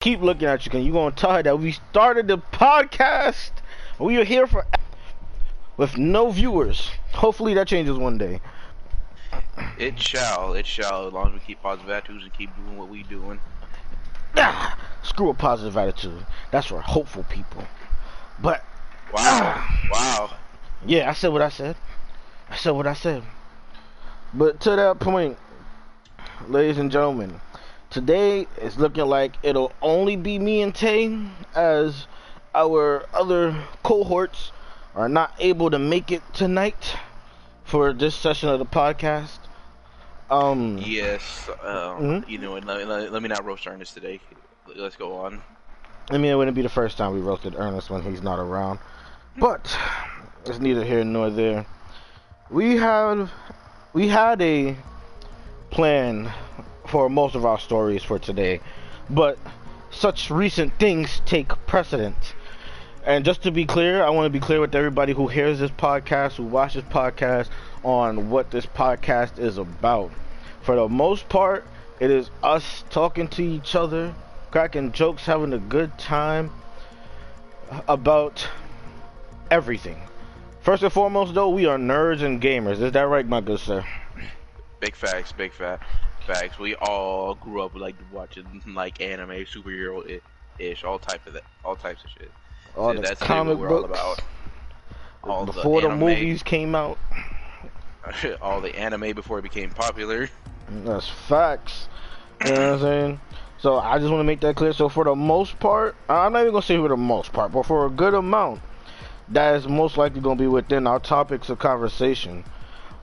keep looking at you, and you're gonna tell her that we started the podcast. We are here for with no viewers. Hopefully that changes one day. It shall, it shall, as long as we keep positive attitudes and keep doing what we doing. Ah, screw a positive attitude. That's for hopeful people. But wow, wow. Yeah, I said what I said. I said what I said. But to that point, ladies and gentlemen, today it's looking like it'll only be me and Tay as our other cohorts are not able to make it tonight for this session of the podcast. Um. Yes. Um, mm -hmm. You know, let, let, let, me not roast Ernest today. Let's go on. I mean, it wouldn't be the first time we roasted Ernest when he's not around, but it's neither here nor there. We have we had a plan for most of our stories for today, but such recent things take precedence. And just to be clear, I want to be clear with everybody who hears this podcast, who watches podcast, on what this podcast is about. For the most part, it is us talking to each other, cracking jokes, having a good time about everything. First and foremost, though, we are nerds and gamers. Is that right, my good sir? Big facts, big fat facts. We all grew up like watching like anime, superhero ish, all type of that, all types of shit. All so the that's comic books. All about. All the before the, the movies came out. all the anime before it became popular. That's facts. You know what I'm saying? So I just want to make that clear. So for the most part, I'm not even gonna say for the most part, but for a good amount, that is most likely gonna be within our topics of conversation.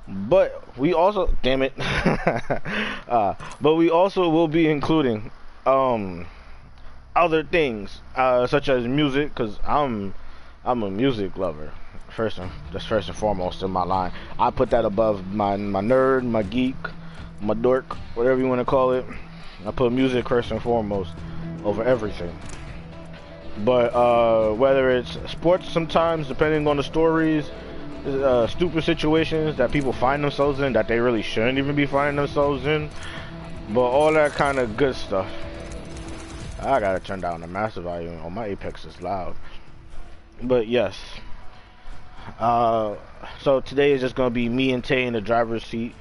But we also, damn it, uh, but we also will be including um, other things uh, such as music, cause I'm I'm a music lover. First and that's first and foremost in my line. I put that above my my nerd, my geek, my dork, whatever you want to call it. I put music first and foremost over everything. But uh, whether it's sports, sometimes depending on the stories, uh, stupid situations that people find themselves in that they really shouldn't even be finding themselves in. But all that kind of good stuff. I gotta turn down the master volume. Oh, my Apex is loud. But yes. Uh, so today is just gonna be me and Tay in the driver's seat.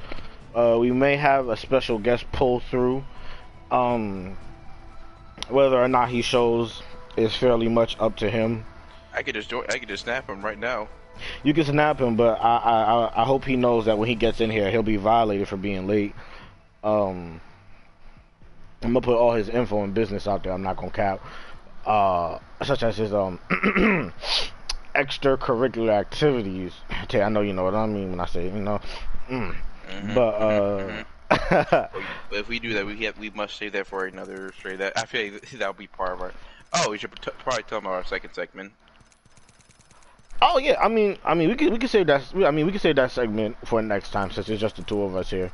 Uh, we may have a special guest pull through. Um, whether or not he shows is fairly much up to him. I could just join, I could just snap him right now. You can snap him, but I, I I hope he knows that when he gets in here, he'll be violated for being late. Um, I'm gonna put all his info and business out there. I'm not gonna cap, uh, such as his um extracurricular activities. I know you know what I mean when I say you know. Mm. Mm -hmm, but uh. Mm -hmm. but if we do that, we have, we must save that for another straight. That I feel like that'll be part of our. Oh, we should probably tell them our second segment. Oh yeah, I mean, I mean, we could we could save that. I mean, we could save that segment for next time since it's just the two of us here.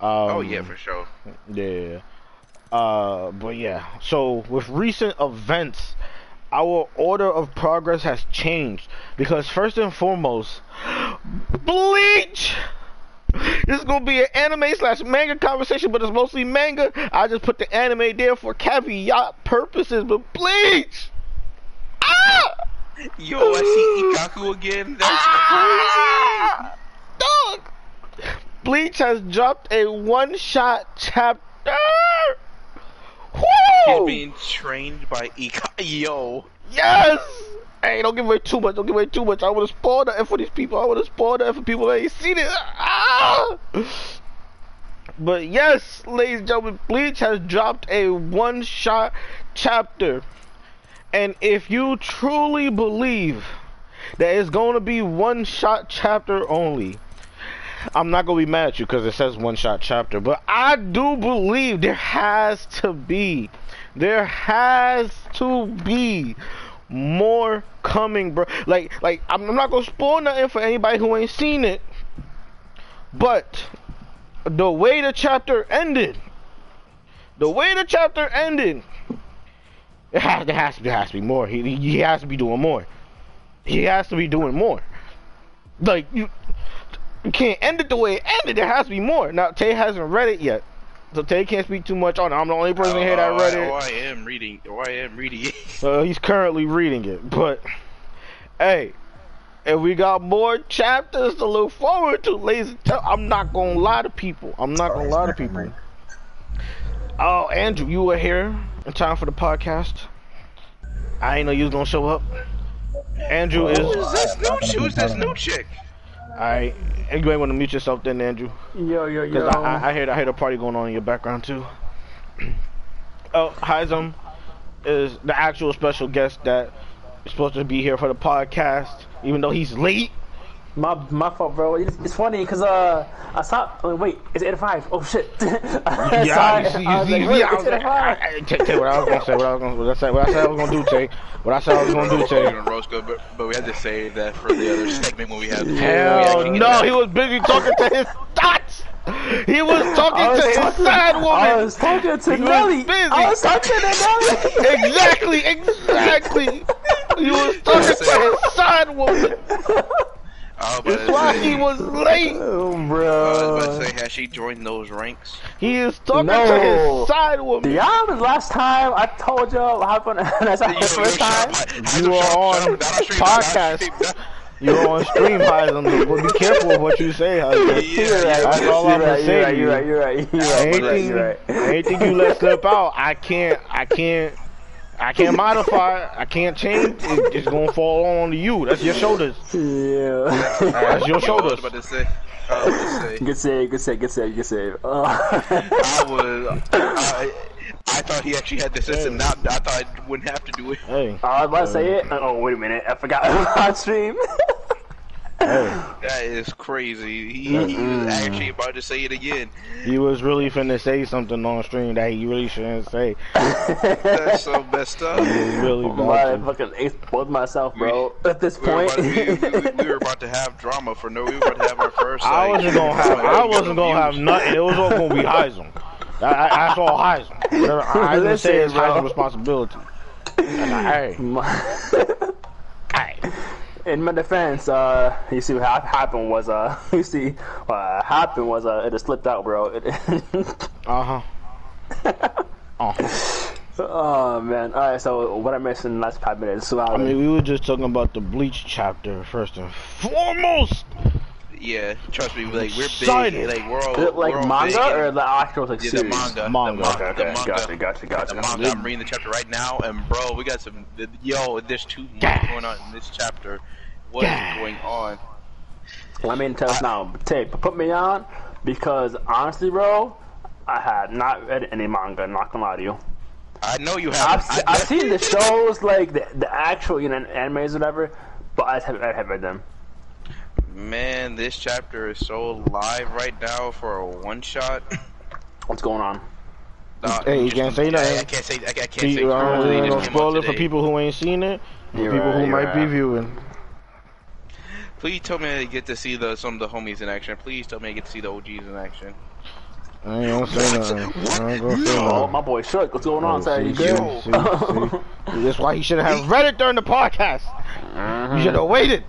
Um, oh yeah, for sure. Yeah. Uh, but yeah. So with recent events, our order of progress has changed because first and foremost, Bleach. This is gonna be an anime slash manga conversation, but it's mostly manga. I just put the anime there for caveat purposes, but Bleach. Yo, I see Ikkaku again. That's ah! crazy. Dog. Bleach has dropped a one-shot chapter. Woo! He's being trained by Ikkaku. Yo. Yes. Hey, don't give away too much. Don't give away too much. I want to spoil that for these people. I want to spoil that for people that ain't seen it. Ah! But yes, ladies and gentlemen, Bleach has dropped a one-shot chapter. And if you truly believe that it's going to be one shot chapter only, I'm not going to be mad at you because it says one shot chapter. But I do believe there has to be, there has to be more coming, bro. Like, like I'm not going to spoil nothing for anybody who ain't seen it. But the way the chapter ended, the way the chapter ended, it has, there has to be, has to be more. He, he has to be doing more. He has to be doing more. Like you, you can't end it the way it ended. There has to be more. Now Tay hasn't read it yet, so Tay can't speak too much on it. I'm the only person here that Oh, read it. Oh, I am reading. Oh, I am reading it. So uh, he's currently reading it. But hey, if we got more chapters to look forward to, ladies and gentlemen, I'm not gonna lie to people. I'm not gonna lie to people. Oh, Andrew, you were here in time for the podcast. I ain't know you was gonna show up. Andrew is Who's this new? ch- Who's this new chick? alright. You ain't want to mute yourself then, Andrew. Yo, yo, Cause yo. I, I, I hear I hear the party going on in your background too. oh, Heism is the actual special guest that is supposed to be here for the podcast, even though he's late. My my fault, bro. It's, it's funny because uh, I saw. Oh, wait, it's eight to five. Oh shit. yeah, saw you see, you I was see, like, you see, I it's was eight like, I, five. I, Tay, Tay, what I was gonna say, what I was gonna, what I said, what I said I was gonna do, Tay. What I said I was gonna do, We're Tay. gonna roast but, but we had to save that for the other segment when we have. when we Hell actually get no, he was busy talking to his thoughts. He was talking was to his talking- side I was talking to He was Nelly. busy. I was talking to Nelly. Exactly, exactly. He was talking to his side woman. I was about That's why say- he was late. Oh, I was about to say, has she joined those ranks? He is talking to his side woman. Do y'all remember last time I told y'all what happened? That's not the first time. You were on podcast. You're on stream, Heisem. But be careful of what you say, Heisem. Yeah, right. That's You're all I'm gonna right. say You're right. you. You're right. You're right. You're right. You're right. Anything, You're right. anything you let slip out, I can't, I can't, I can't modify. I can't change. It, it's gonna fall on to you. That's your shoulders. Yeah. That's your I was shoulders. about to say. I was about to say. Good save, good save, good save, good save. Uh, I was. I, I thought he actually had the system. Now I thought I wouldn't have to do it. Hey, I was about to say it. Oh, wait a minute. I forgot on stream. Hey. That is crazy. He, he was actually about to say it again. He was really finna say something on stream that he really shouldn't say. That's so messed up. He was really I about to. fucking exposed myself, bro. At this We were, point. about to, we, we, we were about to have drama for no. We were about to have our first. I wasn't gonna have. I wasn't gonna have nothing. It was all gonna be Heisem. That, I, that's all Heisem. Whatever Heisem say is Listen, bro. Heisem responsibility. And I, hey, My- hey. In my defense, uh, you see what happened was, uh, you see what happened was, uh, it just slipped out, bro. Uh huh. Uh huh. oh man. All right. So what I missed in the last five minutes? So I mean, we were just talking about the Bleach chapter first and foremost. Yeah, trust me. Like we're Excited. big. Like we're all is it like we're all manga big or the actual like yeah, the manga. Manga. The, Okay, okay, the manga. gotcha, gotcha, gotcha. The manga. I'm reading the chapter right now, and bro, we got some. Yo, there's too much Gas. going on in this chapter. What is Gas. going on? Let me tell us now, Tay. Put me on because honestly, bro, I had not read any manga. Not gonna lie to you. I know you I've, have. I've seen the shows, like the, the actual, you know, animes, or whatever, but I haven't, I haven't read them. Man, this chapter is so live right now for a one shot. What's going on? Hey, you can't say nothing. I can't say. I, I can't See, say. I currently, don't it know, just came out spoil it for people who ain't seen it. For You're people right, who you're might be viewing. Please tell me I get to see the some of the homies in action. Please tell me I get to see the OGs in action. I ain't gonna say nothing. I ain't gonna say Oh, nothing. my boy Shook. What's going on, sir? See, You see, good? see, see. That's why he should have read it during the podcast. Mm-hmm. You should have waited.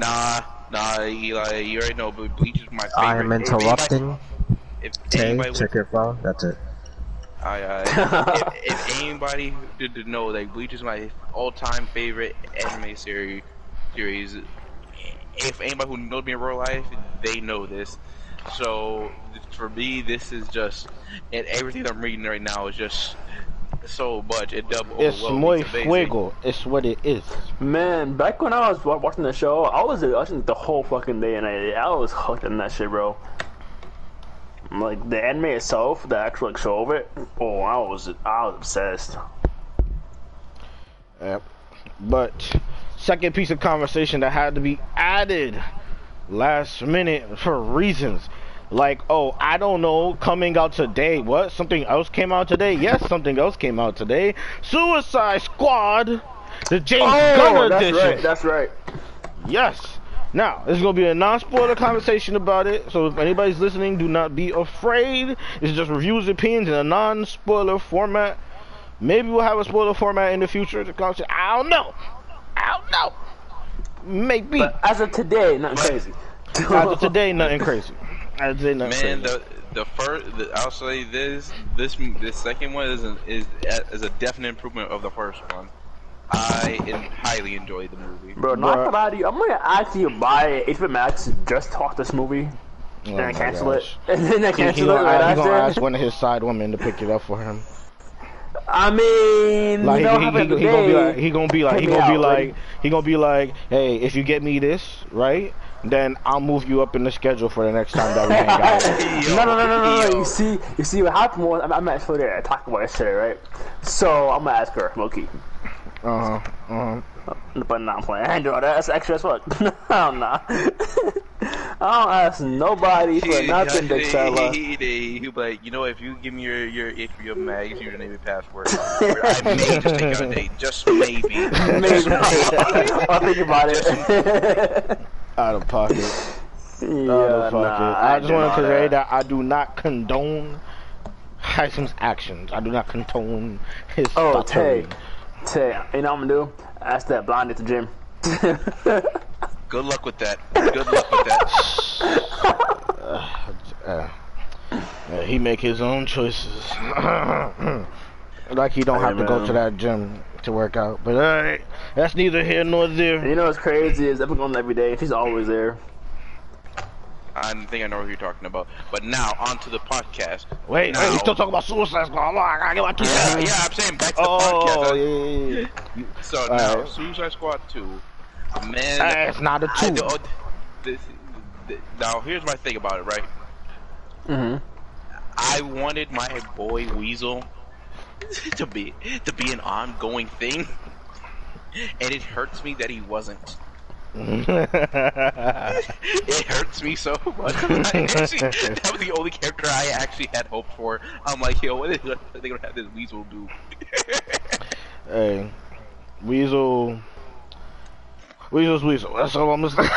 Nah, nah, Eli, you already know, but Bleach is my favorite. I am If anybody- interrupting. If anybody, check your phone. That's it. I, uh, if, if anybody did to know that Bleach is my all-time favorite anime series, series, if anybody who knows me in real life, they know this. So for me, this is just, and everything I'm reading right now is just so much. It double It's overwhelming. muy It's amazing. fuego. It's what it is. Man, back when I was watching the show, I was watching the whole fucking day, and I, I was hooked on that shit, bro. Like the anime itself, the actual like, show of it. Oh, I was I was obsessed. Yep. But second piece of conversation that had to be added last minute for reasons. Like, oh, I don't know, coming out today. What? Something else came out today? Yes, something else came out today. Suicide Squad, the James oh, Gunn Oh, that's edition. right. That's right. Yes. Now, this is going to be a non-spoiler conversation about it. So if anybody's listening, do not be afraid. It's just reviews, and opinions in a non-spoiler format. Maybe we'll have a spoiler format in the future. To conversation. I don't know. I don't know. Maybe. But as of today, nothing crazy. As of today, nothing crazy. I'd say nothing. Man, the the first, the, I'll say this, this this second one is an, is is a definite improvement of the first one. I in, highly enjoyed the movie. Bro, not Bruh. gonna lie to you, I'm gonna actually buy HBO Max to just talk this movie Oh and then oh my cancel it. gosh. And then I He, he cancel it gonna, right ask, he gonna ask one of his side women to pick it up for him. I mean, Like he, he, he, he gonna be like he gonna be like he gonna be out, like like- he gonna be like, hey, if you get me this right, then I'll move you up in the schedule for the next time that we hang out. no, no, no, no, no, no. You see, you see, what happened was I'm, I'm actually there. I talked about it yesterday, right? So I'm gonna ask her, Loki. Uh huh. Uh huh. But nah, I'm playing. I ain't doing that. That's extra as fuck. no, nah. I don't ask nobody for nothing, Dick Sella. He, he, he, you know, if you give me your your HBO Max username and password, I may just take you on a date, just maybe. Maybe. I'll think about it. Out of pocket. yeah, Out of pocket. nah. I just want to say that. that I do not condone Heisen's actions. I do not condone his. Oh, stuttering. Tay, Tay, you know what I'm gonna do? Ask that blind at the gym. Good luck with that. Good luck with that. Uh, yeah, he make his own choices. like he don't Hey, have to go to that gym to work out. But alright, that's neither here nor there. you know what's crazy is I've been going every day. She's always there. I think I know what you're talking about. But now on to the podcast. Wait, now, wait, he's still talking about Suicide Squad. Oh, I gotta get my two Yeah, yeah, I'm saying back to the Oh, podcast. yeah, yeah, yeah. So now, Alright. Suicide Squad 2. Man, Uh, it's not a two. don't- this, th- now here's my thing about it, right? Mm-hmm. I wanted my boy Weasel to be to be an ongoing thing, and it hurts me that he wasn't. It hurts me so much. Actually, that was the only character I actually had hope for. I'm like, yo, what is are they gonna have this Weasel do? hey, Weasel. Weasel's Weasel. That's all I'm gonna say.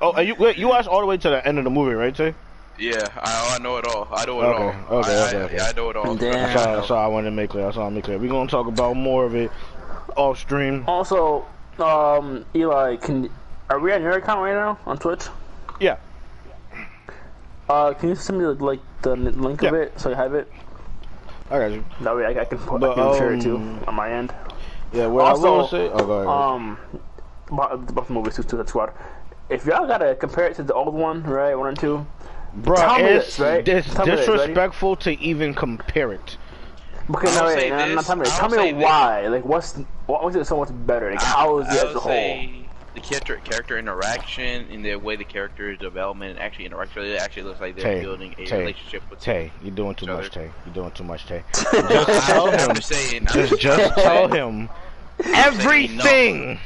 oh, and you wait, you watched all the way to the end of the movie, right, Tay? Yeah, I, I know it all. I know it Okay, all. okay, I, okay, I, okay. yeah, I know it all. Damn. That's all, that's all I wanted to make clear. That's all I make clear. We're gonna talk about more of it off stream. Also, um, Eli, can are we on your account right now on Twitch? Yeah. Uh, can you send me like the link of it so I have it? I got you. That way I, I can put But, I can share it too um, on my end. Yeah. What I Also, will say. Oh, go ahead. Um, about, about the movie Suicide Squad. If y'all gotta compare it to the old one, right, one and two, Bruh, tell it's this, right? dis- Tell me this, ready? disrespectful to even compare it. Okay, no, say wait, no, no, this, tell me, I'll tell say me this. why. Like, what's what makes it so much better? Like, how is I it as a whole? the character character interaction and the way the character is development and actually interact. so It actually looks like they're Tay, building a Tay, relationship with. Tay, you're doing too much. Tay. You're doing too much, Tay. Just tell him. just saying. I'm Just, just tell him. Everything.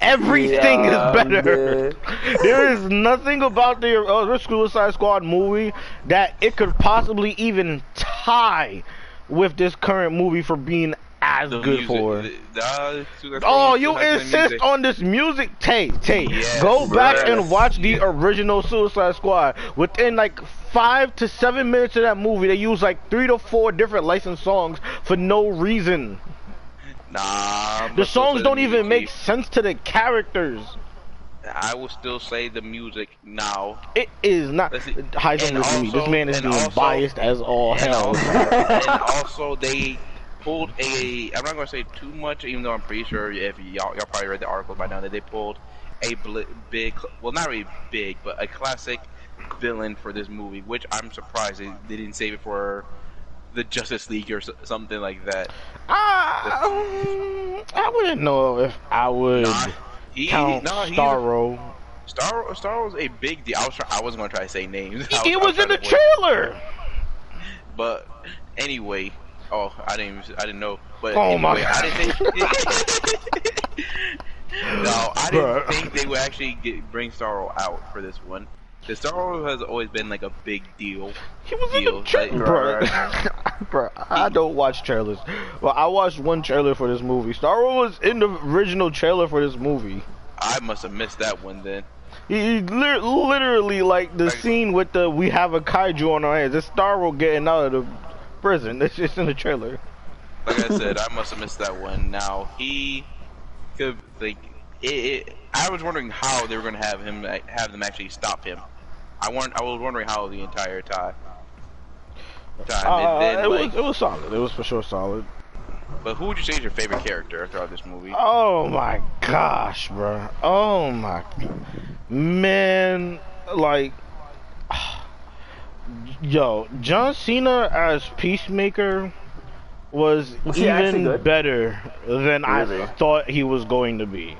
Everything Yeah, is better. there is nothing about the uh, Suicide Squad movie that it could possibly even tie with this current movie for being as The good music, for. the- the- Suicide Oh, you still has the insist on this music? Tay, Tay, Yes, go back and watch the original Suicide Squad. Within like five to seven minutes of that movie, they use like three to four different licensed songs for no reason. Nah, The songs don't even make sense to the characters. I will still say the music now. It is not. Heisen, to me. This man is being also- biased as all hell. also, and also they pulled a. I'm not gonna say too much, even though I'm pretty sure if y'all y'all probably read the article by now that they pulled a big, well not really big, but a classic villain for this movie, which I'm surprised they, they didn't save it for the Justice League or something like that. I, um, I wouldn't know if I would Nah, he, count he's- Starro. Star Star was a big deal. I was try, I wasn't gonna try to say names. It I was in the trailer. But anyway, oh, I didn't, even- I didn't know. But Oh my anyway, I didn't think. no, I didn't Bruh. think they would actually get, bring Starro out for this one. The Starro has always been like a big deal. He was in Deal, the trailer, like- bro. bro, I don't watch trailers. Well, I watched one trailer for this movie. Starro was in the original trailer for this movie. I must have missed that one then. He, he lit- literally like the Like- scene with the we have a kaiju on our hands. It's Starro getting out of the prison. It's just in the trailer. Like I said, I must have missed that one. Now he could like it. it I was wondering how they were gonna have him have them actually stop him. I want I was wondering how the entire time. Time. Uh, then, it like, was it was solid. It was for sure solid. but who would you say is your favorite character throughout this movie? Oh my gosh, bro. Oh my man, like yo, John Cena as Peacemaker was Was even better than Really? I thought he was going to be.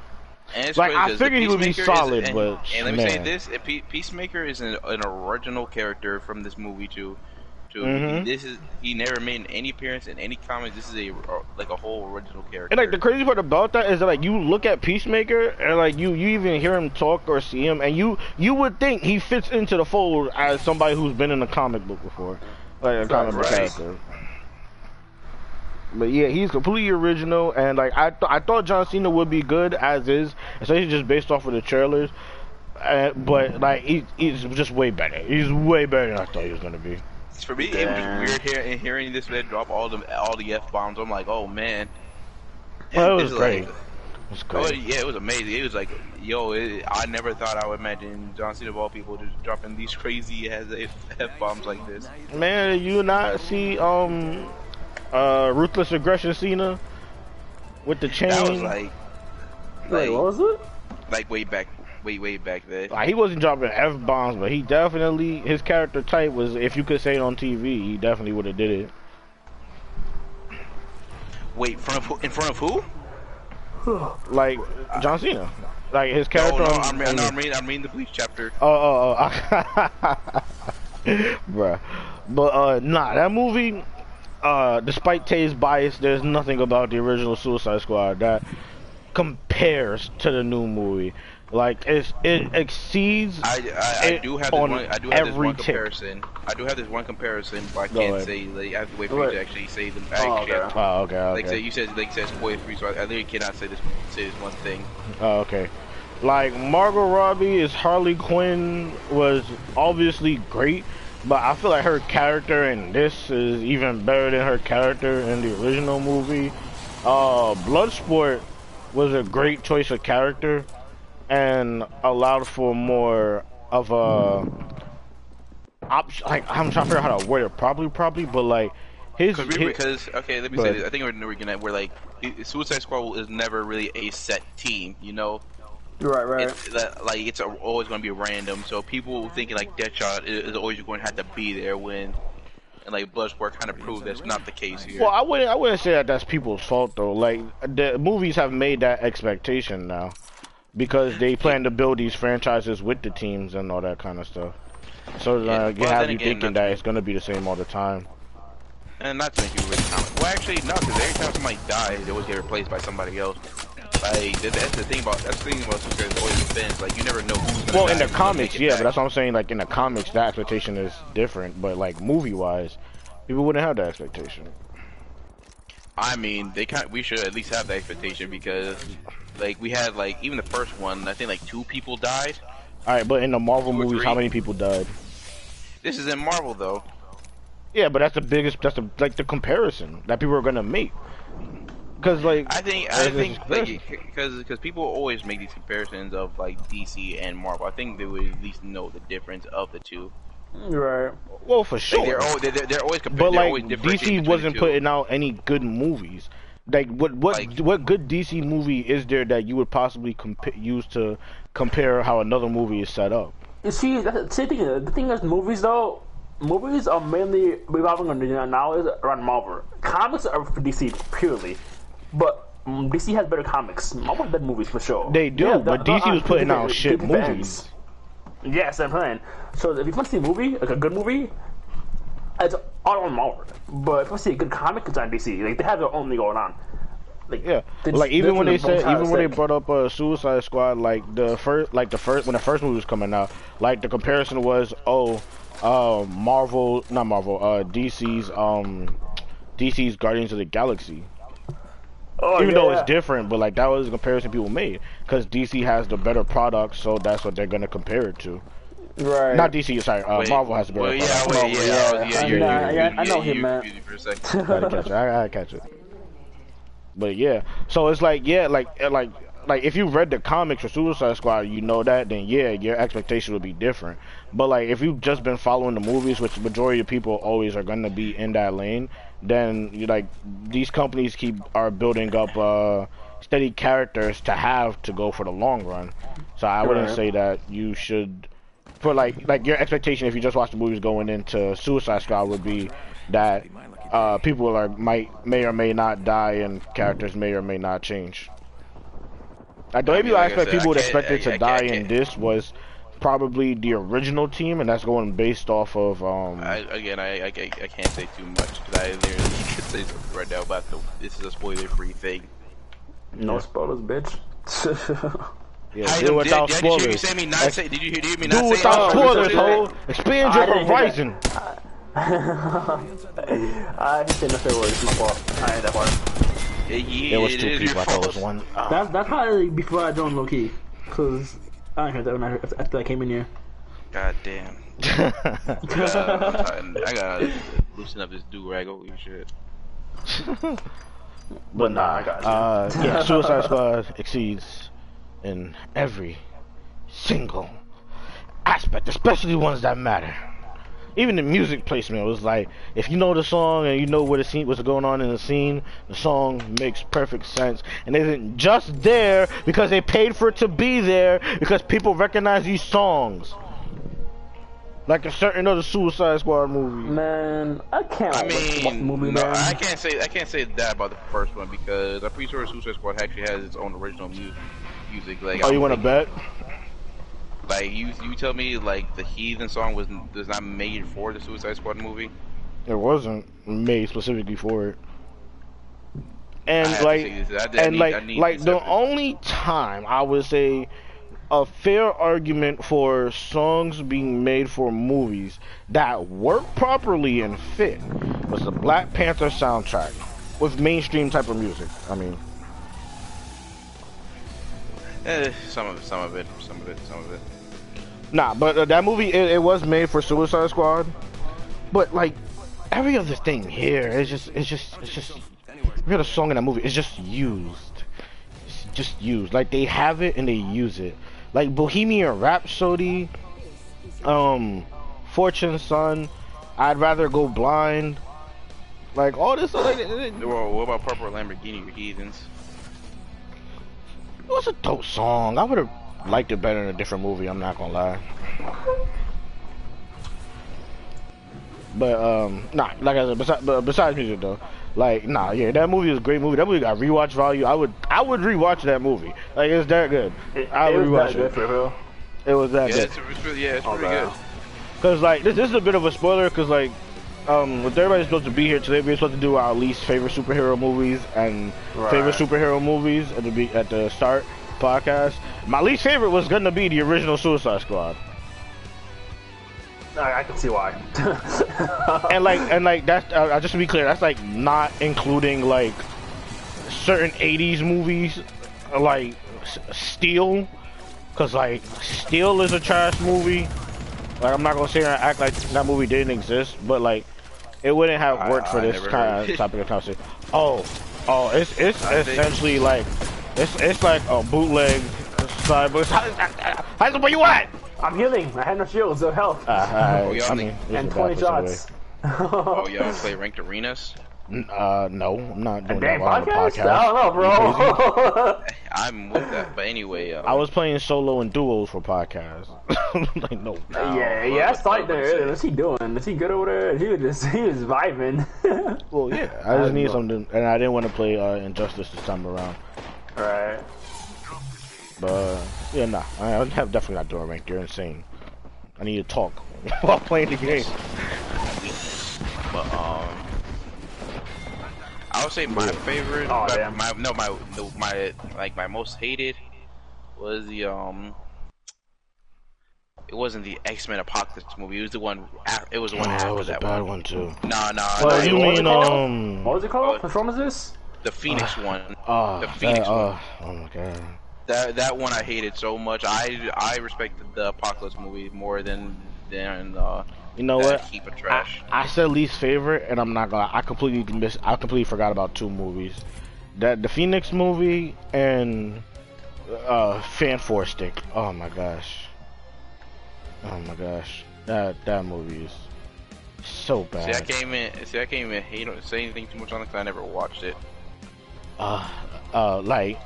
Like, I figured he would be Peacemaker is- solid, and, but, and let me say this: Peacemaker is an, an original character from this movie too. too. Mhm. This is he never made any appearance in any comics. This is a like a whole original character. And like the crazy part about that is that like you look at Peacemaker and like you you even hear him talk or see him and you you would think he fits into the fold as somebody who's been in a comic book before, like a comic book character. But yeah, he's completely original, and like I th- I thought John Cena would be good as is, especially just based off of the trailers. Uh, but like he, he's just way better. He's way better than I thought he was gonna be. For me, Damn. it was weird hearing, hearing this man drop all the all the f bombs. I'm like, oh man. Well, it was is great. like- It's Oh great. yeah, it was amazing. It was like, yo, it, I never thought I would imagine John Cena of all people just dropping these crazy ass f bombs like this. Man, you not see um uh ruthless aggression Cena with the chain? That was like, Wait, like, what was it? like way back, way way back there. Like, he wasn't dropping f bombs, but he definitely his character type was. If you could say it on TV, he definitely would have did it. Wait, in front of who? In front of who? Like John Cena, like his character. no, on- I'm, on I'm, the- I'm reading, I'm reading the Bleach chapter. Oh, oh, oh. Bruh. But, uh, nah, that movie, uh, despite Tay's bias, there's nothing about the original Suicide Squad that compares to the new movie. Like, it's, it exceeds. I, I, I do have this on one. I do have this one comparison. I do have this one comparison, but I Go can't ahead. say. Like, I have to wait for you to actually say them. I Oh, okay. have Oh, okay, Like okay. say you said, like said, spoiler free, so I, I literally cannot say this. Say this one thing. Oh, okay. Like Margot Robbie as Harley Quinn was obviously great, but I feel like her character in this is even better than her character in the original movie. Uh, Bloodsport was a great choice of character and allowed for more of a. Like I'm trying to figure out how to word it properly, properly, but like his, Cause we, his because okay, let me Go say this. I think we're, we're gonna we're like Suicide Squad is never really a set team. You know, Right, right. it's like it's always going to be random. So people thinking like Deadshot is, is always going to have to be there when, and like Bloodsport kind of proved that's not the case here. Well, I wouldn't. I wouldn't say that that's people's fault though. Like the movies have made that expectation now, because they plan to build these franchises with the teams and all that kind of stuff. So uh, Yeah, you well, have you again, thinking that it's gonna be the same all the time. And not to make you really comic. Well, actually, no, because every time somebody dies, they always get replaced by somebody else. Like that's the thing about that's the thing about Suicide Squad always been. Like you never know who's gonna Well, in the who's gonna make comics, yeah, back. but that's what I'm saying. Like in the comics, that expectation is different. But like movie wise, people wouldn't have that expectation. I mean, they kind we should at least have that expectation because, like, we had like even the first one. I think like two people died. All right, but in the Marvel movies, how many people died? This is in Marvel though. Yeah, but that's the biggest. That's the like the comparison that people are gonna make. Because like I think I think this like because because people always make these comparisons of like DC and Marvel. I think they would at least know the difference of the two. Right. well for Like, sure. they're, always, they're, they're always compa- But they're like always DC wasn't putting out any good movies. Like what what Like- what good DC movie is there that you would possibly compa- use to compare how another movie is set up? You see, that's the same thing. The thing is, movies though, movies are mainly revolving on the knowledge around Marvel. Comics are for DC purely, but um, DC has better comics. Marvel has better movies for sure. They do, Yeah, but they're- DC they're was putting out shit movies. Yes, I'm saying. So if you want to see a movie, like a good movie, it's all on Marvel. But if you want to see a good comic, it's on DC. Like they have their own thing going on. Like Yeah, like even when they said, even when they brought up uh, Suicide Squad, like the first, like the first when the first movie was coming out, like the comparison was, oh, uh, Marvel, not Marvel, uh, DC's, um, DC's Guardians of the Galaxy. Oh, even though yeah. it's different, but like that was the comparison people made because DC has the better product, so that's what they're gonna compare it to. right. Not DC, sorry, uh, Wait, Marvel has the better Well, yeah, wait, Marvel, yeah, yeah. yeah, I you're, know- you're, I- you're, I know him, man. you- For a second. gotta catch it. I gotta catch it. But yeah, so it's like yeah, like uh, like like if you read the comics for Suicide Squad, you know that, then yeah, your expectation would be different. But like if you've just been following the movies, which the majority of people always are gonna be in that lane, then you like these companies keep are building up uh steady characters to have to go for the long run. So I wouldn't Right. say that you should for like like your expectation if you just watch the movies going into Suicide Squad would be that uh, people are might may or may not die and characters may or may not change. Like the mean, people I expect people would expect it to die in this was probably the original team, and that's going based off of um. I, again, I, I, I can't say too much because I literally can say something right now about the. This is a spoiler-free thing. No spoilers, bitch. yeah, I do did, without did, did you hear me spoilers. not Ex- say? Did you hear, did you hear me Do not say? without spoilers, so- ho. Expand your didn't horizon. I didn't say no words. My fault. I ain't that part. Yeah, yeah, There was two people. I thought it was one. That's that's probably before I joined low key, cause I didn't hear that when I heard, after I came in here. God damn. Uh, I'm trying- I gotta loosen up this do rag over your shit. But nah, I got you. uh, yeah, Suicide Squad exceeds in every single aspect, especially ones that matter. Even the music placement was like, if you know the song and you know what the scene, what's going on in the scene, the song makes perfect sense, and it isn't just there because they paid for it to be there because people recognize these songs. Like a certain other Suicide Squad movie. Man, I can't I mean, movie, no, man. I can't say I can't say that about the first one because I'm pretty sure Suicide Squad actually has its own original mu- music. Like, I Oh, you want to bet? Like you, you tell me like the Heathen song was was not made for the Suicide Squad movie. It wasn't made specifically for it. And I have to like, this. I- I and need- like, like the only time I would say a fair argument for songs being made for movies that work properly and fit was the Black Panther soundtrack with mainstream type of music. I mean, Eh, some of it, some of it, some of it, some of it. Nah, but uh, that movie it, it was made for Suicide Squad, but like every other thing here, it's just it's just it's just every other song in that movie is just used. It's just used. Like they have it and they use it. Like Bohemian Rhapsody, um, Fortunate Son, I'd rather go blind. Like all this, like it, it, it Well, what about Purple Lamborghini or Heathens? was a dope song. I would have liked it better in a different movie. I'm not gonna lie. But um, nah, like I said, besides, but besides music though, like nah, yeah, that movie was a great movie. That movie got rewatch value. I would, I would rewatch that movie. Like it's that good. It, I would rewatch that good it. It was that Yeah, good. it's, it's really, yeah, it's Oh, pretty wow. good. Cause like this, this is a bit of a spoiler. Cause like, um, with everybody's supposed to be here today, we're supposed to do our least favorite superhero movies and favorite superhero movies at the be at the start podcast. My least favorite was gonna be the original Suicide Squad. I, I can see why. and like and like that's uh, just to be clear that's like not including like certain 80s movies like steel because like steel is a trash movie like i'm not gonna sit here and act like that movie didn't exist but like it wouldn't have I- worked for I this kind heard of topic of conversation oh oh it's it's I think- essentially like it's it's like a bootleg side but how's where you at I'm healing. I had no shields, no health. uh, I, Oh, y'all I mean and 20 bad for somebody. shots. Oh, y'all play ranked arenas? Uh, no, I'm not doing that while on the podcast? podcast. I don't know, bro. I'm with that, but anyway. Um, I was playing solo and duos for podcasts. like no. No, yeah, what- yeah, I what- started what there. I'm What's he doing? Is he good over there? He was just, he was vibing. Well, yeah, I just I need know. something, and I didn't want to play uh, Injustice this time around. right. But uh, yeah, nah, I, I'm have definitely not doing rank. You're insane. I need to talk while playing the game. But um, I would say my favorite, Oh, my, damn. my no, my no, my like my most hated was the um. It wasn't the X Men Apocalypse movie. It was the one. It was the one Oh, that after was a that bad one. one too. Nah, nah. Well, nah, you it mean called? um? What was it called? Which one the Phoenix one? Oh, the that, Phoenix one. uh, oh my god. That that one I hated so much. I I respected the Apocalypse movie more than than uh, You know what? heap of I, trash. I said least favorite, and I'm not gonna. I completely miss. I completely forgot about two movies. That the Phoenix movie and uh, Fan Four Stick. Oh my gosh. Oh my gosh. That that movie is so bad. See, I can't even see. I can't even hate on, say anything too much on it because I never watched it. Uh, uh, like,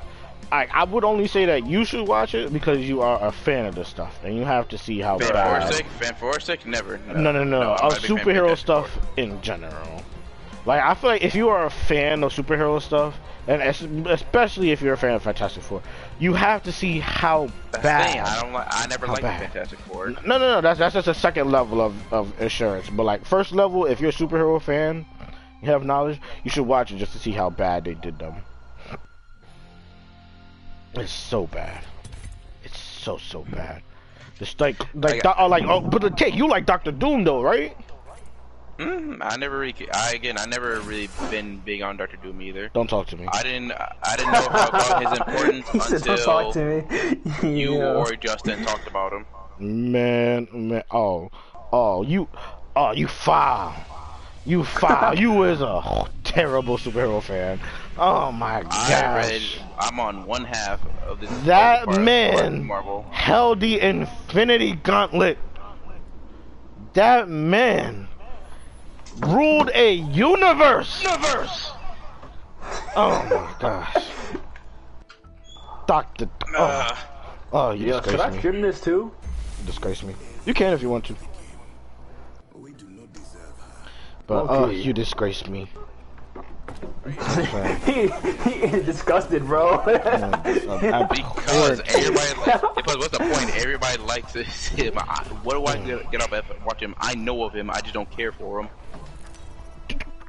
I I would only say that you should watch it because you are a fan of the stuff, and you have to see how Fan bad. Fan Stick, never. No, no, no. I'm of a big fan of superhero stuff in general. Like, I feel like if you are a fan of superhero stuff, and es- especially if you're a fan of Fantastic Four, you have to see how That's bad. I don't like. I never liked bad? Fantastic Four. No, no, no. That's that's just a second level of of insurance. But like first level, if you're a superhero fan, you have knowledge, you should watch it just to see how bad they did them. It's so bad. It's so so bad. Just like like Like- oh, like oh, but the take you like Doctor Doom though, right? Mm, I never really. I again. I never really been big on Doctor Doom either. Don't talk to me. I didn't. I didn't know about his importance He said, "Don't talk to until me." you Yeah. or Justin talked about him. Man, man, oh, oh, you, oh, you foul, you foul. you is a terrible superhero fan. Oh my I read. gosh. I'm on one half of this. That part- man Marvel. held the Infinity Gauntlet. That man ruled a universe. Universe. Oh my gosh. Doctor. Oh, Uh, oh you Yo, should disgrace I me. this too? Disgrace me. You can if you want to. But oh, you disgrace me. he, he is disgusted, bro. I- because everybody. Like, because what's the point? Everybody likes him. I, what do I get, get up and watch him? I know of him. I just don't care for him.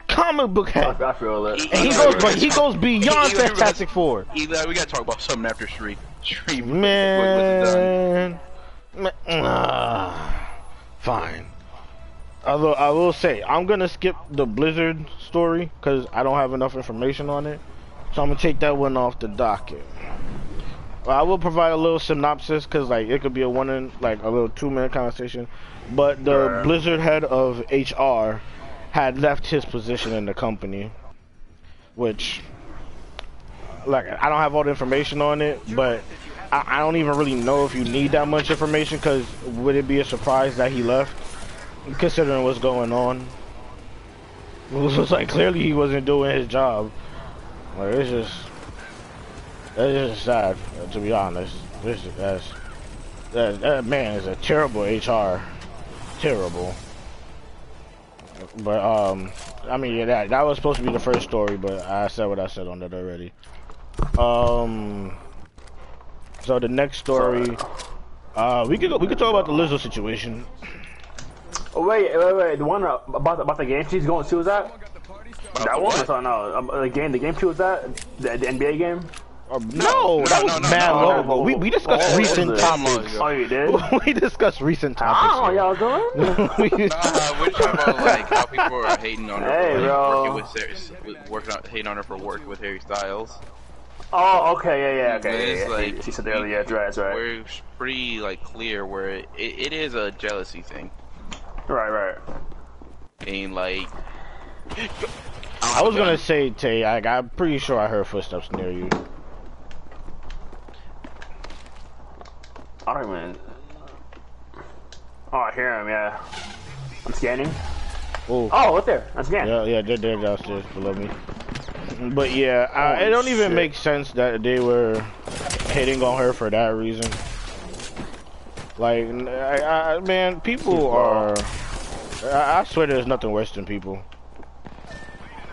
comic book head. I feel that. And he goes, but he goes beyond He- he- Fantastic Four. Either we gotta talk about something after stream. Stream. what- what's done. Man, man ah, fine. Although I will say, I'm gonna skip the Blizzard story because I don't have enough information on it, so I'm gonna take that one off the docket. I will provide a little synopsis because like it could be a one in like a little two minute conversation, but the. Blizzard head of HR had left his position in the company, which like I don't have all the information on it, but I, I don't even really know if you need that much information because would it be a surprise that he left, considering what's going on? It was like clearly he wasn't doing his job. Like it's just, it's just sad to be honest. This that's that that man is a terrible HR, terrible. But um, I mean yeah, that that was supposed to be the first story, but I said what I said on that already. Um. So the next story, uh, we could we could talk about the Lizzo situation. Oh, wait, wait, wait. The one uh, about about the game she's going to was that? That one? what? I no. Um, the game, the game she was at, the, the NBA game. Uh, no, that was no, no, mad no, long no. We we discussed Oh, recent topics. Oh, you did? we discussed recent I don't know topics. what y'all doing. We- Uh, we're talking about like how people are hating on her Hey, for like, bro. working with, Sarah- with working on hating on her for working with Harry Styles. oh, okay, yeah, yeah, okay. Yeah, it's yeah, like she said earlier, yeah, that's right, that's right. We're pretty like clear where it, it is a jealousy thing, Right, right. and like I was gonna say Tay, I, I'm pretty sure I heard footsteps near you. I don't even. Oh, I hear him, yeah. I'm scanning. Oh, Oh, right there. I'm scanning. yeah, yeah, they're, they're downstairs below me. But yeah, uh, it don't even shit. make sense that they were hitting on her for that reason. Like, I, I, man, people are. I, I swear there's nothing worse than people.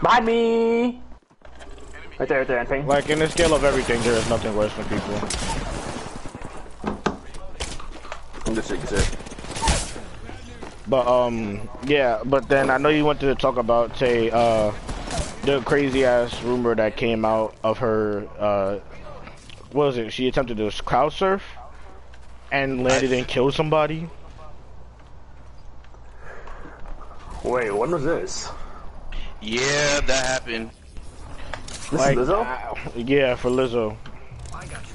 Behind me! Right there, right there, anything. Like, in the scale of everything, there is nothing worse than people. I'm just shaking it. But, um, yeah, but then I know you wanted to talk about, say, uh, the crazy ass rumor that came out of her, uh, what was it? She attempted to crowd surf and landed and killed somebody. Wait, when was this? yeah, that happened. This Like, is Lizzo? I- yeah, for Lizzo.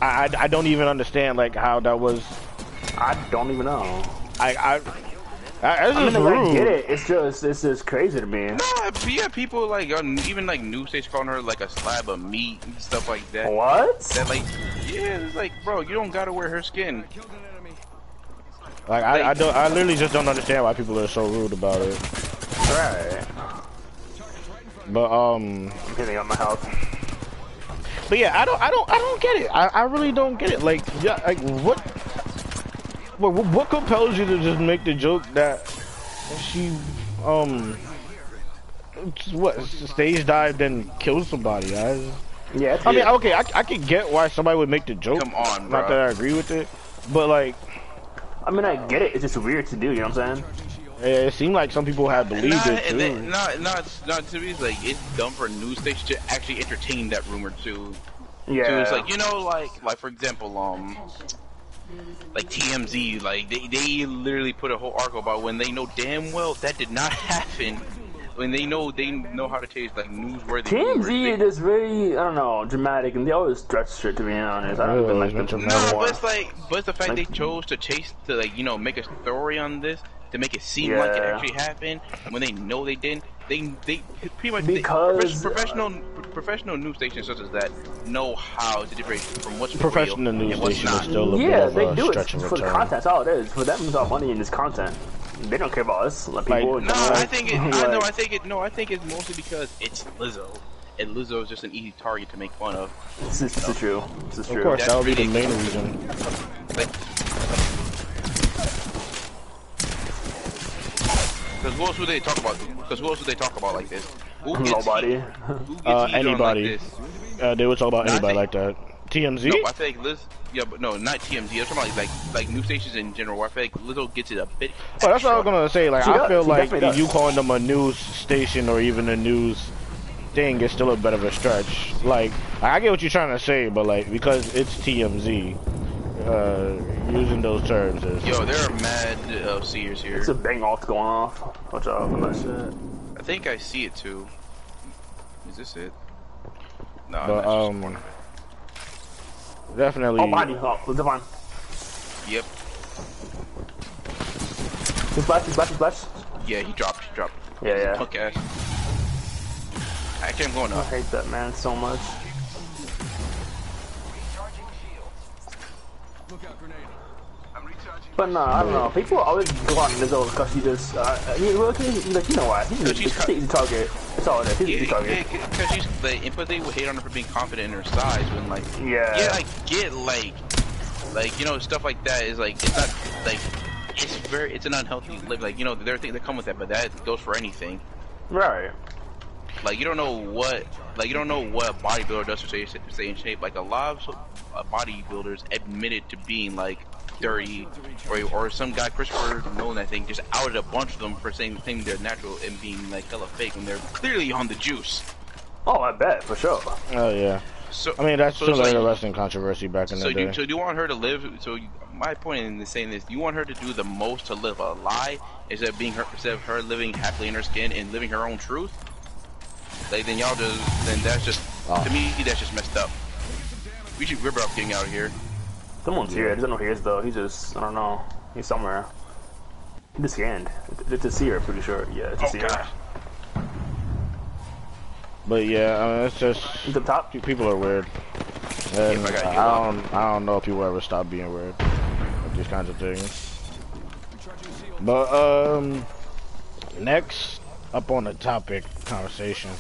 I, I, I don't even understand, like, how that was, I don't even know. I, I, I, that's I mean, just like, I get it. It's just, it's just crazy to me. Nah, but yeah, people like on, even like news stations calling her like a slab of meat and stuff like that. What? That like, yeah, it's like, bro, you don't gotta wear her skin. Like I, I don't, I literally just don't understand why people are so rude about it. Right. But um, I'm hitting on my health. but yeah, I don't, I don't, I don't get it. I, I really don't get it. Like, yeah, like what, what, what compels you to just make the joke that she, um, what stage dived and killed somebody? I, Yeah, I mean, Yeah. okay, I, I can get why somebody would make the joke. Come on, bro. Not that I agree with it, but like, I mean, I get it. It's just weird to do. You know what I'm saying? Yeah, it seemed like some people had believed Nah, it too. then, not, not, not to be like it's dumb for a news station to actually entertain that rumor too. Yeah. So it's like you know, like, like for example, um, like TMZ, like they they literally put a whole article about when they know damn well that did not happen. When they know they know how to chase like newsworthy. rumors, TMZ they- is very, I don't know, dramatic, and they always stretch shit. To be honest, I don't Really, even like it's them been No, but it's like, but it's the fact Like- they chose to chase to like you know make a story on this to make it seem like it actually happened when they know they didn't. They they pretty much Because- they, professional uh, professional news stations such as that know how to differentiate from what's Professional real news and what's station is not. still a Yeah, bit of they a do it stretch of a for the content. That's all it is. For them, it's all money in this content. They don't care about us, like Like- people. No, I think it. I know. I think it. No, I think it's mostly because it's Lizzo, and Lizzo is just an easy target to make fun of. This is, this is true. This is Of true. course, that would be the main reason. Like, because who else would they talk about? Because who else would they talk about like this? Who gets Nobody. heat- Uh, anybody. Like this? Uh, they would talk about No, anybody think- like that. TMZ? No, I feel like Liz. Yeah, but no, not TMZ. I'm talking about like like news stations in general. Where I feel like Lizzo gets it a bit. Oh, that's what I was gonna say. Like, She I does. feel She like you calling them a news station or even a news thing is still a bit of a stretch. Like, I get what you're trying to say, but like because it's TMZ, uh, using those terms is. Yo, there are mad uh, seers here. It's a bang off going off. Watch out for that shit. I think I see it too. Is this it? No, but that's just- um, definitely. Oh, behind you. Oh, Devon. Yep. He's splash, he's splash, he's splash. Yeah, he dropped. He dropped. Yeah, yeah. Punk ass. Actually, I'm going I hate that man so much. But no, I don't know. People always go on Lizzo because she just, uh, well, he's like, you know what? He's, he's, she's he's, cut- easy target. That's all it is. He's Yeah, easy target. because she's like, but they would hate on her for being confident in her size when like, Yeah. yeah, I get like, like you know stuff like that is like it's not like it's very it's an unhealthy live like you know there are things that come with that, but that goes for anything. Right. Like you don't know what like you don't know what a bodybuilder does to stay, stay in shape. Like a lot of uh, bodybuilders admitted to being like dirty, or or some guy Christopher Nolan I think just outed a bunch of them for saying saying they're natural and being like hella fake when they're clearly on the juice. Oh, I bet, for sure. Oh yeah. So I mean, that's so still like a like- wrestling controversy back in So the day. you, so do you want her to live? So you, my point in saying this, you want her to do the most to live a lie instead of being her, instead of her living happily in her skin and living her own truth? Like then y'all just then that's just Oh. to me that's just messed up. We should rip her up getting out of here. Someone's here. I don't know who he is, though. He's just, I don't know. He's somewhere. He just scanned. It's a seer, pretty sure. Yeah, it's a seer. But yeah, I mean, it's just up top. people are weird. And I I, don't, I don't know if people ever stop being weird with these kinds of things. But um, next up on the topic conversation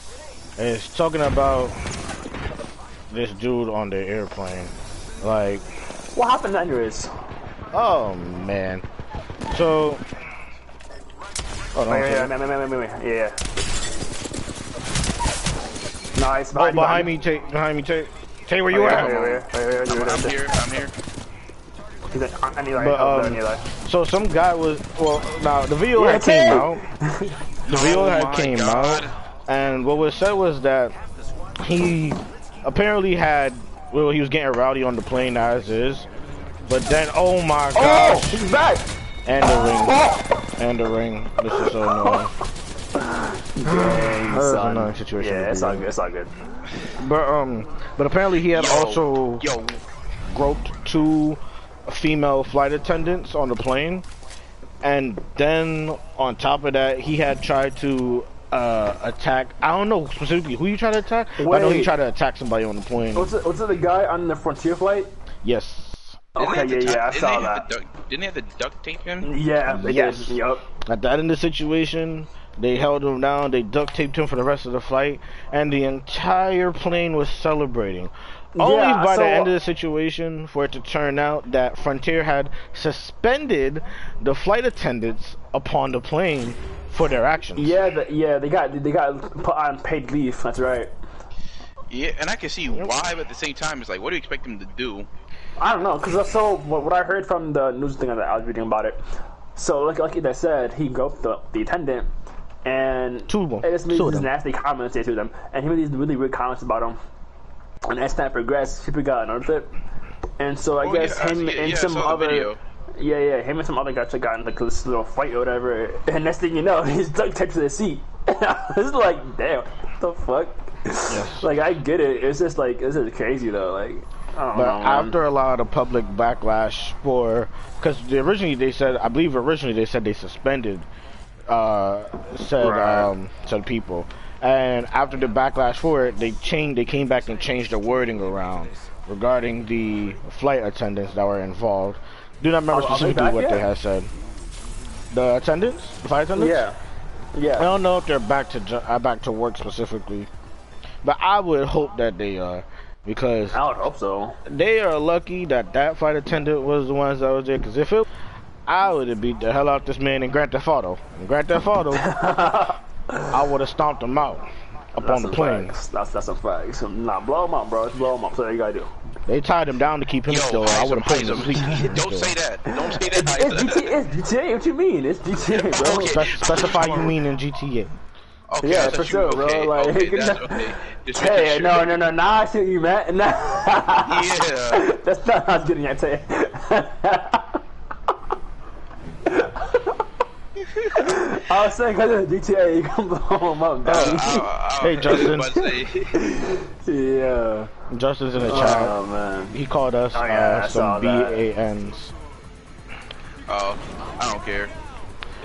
is talking about this dude on the airplane. Like, What happened to anyways? oh man. So, hold on. Wait, wait, wait, wait, wait, wait, wait. Yeah. Nice. Oh, Behind, behind me, Tay. Behind me, Tay. Tay, where you Wait, at? I'm, I'm here. I'm here. He's like, on Eli. But, oh, um, Eli. So some guy was well. Now the video Yeah, had came Tay. out. The video Oh had came God. out, and what was said was that he apparently had well he was getting rowdy on the plane as is, but then oh my Oh, gosh, he's back. and the ring, Oh. and the ring. This is so annoying. Dang, That's son. another situation Yeah, it's be all good. It's all good. But um, but apparently he had Yo, also yo, groped two female flight attendants on the plane, and then on top of that, he had tried to uh, attack. I don't know specifically who you tried to attack. I know he Wait. tried to attack somebody on the plane. Was it was it the guy on the Frontier flight? Yes. Didn't Okay, yeah, yeah, I saw didn't have that. to duct- Didn't they have to duct tape him? Yeah, they Yes. did. Yup. At that end of the situation, they held him down. They duct taped him for the rest of the flight, and the entire plane was celebrating. Only Yeah, by so- the end of the situation for it to turn out that Frontier had suspended the flight attendants upon the plane for their actions. Yeah, the, yeah, they got they got put on paid leave. That's right. Yeah, and I can see why, but at the same time, it's like, what do you expect them to do? I don't know, cause so what, what I heard from the news thing that I was reading about it. So like like they said, he groped the, the attendant, and Two of them. and this made Two of these them. nasty comments say to them, and he made these really weird comments about him. And as time progressed, people got unearthed it, and so I Oh, guess yeah, I- him yeah, and yeah, I some saw the other. video. Yeah, yeah, him and some other guys got into like this little fight or whatever, and next thing you know, he's duct taped to the seat. it's like, damn, what the fuck? Yes. Like, I get it. It's just like, this is crazy though. Like, But know. after a lot of public backlash for, because originally they said, I believe originally they said they suspended uh, said Right. um, said people, and after the backlash for it, they changed. They came back and changed the wording around regarding the flight attendants that were involved. Do not remember Oh, are they specifically back what they yet? had said. The attendants, the flight attendants. yeah, yeah. I don't know if they're back to uh, back to work specifically, but I would hope that they are because I would hope so. they are lucky that that flight attendant was the ones that was there. Because if it, I would have beat the hell out this man in Grand Theft Auto. In Grand Theft Auto, I would have stomped him out up That's on the plane. facts. That's that's some facts. Nah, blow him up, bro. Just blow him up. So you gotta do. They tied him down to keep him Yo, still. I would have put him to sleep. Don't say that. Don't say that. It's, Heisem. GTA, it's GTA. What you mean? It's GTA, bro. Okay. Spec- specify you mean in GTA. Okay, Yeah, for you- sure, bro, okay, like, okay, that's okay. Just Hey, making no, sure. no, no. Nah, I see what you meant. Nah. Yeah. That's not what I was getting at. Tell you. I was saying because of GTA, you can blow him up, Uh, dog. I- I- Hey, Justin. about to say- yeah. Justin's in the chat. Oh man. He called us Oh, yeah, uh, some that. BANs. Oh, I don't care.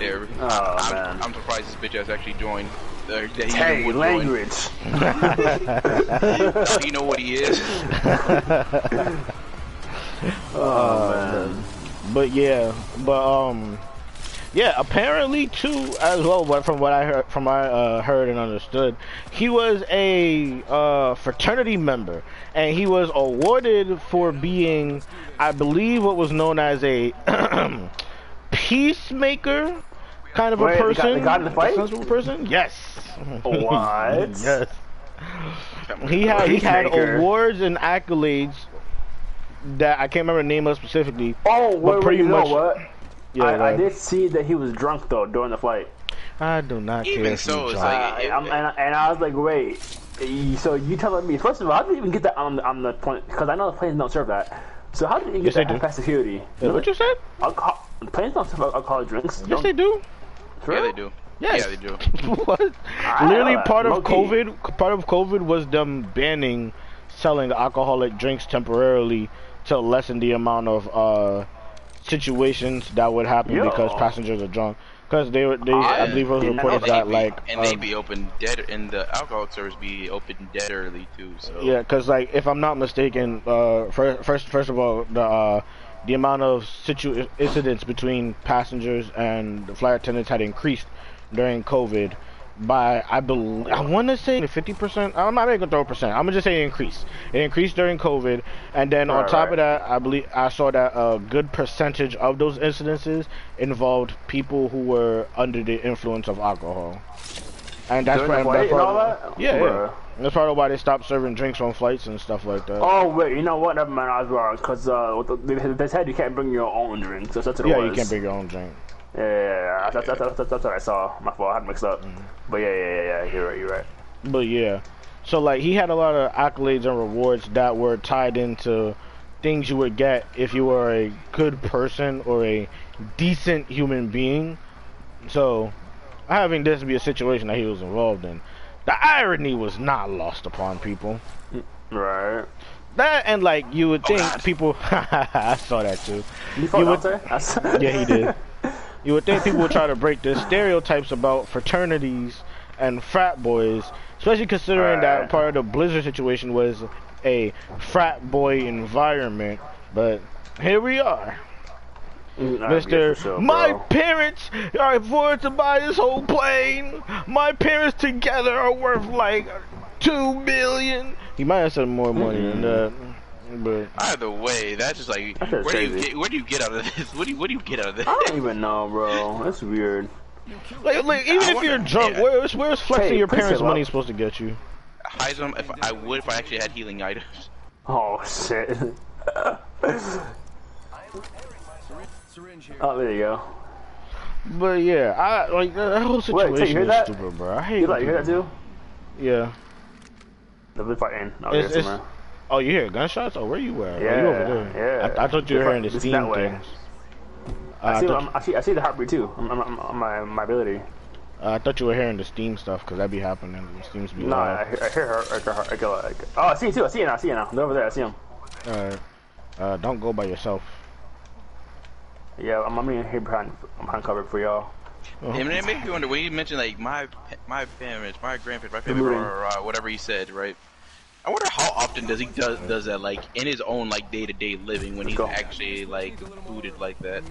Yeah, Oh, I'm, man. I'm surprised this bitch has actually joined. Uh, that he even Hey, would language. Oh, you know what he is? Oh man. But yeah, but um, yeah. Apparently too, as well. But from what I heard, from what I uh, heard and understood, he was a uh, fraternity member, and he was awarded for being, I believe, what was known as a peacemaker kind of a Wait, the guy- person. the guy in the fight? sensible person. Yes. What? yes. He had he had awards and accolades that I can't remember the name of specifically. Oh, wait, pretty wait, you much- know what? Yeah, I, I did see that he was drunk though during the flight. I do not Even care. if so, it's like- Uh, I'm, and, and I was like, wait. So you telling me? First of all, how did you even get that on on the plane? Because I know the planes don't serve that. So how did you Yes, get they that do. past security? Yeah, what you said? Alcohol, planes don't serve alcoholic drinks. Yes, don't- they do. For Yeah, they do. Yes. Yeah, they do. what? I Literally, know that. part of Low-key. COVID, part of COVID was them banning selling alcoholic drinks temporarily to lessen the amount of uh, situations that would happen Yo. because passengers are drunk. Because they were, they, I I believe it was reported And that be- like, and uh, they be open dead, and the alcohol service be open dead early too. So Yeah, because like if I'm not mistaken, uh, first first first of all, the uh, the amount of situ incidents between passengers and the flight attendants had increased during COVID by I believe I want to say 50 percent. I'm not even gonna throw a percent. I'm gonna just say it increased. It increased during COVID, and then on Right, top of that, I believe I saw that a good percentage of those incidences involved people who were under the influence of alcohol. And that's During why- that's flight and why- all that? Yeah, yeah. That's probably why they stopped serving drinks on flights and stuff like that. Oh wait, you know what? Never mind. I was wrong because uh, they, said you can't bring your own drink. So that's what yeah, you can't bring your own drink. Yeah, yeah, yeah. That's, that's, that's, that's, that's what I saw. My fault. I had mixed up. Mm-hmm. But yeah, yeah, yeah, yeah. You're right. You're right. But yeah, so like he had a lot of accolades and rewards that were tied into things you would get if you were a good person or a decent human being. So having this be a situation that he was involved in, the irony was not lost upon people. Right. That and like you would think God. people. I saw that too. You fought would- Yeah, he did. You would think people would try to break the stereotypes about fraternities and frat boys, especially considering that part of the Blizzard situation was a frat boy environment. But here we are. Mm, nah, Mister, sure, my bro. parents are afford to buy this whole plane. My parents together are worth like two billion. He might have said more money than that, but Either way, that's just like That's where just do you get where do you get out of this? What do you what do you get out of this? I don't even know, bro. That's weird. like, like even I if wonder- you're drunk, yeah. where's where's flexing Hey, your parents' money out. supposed to get you? Heism, if I would if I actually had healing items. Oh shit. oh, there you go. But yeah, I like that whole Wait, you situation hear is that? stupid, bro. I hate. You like you hear that too? Yeah. They've been fighting. Oh, It's- it's- man. Oh, you hear gunshots? Oh, where you at? oh, Yeah, you over there? yeah. I, I thought you were hearing the steam that way. things. Uh, I I, see, thought, I'm, I see. I see the heartbeat too. I'm, I'm, I'm, I'm my my ability. uh, I thought you were hearing the steam stuff because that be happening. It seems to be No, I, loud. hear- I hear her. I hear her. I go like, oh, I see it too. I see it now. I see it now. They're over there. I see them. Alright. Uh, don't go by yourself. Yeah, I'm, I'm in here behind. I'm behind cover for y'all. And it made me wonder when you mentioned like my pa- my parents, my grandparents, my family, Looting. or uh, whatever he said, right? I wonder how often does he does does that like in his own like day to day living when he's go. actually like booted like that.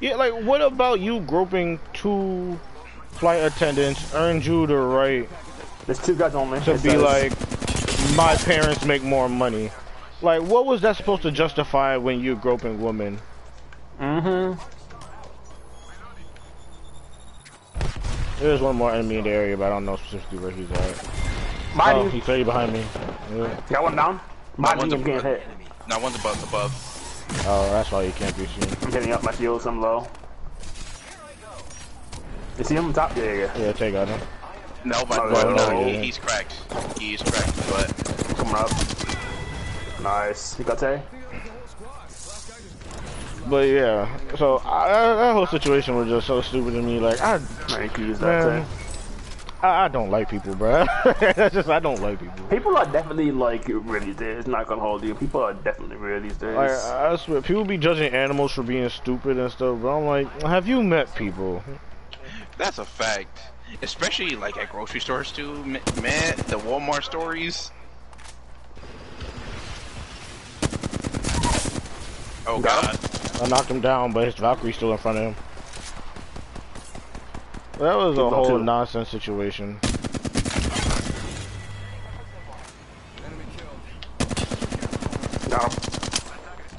Yeah, like, what about you groping two flight attendants earned you the right There's two guys only. to It be says- like, my parents make more money? Like, what was that supposed to justify when you're groping women? Mm-hmm. There's one more enemy in the area, but I don't know specifically where he's at. Behind Oh, you. he's right behind me. Yeah. Got one down. Behind one's me. Getting hit. Now one's above above. Oh, that's why you can't be seen. I'm hitting up my shields. I'm low. You see him on top? Yeah, yeah. yeah. Yeah, take out him. No, but Oh, no, no, no, no. he, he's cracked. He's cracked, but Coming up. Nice. You got Tay? But yeah, so I, that- that whole situation was just so stupid to me. Like, I, Man, you can that man, Tay. I, I don't like people, bro. That's just I don't like people. People are definitely like really these days. Not gonna hold you. People are definitely real these days. Like, I swear, people be judging animals for being stupid and stuff, but I'm like, have you met people? that's a fact. Especially like at grocery stores too, m- man. The Walmart stories. Oh god. I knocked him down, but his Valkyrie's still in front of him. That was a whole going, too. nonsense situation. Got him.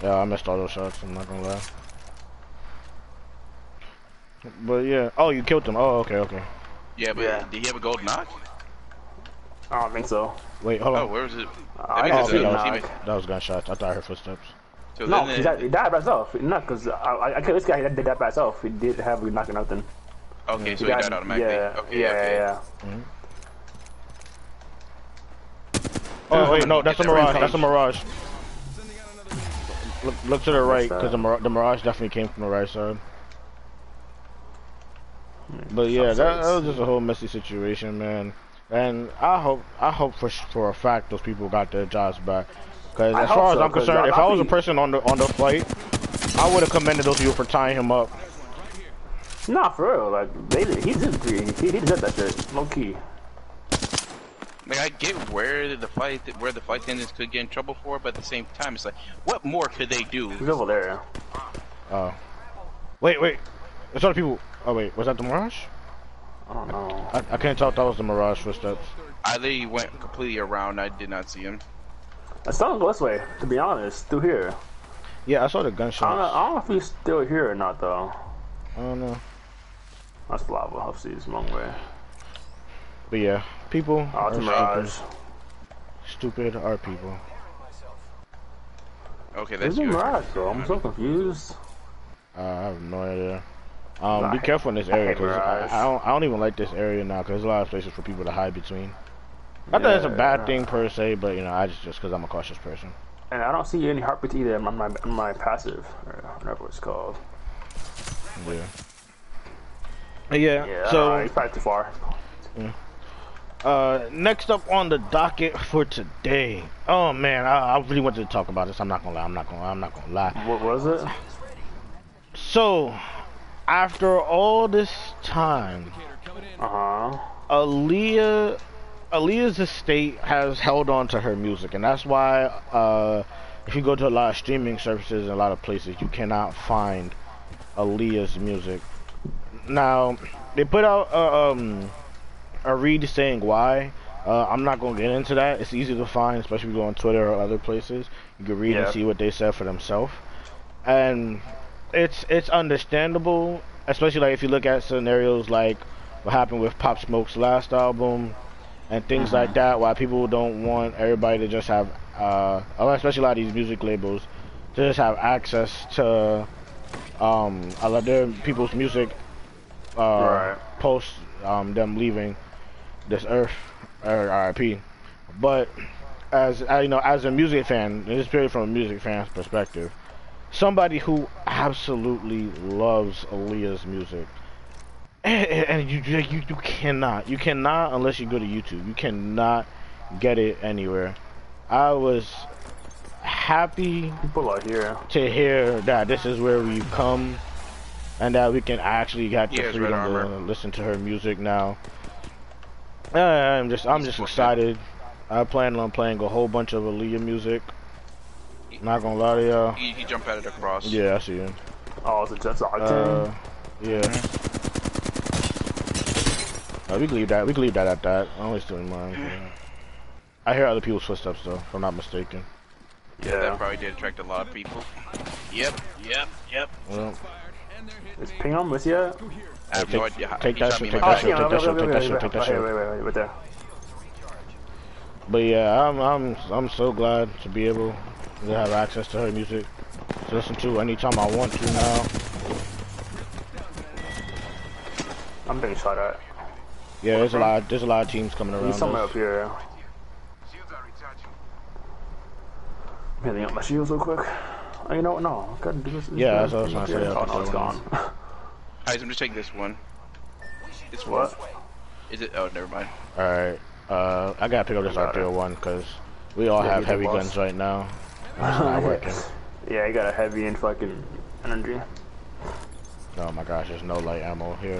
Yeah, I missed all those shots. I'm not gonna lie. But yeah, oh, you killed him. Oh, okay, okay. Yeah, but Yeah. did he have a gold knock? I don't think so. Wait, hold on. Oh, where was it? Uh, I mean, didn't oh, it's see a- a that teammate. knock. That was gunshots. I thought I heard footsteps. So No, then he died, he died by himself. No, because I, I, I this guy did that by himself. He did have a knock or nothing. Okay, so he died automatically. Yeah, okay, yeah, okay. yeah, Oh wait, no, that's a mirage. That's a mirage. Look, look to the right, because the, mir- the mirage definitely came from the right side. But yeah, that, that was just a whole messy situation, man. And I hope, I hope for for a fact those people got their jobs back. Because as hope far as so, I'm concerned, if I I was a person on the on the flight, I would have commended those people for tying him up. Yeah. Nah, for real. Like they, he did agree. He, he did that shit. Low key. Like I get where the fight where the flight attendants could get in trouble for, but at the same time, it's like, what more could they do? He's over there. Oh, wait, wait, there's other people. Oh wait, was that the mirage? I don't know. I, I can't tell if that was the mirage footsteps. I literally went completely around. I did not see him. I saw don't go this way. To be honest, through here. Yeah, I saw the I don't I don't know if he's still here or not though. I don't know. That's lava. Obviously, it's a long way. But yeah, people Oh, are it's mirage. stupid. Stupid are people. Okay, It's that's a you. mirage, bro. I'm so confused. Uh, I have no idea. Um, Nah, be careful in this area because I, I don't. I don't even like this area now because there's a lot of places for people to hide between. Not that it's a bad thing per se, but you know, I just just because I'm a cautious person. And I don't see any heartbeat either on my, on my passive, or whatever it's called. Yeah. Yeah. Yeah, so he's probably too far. Uh, next up on the docket for today. Oh man, I, I really wanted to talk about this. I'm not gonna lie. I'm not gonna. I'm not gonna lie. What was it? So, after all this time, Uh huh. Aaliyah, Aaliyah's estate has held on to her music, and that's why uh, if you go to a lot of streaming services and a lot of places, you cannot find Aaliyah's music. Now, they put out uh, um, a read saying why. Uh, I'm not gonna get into that. It's easy to find, especially if you go on Twitter or other places. You can read Yeah. and see what they said for themselves, and it's it's understandable, especially like if you look at scenarios like what happened with Pop Smoke's last album and things like that. Why people don't want everybody to just have, uh, especially a lot of these music labels, to just have access to um, a lot of their people's music uh, Right. post um, them leaving this earth, or RIP. But as you know, as a music fan, this is purely from a music fan's perspective, somebody who absolutely loves Aaliyah's music, and, and you, you you cannot, you cannot unless you go to YouTube, you cannot get it anywhere. I was happy People are here. to hear that this is where we've come and that we can actually get the Yeah, it's Red freedom to listen to her music now. I'm just I'm just excited. I plan on playing a whole bunch of Aaliyah music. Not gonna lie to y'all. He, he jumped out of the cross. Yeah, I see him. Oh, it's a just our Uh, team. yeah. Uh, we can leave that. We can leave that at that. I'm always doing mine. I hear other people's footsteps though, if I'm not mistaken. Yeah, that probably did attract a lot of people. Yep, yep, yep. Well, Is Ping on with you? I have take- no idea how take that shot shit, me in take that oh, back. take that shit, take that shit, take that shit. Wait, wait, wait, wait there. But yeah, I'm I'm I'm so glad to be able to have access to her music to listen to anytime I want to now. I'm being shot at. Yeah, there's a lot there's a lot of teams coming around. He's somewhere us. up here. I'm up my shields real quick. Oh, you know what? No, I gotta do this. this Yeah, this- that's what I was trying to say, Oh, I'll no, take it's that gone. one. Guys, I'm just taking this one. This what? one. Is it? Oh, never mind. All right, uh, I gotta pick up this Got it. R301 one because we all Yeah, have you heavy boss. guns right now. It's not working. Yeah, I got a heavy and fucking energy. Oh my gosh, there's no light ammo here.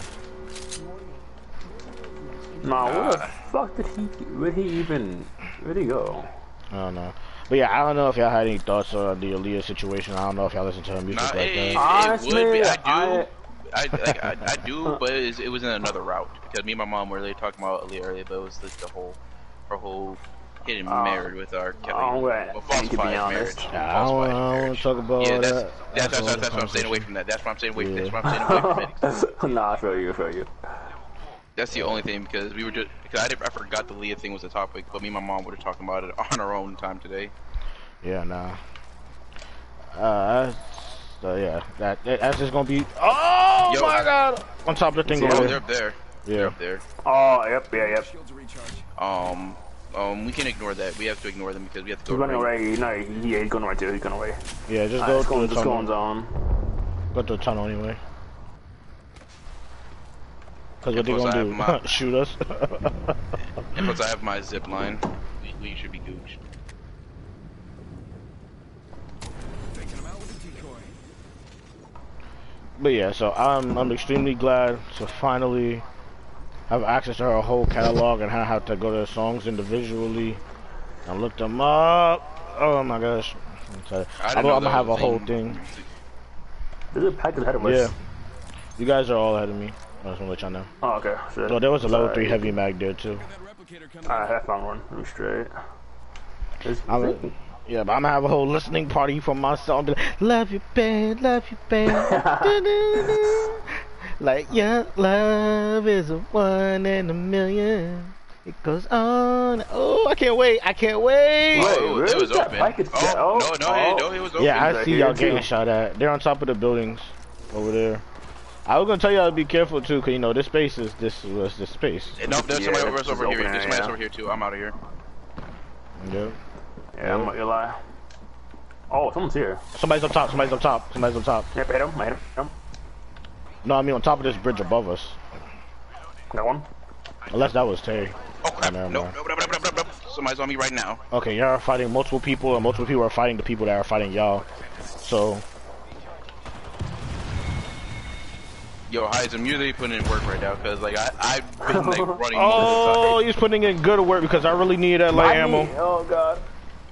Nah, where the fuck did he? Where'd he even? Where'd he go? I don't know. But yeah, I don't know if y'all had any thoughts on the Aaliyah situation. I don't know if y'all listen to her music Nah, like it, it, that. it would be. I do. Honestly, I, like, I, I do, but it was, it was in another route because me and my mom were really talking about Aaliyah earlier, but it was like the whole, her whole getting Uh, married with R. Kelly, I'm gonna- well, and to be honest- marriage. Yeah, I don't, I don't wanna talk about Yeah, that's that. that's that's, all that's, that's why I'm staying away from that. That's why I'm staying away. Yeah. That's why I'm staying away from it. nah, I feel you, I feel you. That's the only thing because we were just because I, did, I forgot the Leah thing was a topic, but me and my mom were talking about it on our own time today. Yeah, nah. Uh, so yeah, that, that that's just gonna be. Oh Yo. my god! On top of the thing Oh, they're up there. Yeah, They're Yeah. up there. Oh, yep, yeah, yep. Um, um, we can ignore that. We have to ignore them because we have to go. He's running right- away. No, he, yeah, he's going away too. He's going away. Yeah, just Alright, go let's go, through the let's go on tunnel. zone. Go through the tunnel anyway. Cause what they Plus, I gonna do? my- Shoot us? And plus, I have my zip line. We, we should be gooched. But yeah, so I'm I'm extremely glad to finally have access to her whole catalog and I have to go to the songs individually and look them up. Oh my gosh. I'm, sorry. I I'm, I'm gonna have a was whole thing. thing. There's a pack ahead of us. Yeah. You guys are all ahead of me. I just wanna let y'all know. Oh, okay. Shit. So there was a level Sorry. three heavy mag there too. Alright, I found one. I'm straight. There's- I'm a, yeah, but I'm gonna have a whole listening party for myself. Be like, love you, babe, love you, babe. Do-do-do. like, yeah, love is a one in a million. It goes on. Oh, I can't wait. I can't wait. Wait, Oh, where it is was open. bike? It's oh. Oh, no, no, oh. no, it was open. Yeah, I see y'all getting shot at. They're on top of the buildings over there. I was gonna tell y'all to be careful too, cause you know this space is this was this space. No, there's Yeah, somebody over, it's over here. There's area, somebody yeah. over here too. I'm out of here. Yeah. Yeah, I'm not gonna lie. Oh, someone's here. Somebody's up top. Somebody's up top. Somebody's up top. Yep, hit him. I hit him. Hit him. No, I mean on top of this bridge above us. Got one. Unless that was Terry. Oh crap! never No, mind. no, no, no, no, no, no. Somebody's on me right now. Okay, y'all are fighting multiple people, and multiple people are fighting the people that are fighting y'all. So, Yo, Heism, you're really putting in work right now, cause like I, I've been like running. Oh, he's putting in good work because I really need that light I ammo. need- Oh god.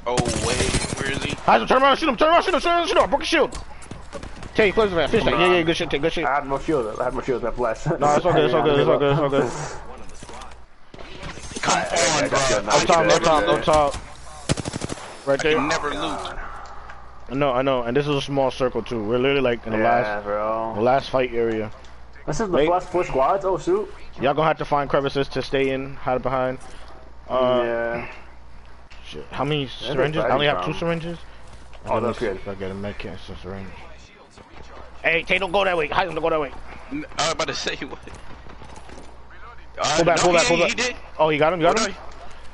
of the time. Oh wait, where is he? Heisel, turn around, shoot him, turn around, shoot him, shoot him, shoot him, broke his shield. Take, close that, finish that. Yeah, yeah, good shit, take good shit. I had no shield. I had no shield. I flashed. No, it's all good, it's all good, it's all good, it's all good. Come on, bro. Up top, up top, up top. Right there. can never loot. I know, I know, and this is a small circle too. We're literally like in the Yeah, last, the last fight area. This is the Wait. last four squads. Oh shoot. Y'all gonna have to find crevices to stay in, hide behind. Uh, yeah. shit. How many they syringes? I only have two syringes. Oh, Let that's good. if I get a med kit and a syringe. Hey, Tay, don't go that way. Heisel, don't go that way. I was about to say what. Pull back, pull back, pull he, back. He did. Oh, you got him, you got Hold him?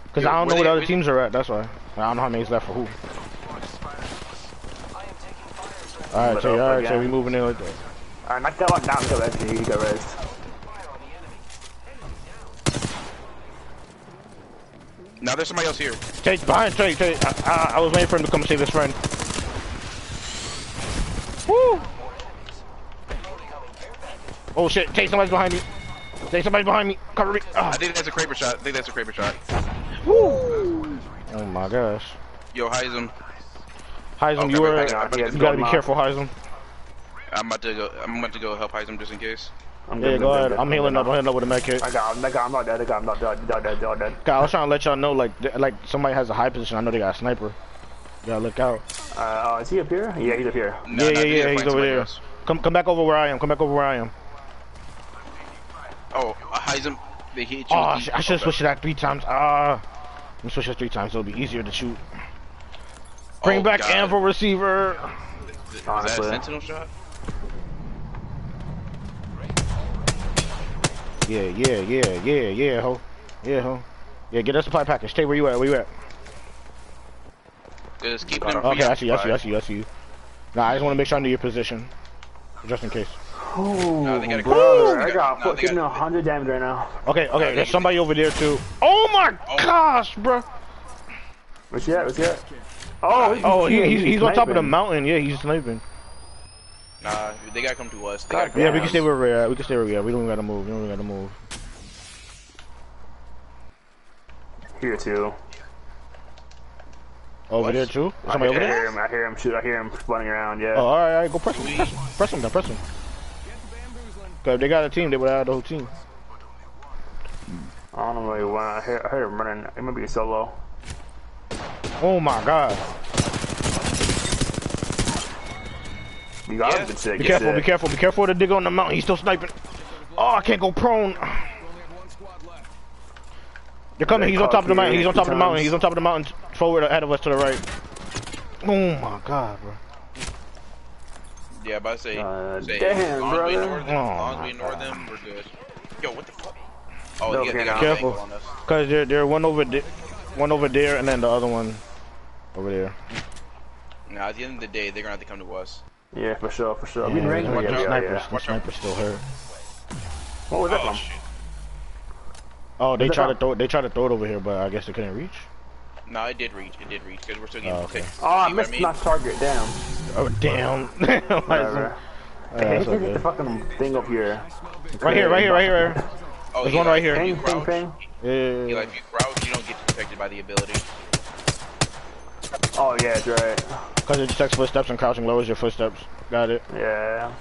Because I don't know where where the other teams are at, that's why. I don't know how many's left for who. Alright, But Tay, alright, Tay, again. we moving in with that. Alright, knock that one down. Go back. He got raised. Now there's somebody else here. Tay, behind Tay, Tay. I, I, I was waiting for him to come save his friend. Woo! Oh shit, Tay, somebody's behind me. Tay, somebody's behind me. Cover me. I Ah. think that's a Kraber shot. I think that's a Kraber shot. Woo! Oh my gosh. Yo, Heism, Heisem, Okay, you wait, were. You hang gotta be careful, Heisem. I'm about to go. I'm about to go help Heism just in case. I'm Yeah, go ahead. I'm healing up. I'm healing up with a med kit. I got him. I got him. I'm not dead. I got him. Not dead. Not dead. Not dead. God, I was trying to let y'all know, like, like somebody has a high position. I know they got a sniper. You gotta look out. Uh, oh, is he up here? Yeah, he's up here. No, yeah, no, yeah, they yeah. He's over somebody there. else. Come, come back over where I am. Come back over where I am. Oh, uh, Heism, they hit you. Oh, with sh- the- I should have switched it that three times. Ah, let me switch it three times. It'll be easier to shoot. Bring Oh, back God. ammo receiver. Is that a sentinel shot? Yeah, yeah, yeah, yeah, yeah, ho, yeah, ho. Yeah, get us a supply package. Stay where you at. Where you at? Just keep them. Okay, I see, I see, I see, I see you. Nah, I just want to make sure I know your position, just in case. Oh, No, they gotta- brother, Woo! I got No, they fucking gotta- 100 damage right now. Okay, okay. Okay. There's somebody over there too. Oh my Oh. gosh, bro. Where's he at? Where's he at? Oh, oh he's, Oh, he, he's, he's on top of the mountain. Yeah, he's sniping. Nah, they gotta come to us. They gotta come Yeah, to we can us. stay where we're at. We can stay where we're at. We don't gotta move. We don't gotta move. Here too. Over What? there too? I Somebody over hear there? him. I hear him shoot. I hear him running around. Yeah. Oh, alright, alright. Go press him. Press him. Press him. Then press him. Cause if they got a team, they would have the whole team. I don't know where. I hear, I heard him running. It might be solo. Oh my god. You got Yeah. him. Good shit. Be careful, be careful, be careful of the digger on the mountain. He's still sniping. Oh, I can't go prone. They're coming. He's on top of the mountain. He's on top of the mountain. He's on top of the mountain. Forward ahead of us to the right. Oh my god, bro. Yeah, but I say, Uh, say damn, as long as we brother. ignore them, as Oh, long as we ignore them, we're good. Yo, what the fuck? Oh, No, they got, they okay, got Careful. on. Cause they're they're one over there, one over there, and then the other one over there. Nah, at the end of the day, they're gonna have to come to us. Yeah, for sure, for sure. Yeah, We in range. the yeah. the snipers still hurt. What was that Oh from? shit. Oh, they Where's tried to throw. They tried to throw it over here, but I guess they couldn't reach. No, it did reach. It did reach because we're still getting Oh, okay. picked. Oh, I See what missed mean? my target. Damn. Oh damn! Whatever. Yeah, Hey, oh, that's hit the fucking thing up here. Right here, right here, right here. Right here. Oh, There's yeah, one right here. if you Ping, ping, ping. Yeah. Yeah, like if you crouch, you don't get detected by the ability. Oh yeah, that's right. Because it detects footsteps and crouching lowers your footsteps. Got it. Yeah.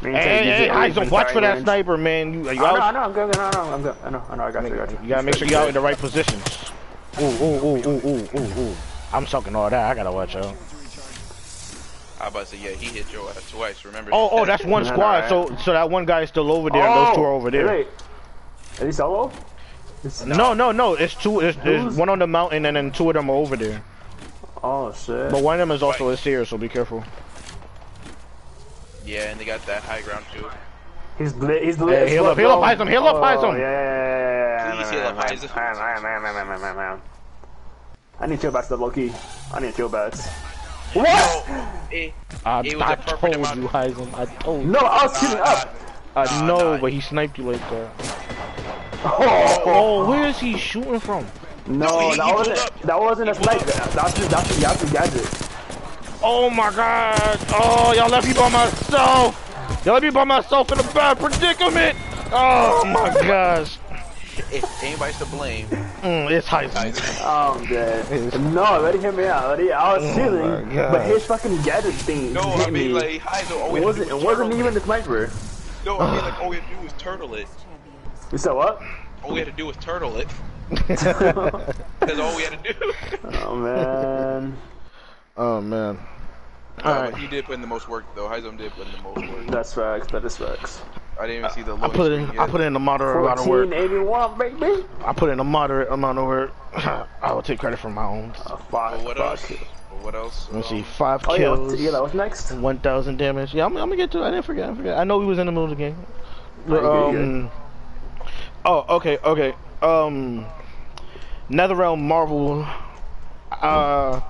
Hey, and hey, hey, it Isaac, even watch for that sniper, man. You, you, I know, out- I know, I'm good, I know, I'm good, I know, I know, I got you, I got you. you gotta make sure you're out in the right positions. Ooh, ooh, ooh, ooh, ooh, ooh, ooh. I'm sucking all that. I gotta watch out. I about to say, yeah, he hit your ass twice. Remember? Oh, oh, that's one Nah, squad. nah, So, so that one guy is still over there, and those two are over oh, there. Oh, Wait, is he solo? Is- No, no, no. It's two. It's, there's one on the mountain, and then two of them are over there. Oh shit. But one of them is also a seer, so be careful. Yeah, and they got that high ground too. He's lit. He's Hey, lit. heal up, heal up, Heisem, heal up, Oh, Yeah, yeah, yeah, yeah, yeah. Please heal up, Heisem. Man, man, man, man, man, man, man, man. I need shield bats, low key. I need shield bats. What? It, I, It was I a told amount- you, Heisem. I told you. No, I was shooting up. Uh, I Nah, know, nah. but he sniped you like that. Oh, Oh, where is he shooting from? No, he- he that pulled wasn't. That wasn't a sniper. That's just that's just Yahoo gadget. Oh my god! Oh, y'all left me by myself! Yo, let me by myself in a bad predicament. Oh my gosh. If anybody's to blame, Mm, it's Heisman. Oh, I'm dead. No, let him hear me out. Let him, I was Oh feeling, my God. but his fucking gadget thing no, hit I mean me. like Heizo. All it wasn't. It was wasn't turtle even the sniper. No, I mean like all we had to do was turtle it. You said what? All we had to do was turtle it. That's all we had to do. Oh man, oh man. Uh, Alright. he did put in the most work though. Heisman did put in the most work. that's facts. That is facts. I didn't even see the I loading put in screen I put in a moderate amount of work. 1481, baby. I put in a moderate amount of work. I will take credit for my own. Oh, fuck, But what fuck. else? But what else? Let me see, Um, five Oh yeah, kills, what's, yeah. That was next. one thousand damage. Yeah, I'm, I'm gonna get to. it. I didn't forget. I forget. I know we was in the middle of the game. Oh, um. Oh, okay, okay. Um. NetherRealm Marvel. Uh,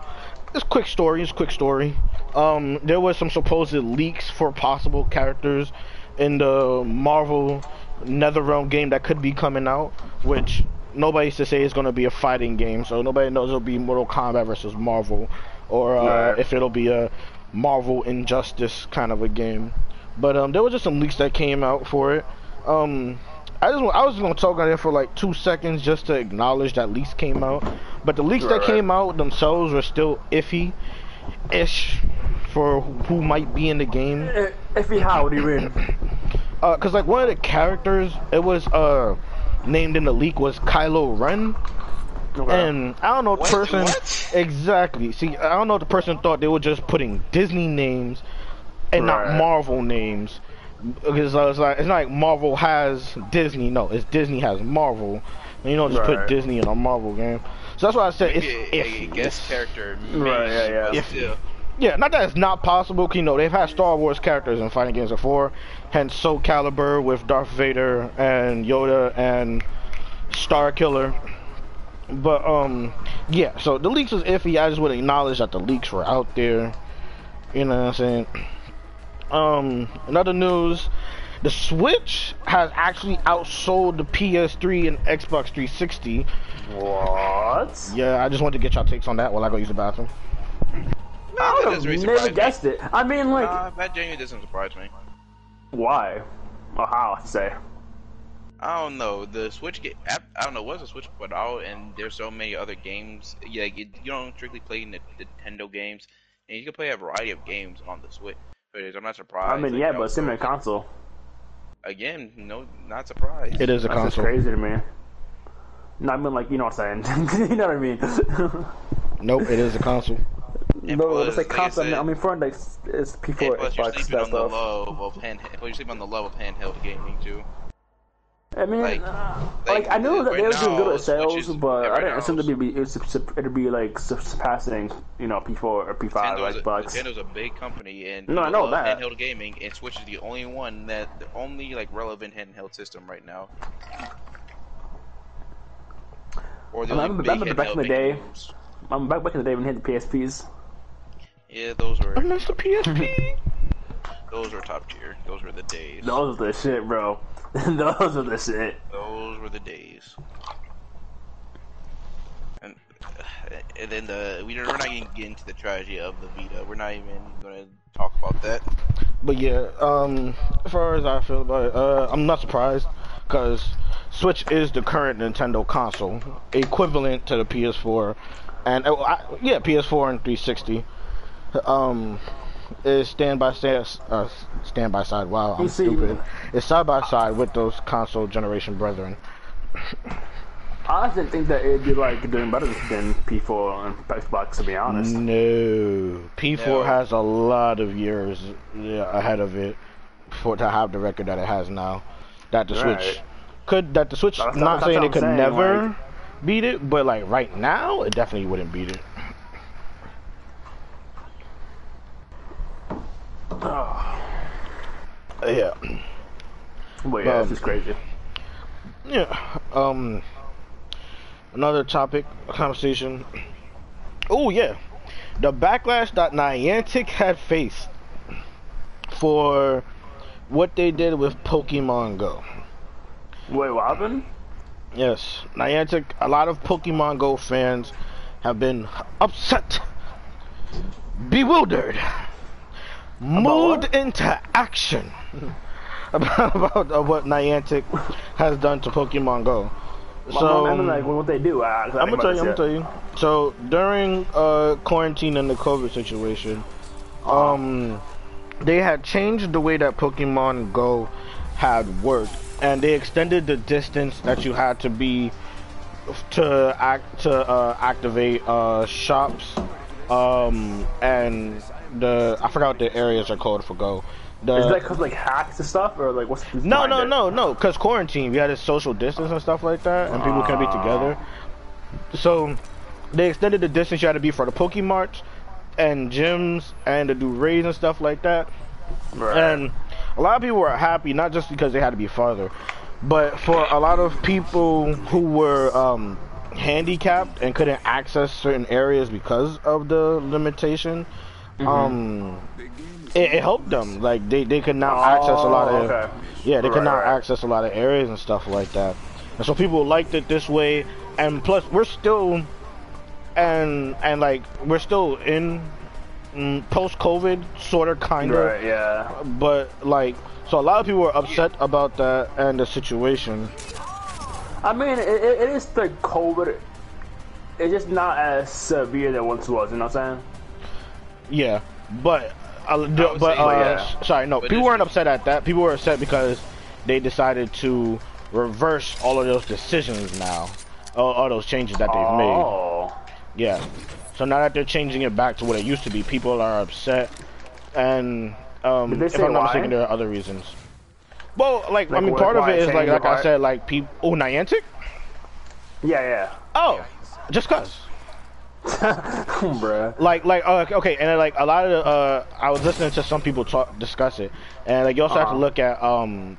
it's quick story. It's quick story. Um, there was some supposed leaks for possible characters in the Marvel NetherRealm game that could be coming out, which nobody's to say is going to be a fighting game, so nobody knows it'll be Mortal Kombat versus Marvel, or uh, Right. if it'll be a Marvel Injustice kind of a game. But um, there was just some leaks that came out for it. Um, I just I was gonna talk on it for like two seconds just to acknowledge that leaks came out, but the leaks Right, that right. came out themselves were still iffy, ish, for who might be in the game. Iffy, how? Do you mean? Uh, cause like one of the characters, it was uh named in the leak was Kylo Ren, Okay. and I don't know the person What? exactly. See, I don't know if the person thought they were just putting Disney names and not Marvel names. Because uh, it's like it's not like Marvel has Disney. No, it's Disney has Marvel. And you don't just put Disney in a Marvel game. So that's why I said it's Maybe a, a iffy. guest character. Right, maybe, yeah, yeah. but Iffy. still. Yeah, not that it's not possible. 'cause, You know, they've had Star Wars characters in fighting games before, hence Soul Calibur with Darth Vader and Yoda and Star Killer. But um, yeah. So the leaks was iffy. I just would acknowledge that the leaks were out there. You know what I'm saying? Um, another news: the Switch has actually outsold the PS3 and Xbox 360. What? Yeah, I just wanted to get y'all takes on that while I go use the bathroom. I would have never surprise me. guessed it. I mean, like, Uh, that genuinely doesn't surprise me. why? Or how? I say. I don't know. The Switch get I, I don't know. Once the Switch put out, and there's so many other games. Yeah, you, you don't strictly play the Nintendo games, and you can play a variety of games on the Switch. But I'm not surprised. I mean, like, yeah, but was similar so- console. Again, no, not surprised. It is a That's console. crazy to me. No, I mean, like, you know what I'm saying. you know what I mean? Nope, it is a console. And no, plus, it's like like I console. I mean, said- I mean, for like, it's P4, plus, you're Xbox, that stuff. love of hand. Plus, you're sleeping on the love of handheld gaming too. I mean, like- uh, like, like, I knew that they were doing good at sales, but I didn't now, assume it'd be it's, it'd be like surpassing, you know, P4 or P5 Nintendo's, a, Xbox. Nintendo's a big company, and No, I people know love that. handheld gaming, and Switch is the only one that the only like relevant handheld system right now. Or the I only remember- big remember back in handheld the day- making moves. I'm back back in the day when we had the PSPs. Yeah, those were I missed the PSP. those were top tier. Those were the days. Those are the shit, bro. Those are the shit. Those were the days. And, and then the we, we're not going to get into the tragedy of the Vita. We're not even going to talk about that. But yeah, um, as far as I feel about it, uh, I'm not surprised because Switch is the current Nintendo console, equivalent to the PS4, and uh, I, yeah, PS4 and 360. Um, is stand by stand, uh, stand by side. Wow, I'm stupid. It's side by side with those console generation brethren. I didn't think that it'd be like doing better than P4 and Xbox, to be honest. No, P4 No. has a lot of years ahead of it for to have the record that it has now. That the Switch could that the Switch That's- not that's saying it could saying, never like- beat it, but like right now, it definitely wouldn't beat it. Oh, Yeah, but yeah, Um, it's just crazy. yeah. Um, another topic a conversation. Oh yeah, the backlash that Niantic had faced for what they did with Pokemon Go. Wait, what happened? Yes, Niantic, a lot of Pokemon Go fans have been upset, bewildered, moved what? into action about, about uh, what Niantic has done to Pokemon Go. So, I mean, like, what they do? I, I'm gonna tell you. I'm gonna tell you. So during uh, quarantine and the COVID situation, Uh-huh. um, they had changed the way that Pokemon Go had worked, and they extended the distance that you had to be to act to uh, activate uh, shops, um, and the I forgot what the areas are called for Go. The, Is that cause like hacks and stuff, or like what's no, no, it? no, no. Because quarantine, we had a social distance and stuff like that, and people can't be Ah. together. So they extended the distance you had to be for the Pokemarts and gyms and to do raids and stuff like that. Right. And a lot of people were happy, not just because they had to be farther, but for a lot of people who were um, handicapped and couldn't access certain areas because of the limitation. Mm-hmm. Um, it, it helped them. Like they, they could now access a lot Oh, of okay. yeah, they Right, could now right. access a lot of areas and stuff like that. And so people liked it this way. And plus, we're still, and and like we're still in mm, post COVID, sort of, kind of. Right. Yeah. But like, so a lot of people were upset about that and the situation. I mean, it, it is the COVID. It's just not as severe than it once was. You know what I'm saying? Yeah, but uh, would but say, uh, yeah. sorry, no, But people weren't upset at that. People were upset because they decided to reverse all of those decisions now, all, all those changes that they've made. Oh. Yeah. So now that they're changing it back to what it used to be, people are upset, and um, if I'm not why? mistaken, there are other reasons. Well, like, I mean, why- part of it is like like it? I said, like people. Oh, Niantic. Yeah. Yeah. Oh, just cause. Bruh. Like, like, uh, okay, and then, like a lot of the, uh, I was listening to some people talk, discuss it, and like you also have to Uh-huh. look at um,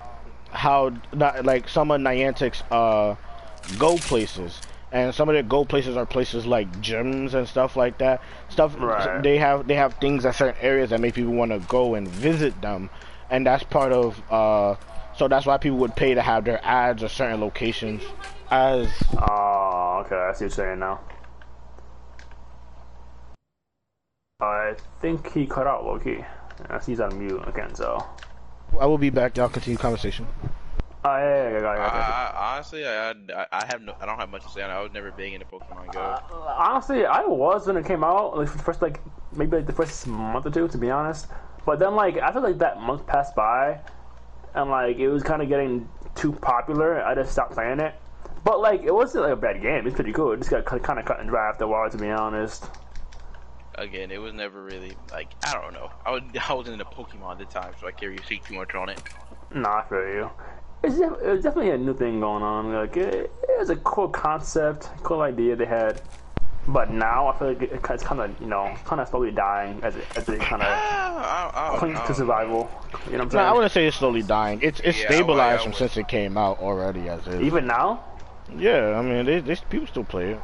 how not like some of Niantic's uh, go places, and some of their go places are places like gyms and stuff like that. Stuff Right. they have, they have things at certain areas that make people want to go and visit them, and that's part of uh, so that's why people would pay to have their ads or certain locations as Oh, okay. I see what you're saying now. I think he cut out Loki. I he's on mute again, so. I will be back. Y'all continue conversation. Oh, yeah, yeah, yeah, got it. I, I, honestly, I, I, I have no, I don't have much to say on it. I was never big into Pokemon Go. Uh, honestly, I was when it came out, like for the first like maybe like the first month or two, to be honest. But then like after like that month passed by, and like it was kind of getting too popular, I just stopped playing it. But like it wasn't like a bad game; it's pretty cool. It just got kind of cut and dry after a while, to be honest. Again, it was never really like I don't know. I was I wasn't into Pokemon at the time, so I can't really speak too much on it. Nah, I feel you. It's def- it was definitely a new thing going on. Like it, it was a cool concept, cool idea they had. But now I feel like it, it's kind of you know kind of slowly dying as it as it kind of Ah, clings I to don't know. survival. You know what I'm No, saying? I wouldn't say it's slowly dying. It's it's Yeah, I stabilized would- I from would. since it came out already as is. Even now? yeah, I mean, they, they people still play it.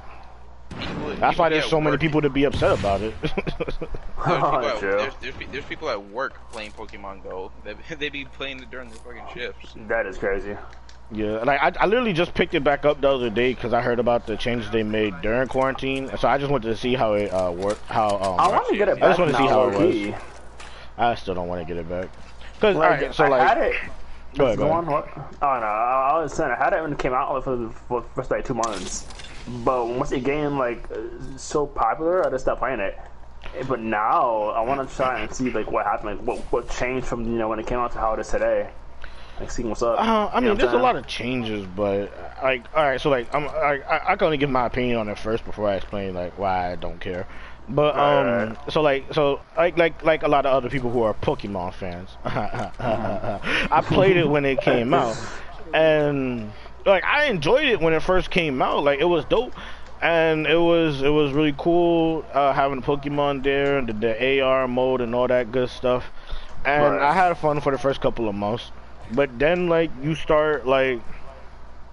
People- That's why there's so many people to be upset about it. There's people, Oh, at, there's, there's, there's people at work playing Pokemon Go. They, they be playing it during their fucking shifts. That is crazy. yeah, like I, I literally just picked it back up the other day because I heard about the changes they made during quarantine. So I just wanted to see how it uh worked. How um, I want to get it Back I just wanna see how it low-key. I still don't want to get it back. Cause Like, alright, so I like, had it. go ahead, go ahead. Oh no, I I was saying I had it when it came out for the, for the first like two months, but once it gained like so popular, I just stopped playing it. But now I want to try and see like what happened, like what what changed from you know when it came out to how it is today. Like seeing what's up. Uh, I You know mean, there's a lot of changes, but like, all right, so like, I'm, I, I I can only give my opinion on it first before I explain like why I don't care. But um, Right. so like, so like, like, like a lot of other people who are Pokemon fans, I played it when it came out, and like I enjoyed it when it first came out. Like it was dope, and it was it was really cool uh, having Pokemon there and the, the AR mode and all that good stuff. And Right. I had fun for the first couple of months, but then like you start like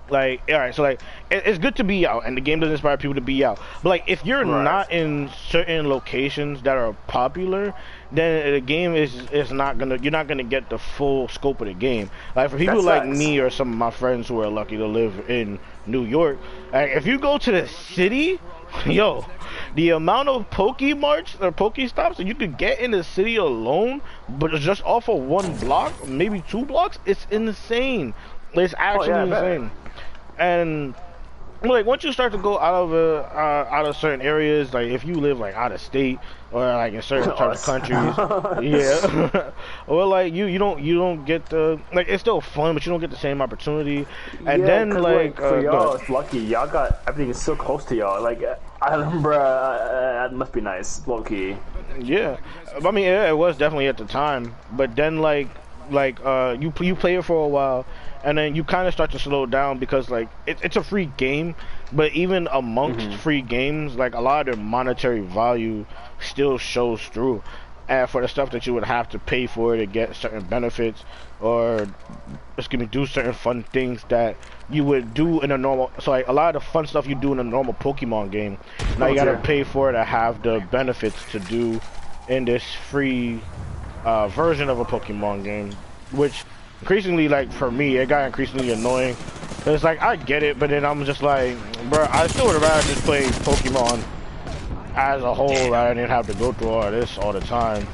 like all right so like it, it's good to be out and the game does inspire people to be out but like if you're Right. not in certain locations that are popular then the game is is not gonna you're not gonna get the full scope of the game like for people like me or some of my friends who are lucky to live in new york like, if you go to the city yo the amount of Pokemarts or Pokestops that you could get in the city alone, but just off of one block, maybe two blocks, it's insane. It's actually Oh, yeah, insane. And like once you start to go out of uh, uh, out of certain areas, like if you live like out of state or like in certain types of countries, yeah, or like you you don't you don't get the like it's still fun, but you don't get the same opportunity. And Yeah, then 'cause, like, for uh, y'all, it's lucky. Y'all got everything is so close to y'all. Like I remember, uh, uh, that must be nice, low key. Yeah, I mean yeah, it was definitely at the time, but then like like uh you you play it for a while, and then you kind of start to slow down because like it, it's a free game, but even amongst free games, like a lot of their monetary value still shows through. And for the stuff that you would have to pay for to get certain benefits, or it's gonna do certain fun things that you would do in a normal. So like a lot of the fun stuff you do in a normal Pokemon game, now you Oh, gotta dear. pay for it to have the benefits to do in this free uh, version of a Pokemon game, which increasingly, like for me, it got increasingly annoying. It's like I get it, but then I'm just like, bro, I still would rather just play Pokemon as a whole. I didn't have to go through all this all the time.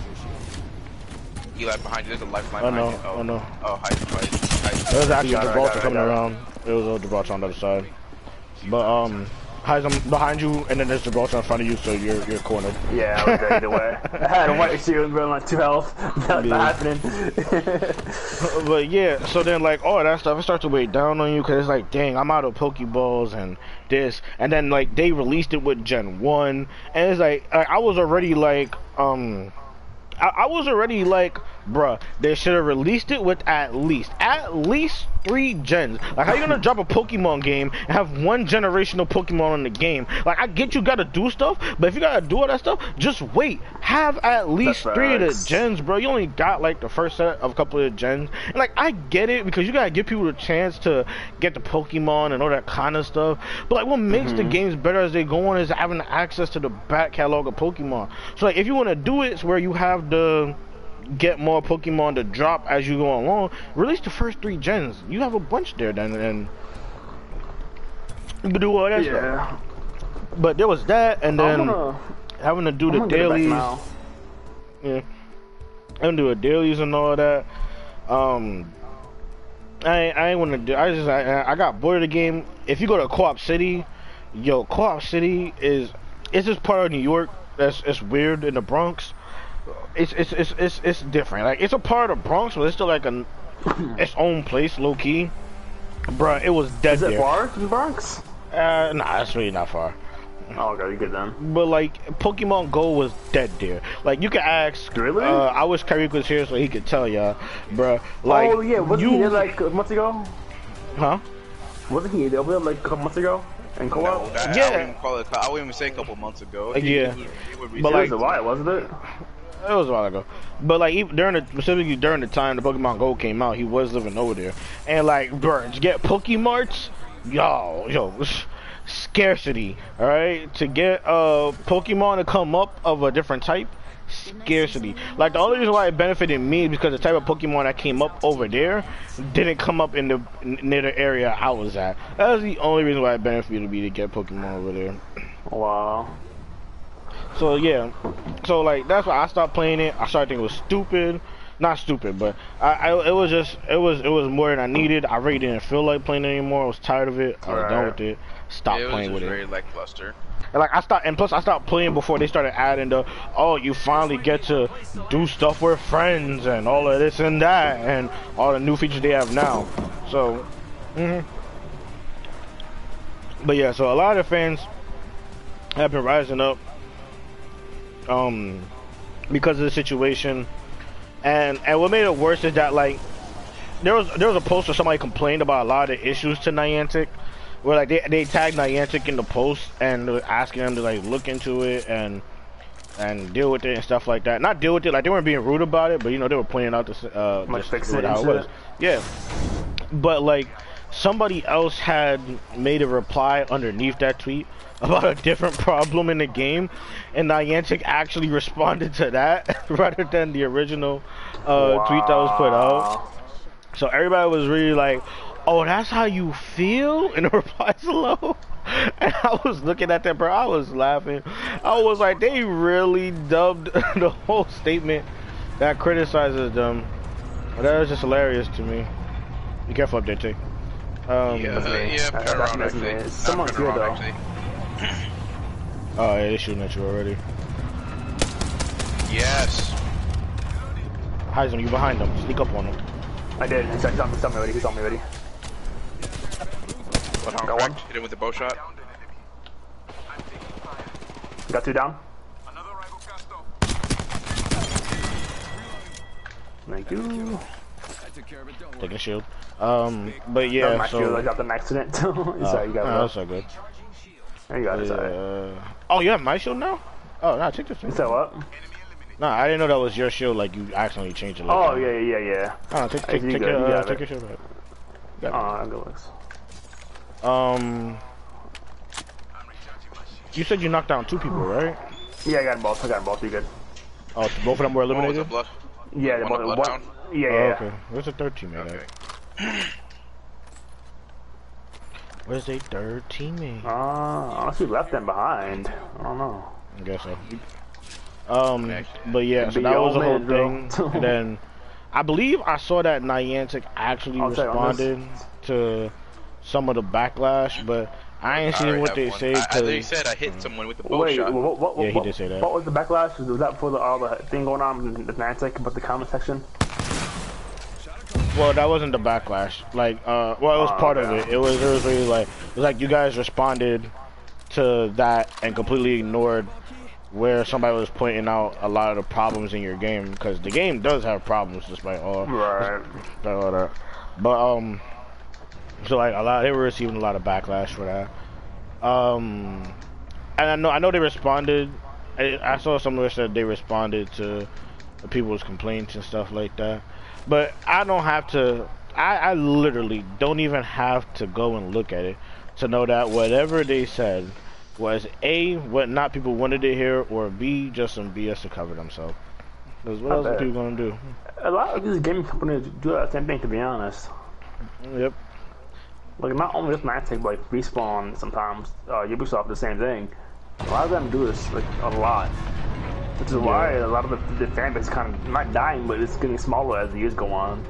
Eli behind you. There's a lifeline Oh, behind no. you. Oh, Oh, no. Oh, hide, hide, hide. It was actually it, Gibraltar got it, I coming around. It was a Gibraltar on the other side. But um, Hyde, I'm behind you, and then there's Gibraltar in front of you, so you're you're cornered. Yeah, I was there either way. I had a white shield, bro, like two health. That's not happening. But yeah, so then like all that stuff, it starts to weigh down on you because it's like, dang, I'm out of Pokeballs and this, and then like they released it with Gen One, and it's like I, I was already like, um, I, I was already like, bruh, they should have released it with at least, at least three gens. Like, how you gonna drop a Pokemon game and have one generational Pokemon in the game? Like, I get you gotta do stuff, but if you gotta do all that stuff, just wait. Have at least That's three of the gens, bro. You only got like the first set of a couple of gens. And like, I get it because you gotta give people a chance to get the Pokemon and all that kind of stuff. But like, what makes the mm-hmm. games better as they go on is having access to the back catalog of Pokemon. So like, if you wanna do it, it's where you have the get more Pokemon to drop as you go along. Release the first three gens. You have a bunch there then, and you can do all that stuff. yeah. But there was that, and then gonna, having to do I'm the gonna get it back dailies. now. Yeah. And do the dailies and all that. Um, I ain't, I ain't want to do. I just I, I got bored of the game. If you go to Co-op City, yo, Co-op City is it's just part of New York. That's it's weird in the Bronx. It's it's it's it's, it's different. Like it's a part of Bronx, but it's still like an its own place, low key. Bruh, it was dead Is it there. far from Bronx? Uh, nah, it's really not far. Oh, okay, you good then. But like Pokemon Go was dead there. Like you could ask. Really? Uh, I wish Kyrie was here so he could tell y'all, bruh. Like oh yeah, wasn't you, he there like a month ago? huh? Wasn't he over there like a couple months ago? In No, co-op? that, Yeah. I wouldn't even call it. I wouldn't even say a couple months ago. Yeah. He would But, It like- was a while, wasn't it? It was a while ago. But like even during the specifically during the time the Pokemon Go came out, he was living over there. And like, to get Pokemarts, yo, yo, scarcity. All right, to get uh, a Pokemon to come up of a different type. Scarcity. Like the only reason why it benefited me is because the type of Pokemon that came up over there didn't come up in the near the area I was at. That was the only reason why it benefited me to get Pokemon over there. Wow. So yeah, so like that's why I stopped playing it. I started thinking it was stupid, not stupid, but I, I it was just it was it was more than I needed. I really didn't feel like playing it anymore. I was tired of it. I was done with it. Stopped it was playing with very it. lackluster. And like I stopped, and plus I stopped playing before they started adding the oh you finally get to do stuff with friends and all of this and that and all the new features they have now. So, mhm. but yeah, so a lot of fans have been rising up um because of the situation and and what made it worse is that like there was there was a post where somebody complained about a lot of issues to Niantic where like they, they tagged Niantic in the post and asking them to like look into it and and deal with it and stuff like that. Not deal with it like they weren't being rude about it, but you know they were pointing out this uh Like fix it how it was. Yeah, but like somebody else had made a reply underneath that tweet about a different problem in the game, and Niantic actually responded to that rather than the original uh, tweet that was put out. So everybody was really like, "Oh, that's how you feel?" in the replies below. And I was looking at that, bro. I was laughing. I was like, they really dubbed the whole statement that criticizes them. That was just hilarious to me. Be careful up there, T. Um, Yeah, uh, me. yeah, turn that's actually. Someone's turn here, though. Actually. Oh, yeah, they're shooting at you already. Yes. Heisman, you behind them. Sneak up on them. I did. He's on me, he's on me already. He's on me already. One Got one. Hit him with the bow shot. Got two down. Thank you. Taking a shield. Um, but Yeah, yeah, my so. shield, I dropped an accident. Sorry, you got oh, it. that's so good. There you got it. Sorry. Uh, oh, you have my shield now? Oh, no, take this You one. said what? No, I didn't know that was your shield. Like you accidentally changed it. Like Oh that. yeah, yeah, yeah. Oh, take, Hey, take, you take your, you uh, take your shield back. Oh, Got good looks. it. Um, you said you knocked down two people, right? Yeah, I got them both. I got them both. You good? Oh, both of them were One was eliminated. blood. Yeah, they One both. of One, Bloodhound? yeah, Oh, yeah. okay. Where's the third teammate Okay. at? Where's the third teammate? Uh, unless we left them behind. I don't know. I guess so. Um, Okay. but yeah, so that was the whole man, thing. and then I believe I saw that Niantic actually I'll say on this. responded to some of the backlash, but I ain't I seen what they one. say. I, I, they 'cause- said I hit someone with the bow Wait, shot. what, what, what, Yeah, he what, did say that. What was the backlash? Was that for the all the thing going on in the Niantic about the comment section? Well, that wasn't the backlash. Like, uh, well, it was Oh, part of it. It was, it was really like, it was like you guys responded to that and completely ignored where somebody was pointing out a lot of the problems in your game because the game does have problems despite all, Right. despite all that. But um, so like a lot, they were receiving a lot of backlash for that. Um, and I know, I know they responded. I, I saw somewhere said they responded to the people's complaints and stuff like that. But I don't have to. I, I literally don't even have to go and look at it to know that whatever they said was a what not people wanted to hear, or b just some BS to cover themselves. Because what I else are bet. people gonna do? A lot of these gaming companies do that same thing, to be honest. Yep. Like not only just Niantic, but like Respawn sometimes, uh, Ubisoft the same thing. A lot of them do this like a lot, which is why a lot of the, the fan base kind of not dying, but it's getting smaller as the years go on.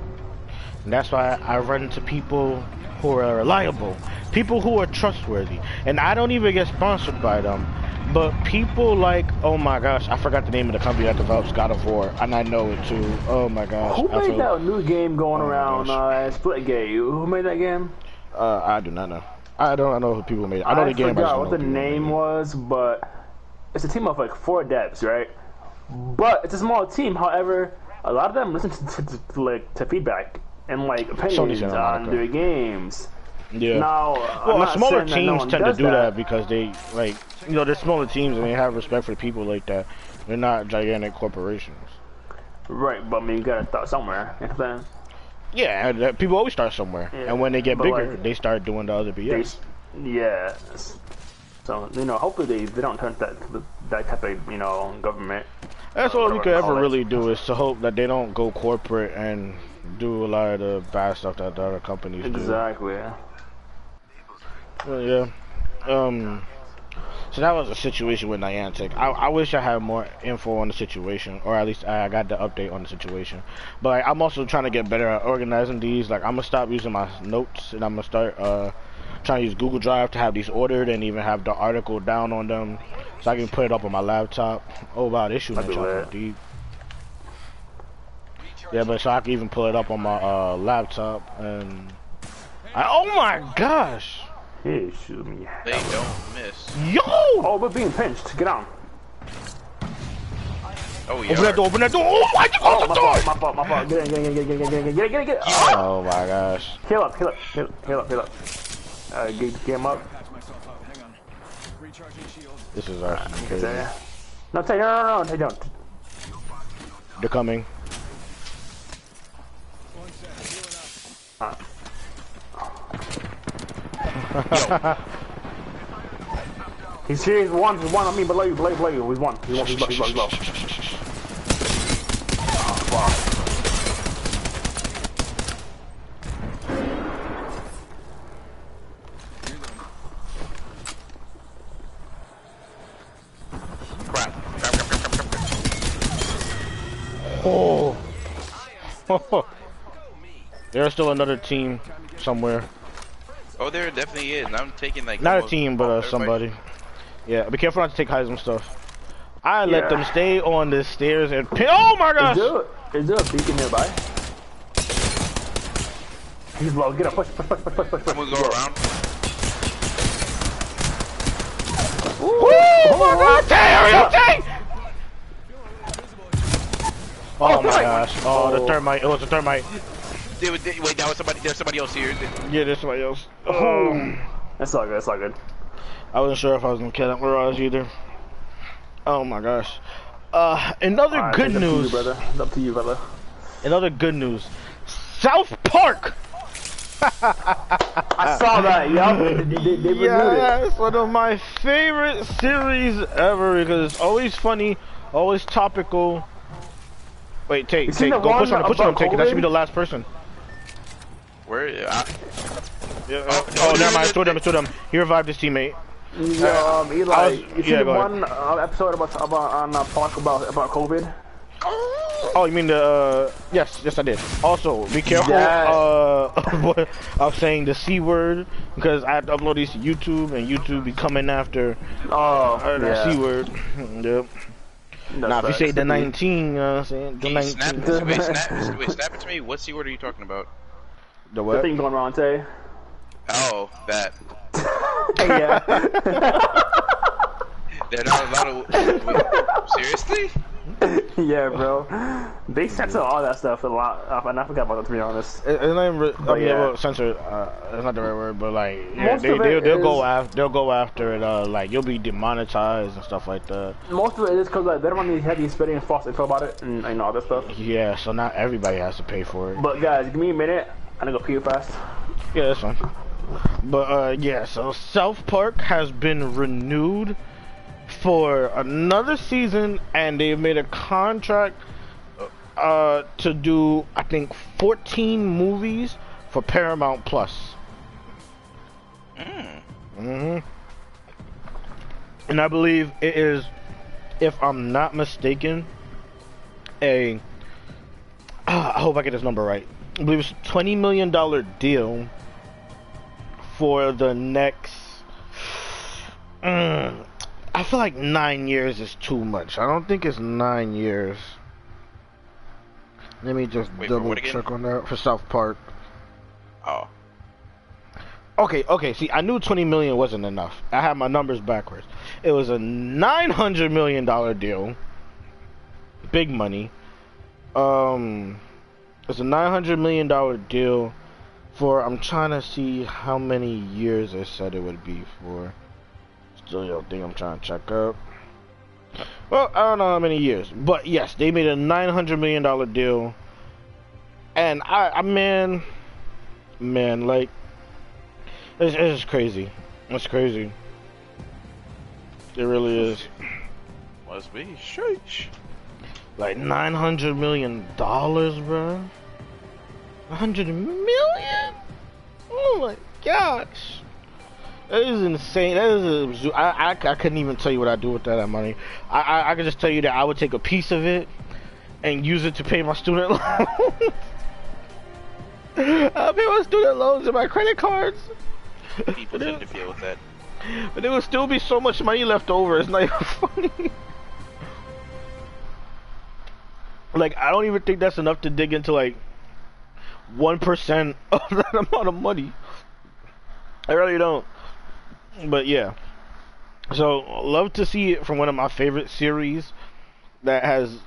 And that's why I run into people who are reliable, people who are trustworthy, and I don't even get sponsored by them. But people like, oh my gosh, I forgot the name of the company that develops God of War, and I know it too. Oh my gosh. Who I made feel- that new game going Oh around uh, Splitgate? Who made that game? Uh, I do not know. I don't know who people made it. I know the game. I forgot what the who people made name was, but it's a team of like four devs, right? But it's a small team. However, a lot of them listen to, to, to, like to feedback and like opinions on their games. Yeah. Now, well, smaller that no teams tend to do that. because they like, you know, they're smaller teams and they have respect for people like that. They're not gigantic corporations. Right, but I mean, you gotta start somewhere. You know what I'm saying? Yeah, uh, people always start somewhere, Yeah, and when they get but, bigger, like, they start doing the other BS. They, yeah. So you know, hopefully they, they don't turn that that type of you know government. That's uh, all we whatever could ever really do is to hope that they don't go corporate and do a lot of the bad stuff that the other companies do. Exactly. Yeah. Um. So that was a situation with Niantic. I, I wish I had more info on the situation, or at least I got the update on the situation. But I'm also trying to get better at organizing these. Like I'm gonna stop using my notes, and I'm gonna start uh trying to use Google Drive to have these ordered, and even have the article down on them, so I can put it up on my laptop. Oh wow, this shooting at That'd be y'all lit. from deep. Yeah, but so I can even pull it up on my uh, laptop, and I, oh my gosh, Hey, shoot me. They don't miss. yo! Oh, we're being pinched. Get on. Oh yeah. Open that door, open that door. Oh my Oh, god, my door! fault, my fault, my fault. Get in, get in, get in, get in, get in, get in, get in, get in. Oh my gosh. Heal up, heal up, heal up, heal up, heal up. Uh, get, get him up. This is our No, take, no, no, no, take don't. They're coming. He's here, he's one, he's one on me, below you, below you, below you. He's one, he's one, he's low, he's low, he's low. Oh. There's still another team somewhere. Oh, there definitely is. I'm taking like Not a team, but uh, somebody. Yeah, be careful not to take Heisman stuff. I let Yeah. them stay on the stairs and pin. Oh my Is gosh! there, is there a beacon nearby? He's low. Get up. Push, push, push, push, push, push. I'm gonna go around. Oh my god! Terry, okay! Oh my gosh! Oh, the thermite! It was a thermite. They, they, wait, that was somebody. There's somebody else here. Yeah, there's somebody else. Oh. That's all good. That's all good. I wasn't sure if I was gonna kill that Mirage either. Oh my gosh. Uh, another Alright, good it's up to you, news. brother. It's up to you, brother. Another good news. South Park. I saw that. Yup. They, they, they. Yeah, it's one of my favorite series ever because it's always funny, always topical. Wait, take, You take, go push on him, push on him, take it. That should be the last person. Where? I, Yeah. Oh, Oh, no, never no, mind. no, It's two of them. It's two of them. He revived his teammate. Yeah, um, Eli, was- you yeah, see the one uh, episode about about on uh, Park about about COVID? Oh, you mean the? Uh, yes, yes, I did. Also, be careful Yes. uh, of saying the c word because I have to upload these to YouTube and YouTube be coming after Oh, uh, that yeah. c word. Yep. That's Now, if you say the 19, uh, I'm saying the Hey, 19. snap, wait, snap, wait, snap it to me. What C word are you talking about? The The what? thing going around today. Oh, that. yeah. They're not allowed to. Wait, seriously? yeah, bro. They censor all that stuff a lot, uh, and I forgot about that to be honest. It- It's not even. Re- I mean, yeah. well, censor. Uh, it's not the right word, but like, yeah, they, they, will they'll go after they'll go after it. Uh, like you'll be demonetized and stuff like that. Most of it is because like, they don't want to have you spreading false info about it and, and all that stuff. Yeah, so not everybody has to pay for it. But guys, give me a minute. I'm gonna go pee fast. Yeah, that's fine. But uh, yeah, so South Park has been renewed for another season, and they've made a contract uh to do I think 14 movies for Paramount Plus. Mm. Mhm. And I believe it is, if I'm not mistaken, a. ah, I hope I get this number right. I believe it's a twenty million dollar deal for the next. Mm, I feel like nine years is too much. I don't think it's nine years. Let me just Wait, double check on that for South Park. Oh. Okay, okay. See, I knew 20 million wasn't enough. I had my numbers backwards. It was a 900 million dollar deal. Big money. Um, it's a 900 million dollar deal for. I'm trying to see how many years it said it would be for. Still, your thing. I'm trying to check up. Well, I don't know how many years, but yes, they made a 900 million dollar deal. And I, I man, man, like. It's, it's crazy. It's crazy. It really is. Must be. Sheesh. Like nine hundred million dollars, bro. A hundred million? Oh my gosh. That is insane. That is a, I, I, I couldn't even tell you what I'd do with that money. I, I I could just tell you that I would take a piece of it and use it to pay my student loans. I'll pay my student loans and my credit cards. People tend to deal with that. But there would still be so much money left over. It's not even funny. like I don't even think that's enough to dig into like one percent of that amount of money. I really don't. But yeah. So love to see it from one of my favorite series that has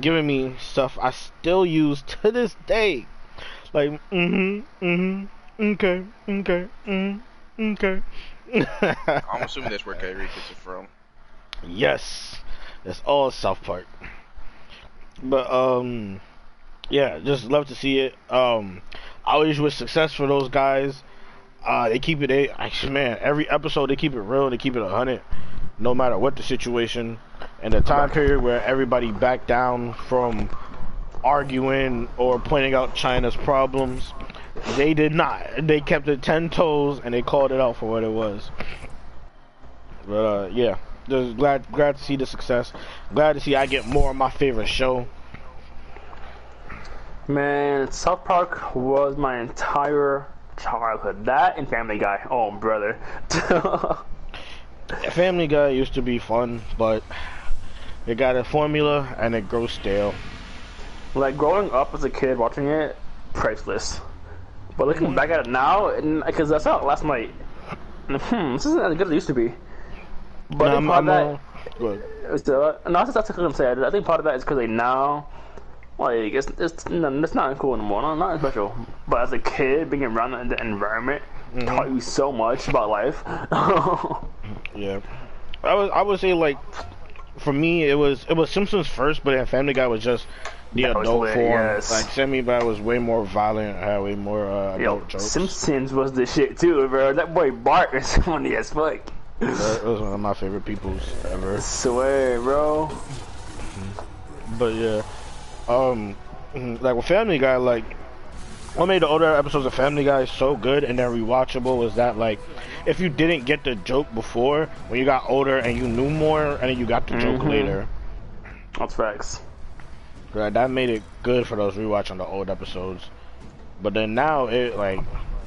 given me stuff I still use to this day. Like mm-hmm, mm-hmm, okay, okay, mm, okay. I'm assuming that's where Kyrie gets it from. Yes, it's all South Park. But um, yeah, just love to see it. Um, I always wish success for those guys. Uh, they keep it. They man, every episode they keep it real. They keep it hundred, no matter what the situation. And the time period where everybody backed down from arguing or pointing out China's problems, they did not. They kept it ten toes and they called it out for what it was. But uh, yeah, just glad glad to see the success. Glad to see I get more of my favorite show. Man, South Park was my entire childhood. That and Family Guy. Oh, brother. Family Guy used to be fun, but it got a formula and it grows stale. like growing up as a kid watching it, priceless. But looking back at it now, because I saw it last night, hmm, this isn't as good as it used to be. But I Nah, think part of that, uh, good. it's the, no, that's that's what I'm saying. I think part of that is because like now, like it's it's it's not cool anymore. Not not special. But as a kid, being around in the environment taught you so much about life. Yeah, I was I would say like for me it was it was Simpsons first, but then Family Guy was just the That adult lit, form. yes. Like Family Guy was way more violent, had way more uh, Yo, adult jokes. Simpsons was the shit too, bro. That boy Bart is funny as fuck. That was one of my favorite peoples ever. Swear, bro. But yeah, um, mhm, like with Family Guy, like what made the older episodes of Family Guy so good and then rewatchable was that like if you didn't get the joke before, when you got older and you knew more, and then you got the joke Mhm. later, That's facts. right? That made it good for those rewatching the old episodes. But then now it like,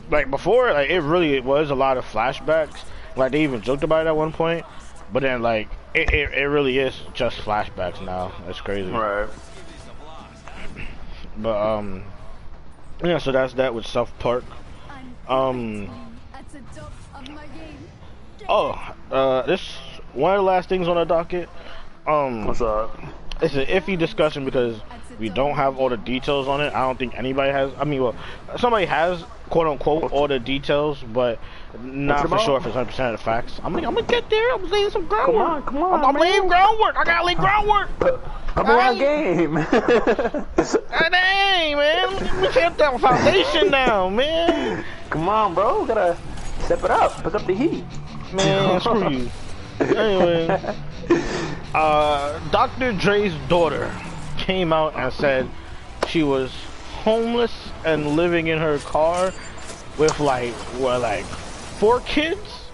like before, like it really it was a lot of flashbacks. Like they even joked about it at one point, but then like it, it, it really is just flashbacks now. It's crazy. Right. But um, yeah. So that's that with South Park. Um. At the top of my game. Oh, uh, this one of the last things on the docket. Um, What's up? it's an iffy discussion because we don't have all the details on it. I don't think anybody has. I mean, well, somebody has quote unquote all the details, but not for sure if it's 100 percent of the facts. I'm gonna, I'm gonna get there. I'm laying some groundwork. Come on, come on, I'm, I'm laying groundwork. I gotta lay groundwork. Come on, game. Dang, man, we kept that foundation down, man. Come on, bro. Gotta step it up. Pick up the heat. Man, screw you. Anyway, uh, Dr. Dre's daughter came out and said she was homeless and living in her car with like, what, like four kids?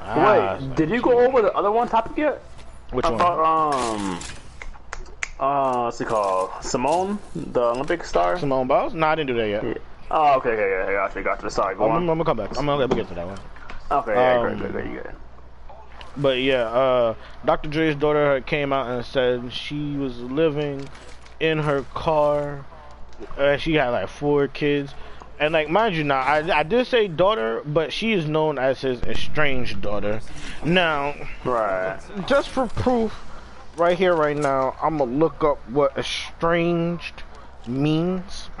Ah, Wait, did you go over the other one topic yet? which one? About um, uh, what's it called? Simone, the Olympic star. Simone Biles? No, I didn't do that yet. Yeah. Oh, okay, okay, okay, gotcha, gotcha. Sorry, go I'm, on. I'm gonna come back. I'm gonna get to that one. Okay, yeah, um, good, good, good, you good. But yeah, uh, Dr. Dre's daughter came out and said she was living in her car. Uh, she had like four kids. And like, mind you, now I, I did say daughter, but she is known as his estranged daughter. Now, Right. just for proof, right here, right now, I'm gonna look up what estranged means.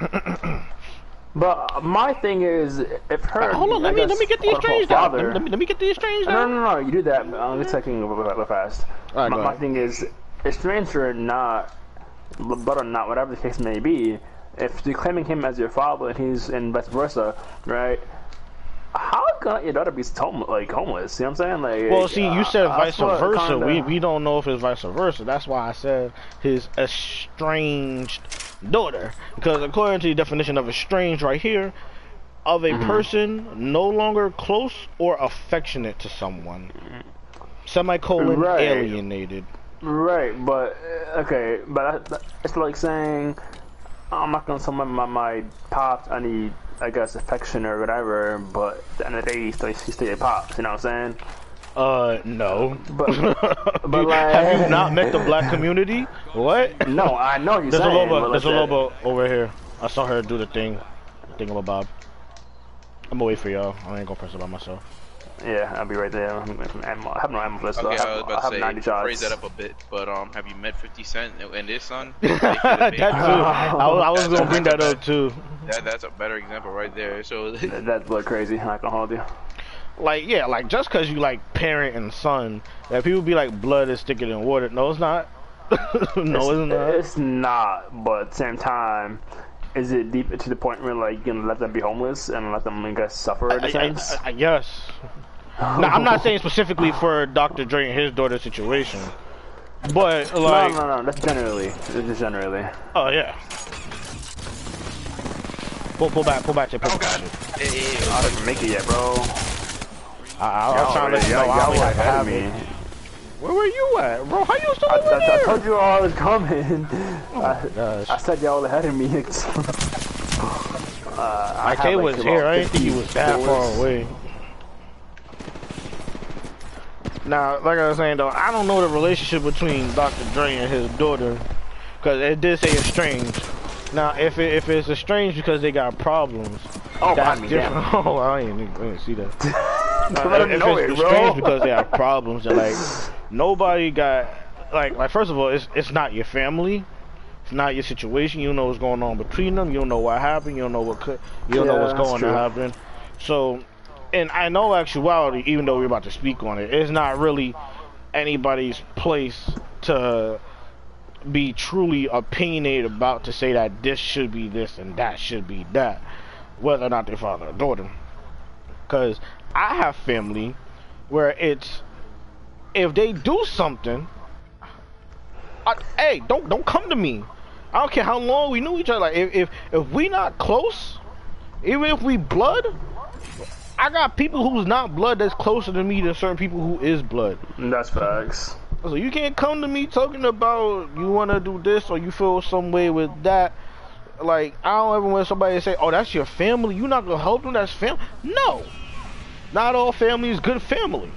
But my thing is, if her, Hold on, let I me guess, let me get the estranged out. Let me, let me- let me get the estranged out. no, no, no, you do that. I'm just checking real, fast. My, my thing is, estranged or not, but or not, whatever the case may be, if you're claiming him as your father and he's and vice versa, right? How can your daughter be home, like homeless? You know what I'm saying? Like, Well, see, you said uh, vice versa. kinda- We we don't know if it's vice versa. That's why I said his estranged daughter, because according to the definition of estranged right here, of a person no longer close or affectionate to someone. Semicolon Right. alienated. Right, but uh, okay, but that, it's like saying I'm not gonna tell my, my my pops I need I guess affection or whatever, but at the end of the day, he still, he's still pops. You know what I'm saying? Uh, no. But- but Dude, like- have you not met the black community? What? No, I know you're There's a saying. Loba. but There's a like that- Loba over here. I saw her do the thing. Thing of a bob. I'm gonna wait for y'all. I ain't gonna press it by myself. Yeah, I'll be right there. I'm- I'm- I have no ammo for this. Okay, so I I was have, I about have to 90 shots. phrase that up a bit, but um, have you met 50 Cent and his son? that too. I, was- I was gonna bring that up too. That, that's a better example right there. So That- That's what crazy. I can hold you. Like yeah, like just cause you like parent and son, that people be like blood is thicker than water. No, it's not. no, it's not. It's not, but at the same time, is it deep to the point where like you gonna let them be homeless and let them I guess suffer in a I, sense? I, I guess. now, I'm not saying specifically for Dr. Dre and his daughter situation, but like, no, no, no. That's generally. That's just generally. oh yeah. Pull, pull back, pull back to your Oh god. Hey, I didn't make it yet, bro. I, I, I was trying to let you know I y'all were ahead of me. Where were you at, bro? How you still I over I, I told you all was coming. I, Gosh. I said y'all ahead of me. uh, I Like have, they was about here. I didn't think he was that far away. Now, like I was saying though, I don't know the relationship between Dr. Dre and his daughter, because it did say estranged. Now, if it, if it's estranged because they got problems, Oh, that's behind me, different. damn. Oh, I didn't, I didn't see that. Out if it's estranged because they have problems, and like nobody got like like first of all, it's it's not your family. It's not your situation. You don't know what's going on between them. You don't know what happened. You don't know what could. You don't know what's going to happen. So, and I know actuality, even though we're about to speak on it, it's not really anybody's place to be truly opinionated about to say that this should be this and that should be that, whether or not their father or daughter. Because I have family where it's if they do something, I, hey, don't don't come to me. I don't care how long we knew each other. Like if if if we not close, even if we blood, I got people who's not blood that's closer to me than certain people who is blood. That's facts. So you can't come to me talking about you want to do this or you feel some way with that. Like I don't ever want somebody to say, "Oh, that's your family. You're not gonna help them. That's family." No, not all family is good family.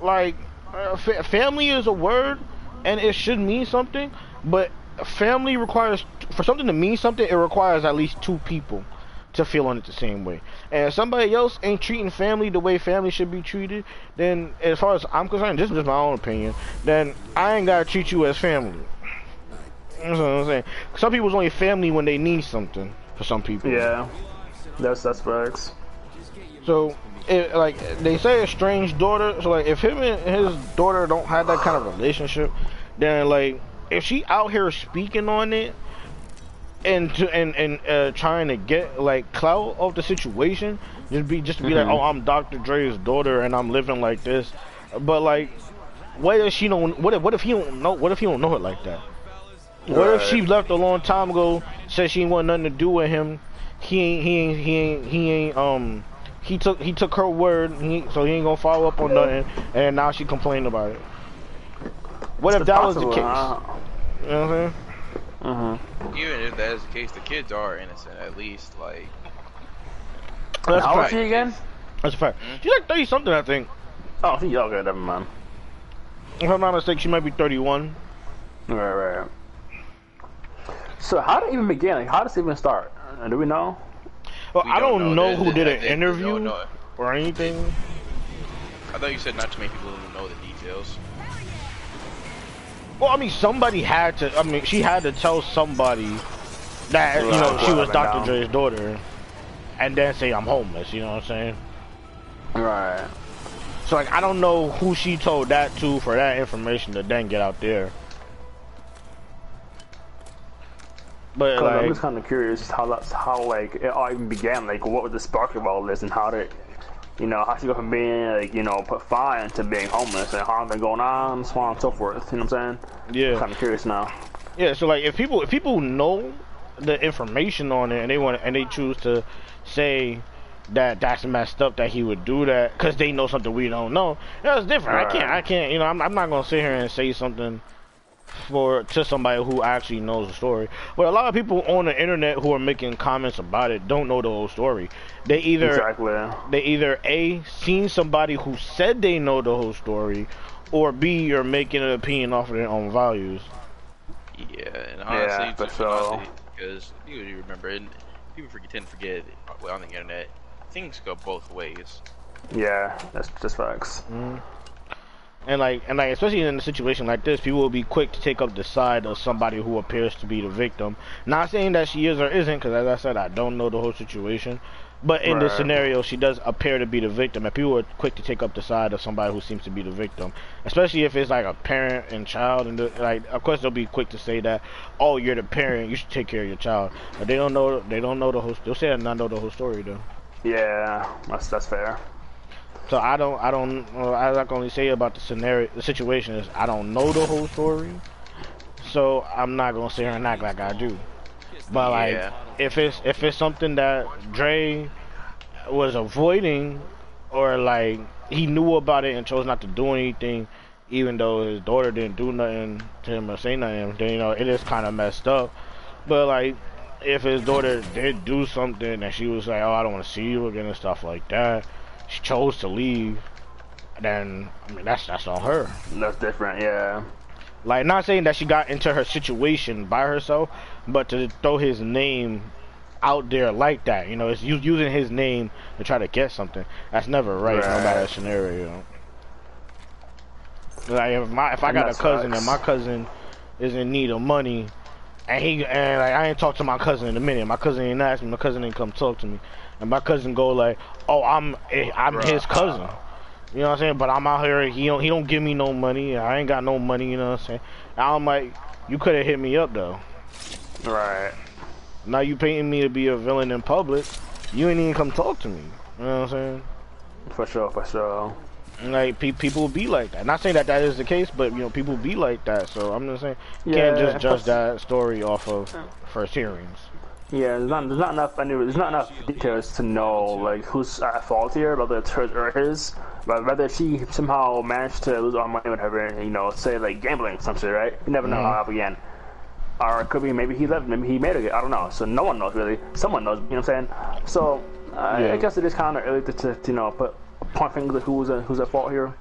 Like uh, fa- family is a word, and it should mean something. But family requires for something to mean something. It requires at least two people to feel on it the same way. And if somebody else ain't treating family the way family should be treated, then as far as I'm concerned, this is just my own opinion, then I ain't gotta treat you as family. That's what I'm saying. Some people's only family when they need something for some people. Yeah. That's that's facts. So, it, like they say, a strange daughter. So, like, if him and his daughter don't have that kind of relationship, then like, if she out here speaking on it and to, and and uh, trying to get like clout of the situation, just be just to be like, oh, I'm Dr. Dre's daughter and I'm living like this, but like, what if she don't? What if what if he don't know? What if he don't know it like that? What if she left a long time ago, said she ain't want nothing to do with him? He ain't, he ain't, he ain't, he ain't, um, he took, he took her word, he, so he ain't gonna follow up on nothing, and now she complaining about it. What if It's that was the case? huh? You know what I'm saying? Mhm. Even if that is the case, the kids are innocent at least. Like, That's a How old fact. she again? That's a fact. She's like 30 something, I think. Oh, she okay. Never mind. If I'm not mistaken, she might be 31. Right, right. So how did it even begin? Like, how does it even start? Uh, Do we know? Well, we I don't know The- who did an interview or anything. I thought you said not too many people know the details. Well, I mean, somebody had to. I mean, she had to tell somebody that you know she was Dr. Dre's daughter, and then say I'm homeless. You know what I'm saying? Right. So like, I don't know who she told that to for that information to then get out there. But Cause I'm just kind of curious how that's how like it all even began. Like, what was the spark of all this, and how did you know how she go from being like you know put fine to being homeless, and how it's been going on, so on and so forth. You know what I'm saying? yeah, Kind of curious now. yeah. So like, if people if people know the information on it and they want and they choose to say that that's messed up that he would do that because they know something we don't know, that's different. I can't Right. I can't you know I'm I'm not gonna sit here and say something for to somebody who actually knows the story. But a lot of people on the internet who are making comments about it don't know the whole story. They either Exactly. they either a seen somebody who said they know the whole story, or b you're making an opinion off of their own values. Yeah, and honestly, Yeah, but so- honestly, because you you remember, and people forget, tend to forget well, on the internet, things go both ways. Yeah, that's just facts. Mm-hmm. And like and like especially in a situation like this, people will be quick to take up the side of somebody who appears to be the victim. Not saying that she is or isn't, because as I said, I don't know the whole situation. But in this scenario, she does appear to be the victim, and people are quick to take up the side of somebody who seems to be the victim. Especially if it's like a parent and child, and the, like, of course they'll be quick to say that, "Oh, you're the parent, you should take care of your child." But they don't know, they don't know the whole. They'll say that not know the whole story though. Yeah, that's that's fair. So I don't, I don't, uh, I can only say about the scenario, the situation is I don't know the whole story, so I'm not gonna sit here and act like I do. But like, Yeah. if it's if it's something that Dre was avoiding, or like he knew about it and chose not to do anything, even though his daughter didn't do nothing to him or say nothing, then you know it is kind of messed up. But like, if his daughter did do something and she was like, "Oh, I don't want to see you again" and stuff like that, she chose to leave. Then I mean, that's that's on her. That's different, yeah. Like, not saying that she got into her situation by herself, but to throw his name out there like that, you know, it's using his name to try to get something. That's never right, no matter the scenario. Like, if my if I got a cousin facts. and my cousin is in need of money, and he and like I ain't talked to my cousin in a minute. My cousin ain't asked me. My cousin ain't come talk to me, and my cousin go like, "Oh, I'm eh, I'm Bruh. his cousin." You know what I'm saying? But I'm out here. He don't. He don't give me no money. I ain't got no money. You know what I'm saying? I'm like, you could have hit me up though. Right. Now you painting me to be a villain in public. You ain't even come talk to me. You know what I'm saying? For sure, for sure. Like pe- people be like that. Not saying that that is the case, but you know people be like that. So I'm just saying you can't just judge that story off of first hearings. Yeah, there's not, there's not enough. Anyway, there's not enough details to know like who's at fault here, whether it's hers or his, but whether she somehow managed to lose all money, or whatever. and, You know, say like gambling, some shit, right? You never know Mhm. how it happened again. Or it could be maybe he left, maybe he made it. I don't know. So no one knows really. Someone knows. You know what I'm saying? So uh, Yeah. I guess it is kind of early to, to, to you know put point fingers at who's at, who's at fault here.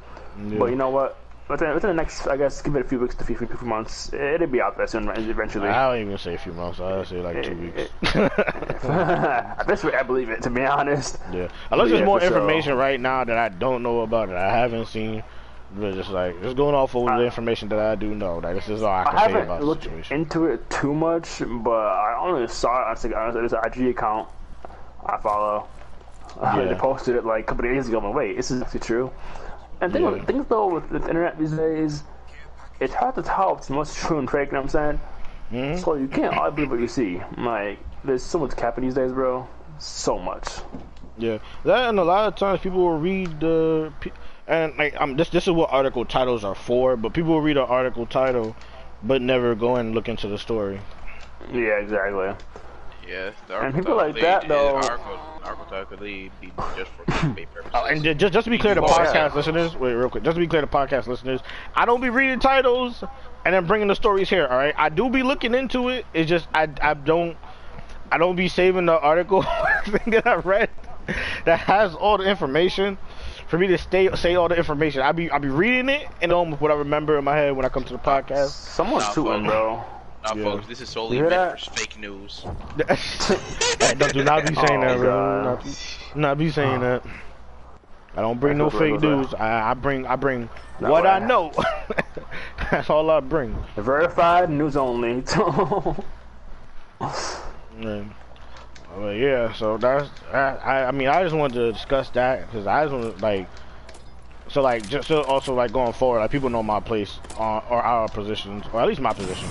Yeah. But you know what? Within, within the next, I guess, give it a few weeks to a few, few, few months, it'll be out there soon, eventually. I don't even say a few months. I say like two weeks. At this rate, I believe it, to be honest. yeah. Unless Yeah, there's more for sure. information right now that I don't know about that I haven't seen. But just like just going off of the information that I do know. Like this is all I I can say haven't about the looked situation. into it too much, but I only saw it on on this IG account I follow. Uh, Yeah. They posted it like a couple days ago. I'm like, wait, this is actually true. And thing, Yeah. things though with, with the internet these days, it's hard to tell what's what's true and fake. You know what I'm saying? Mhm. So you can't always believe what you see. Like, there's so much capping these days, bro. So much. Yeah, that and a lot of times people will read the and like um this this is what article titles are for, but people will read an article title, but never go and look into the story. Yeah, exactly. Yeah, And people like lead that, is- though- archetype- Archetype lead be just for purposes. Oh, and just just to be clear to Oh, podcast yeah. listeners, wait real quick, just to be clear to podcast listeners, I don't be reading titles and then bringing the stories here. All right, I do be looking into it. It's just I I don't I don't be saving the article thing that I read that has all the information. For me to stay say all the information, I be I be reading it and on with what I remember in my head when I come to the uh, podcast. Someone's Nah, shooting, bro. Now, Yeah. folks, this is solely You hear meant that? for fake news. Hey, don't do not be oh saying Oh, that, bro. God. Not, not be saying that. I don't bring no That's what fake news. I, I bring I bring No what I way. know. That's all I bring. Verified news only. Yeah. But yeah, so that's I, I I mean I just wanted to discuss that because I just want to like so like just so also like going forward like people know my place on or our positions or at least my position.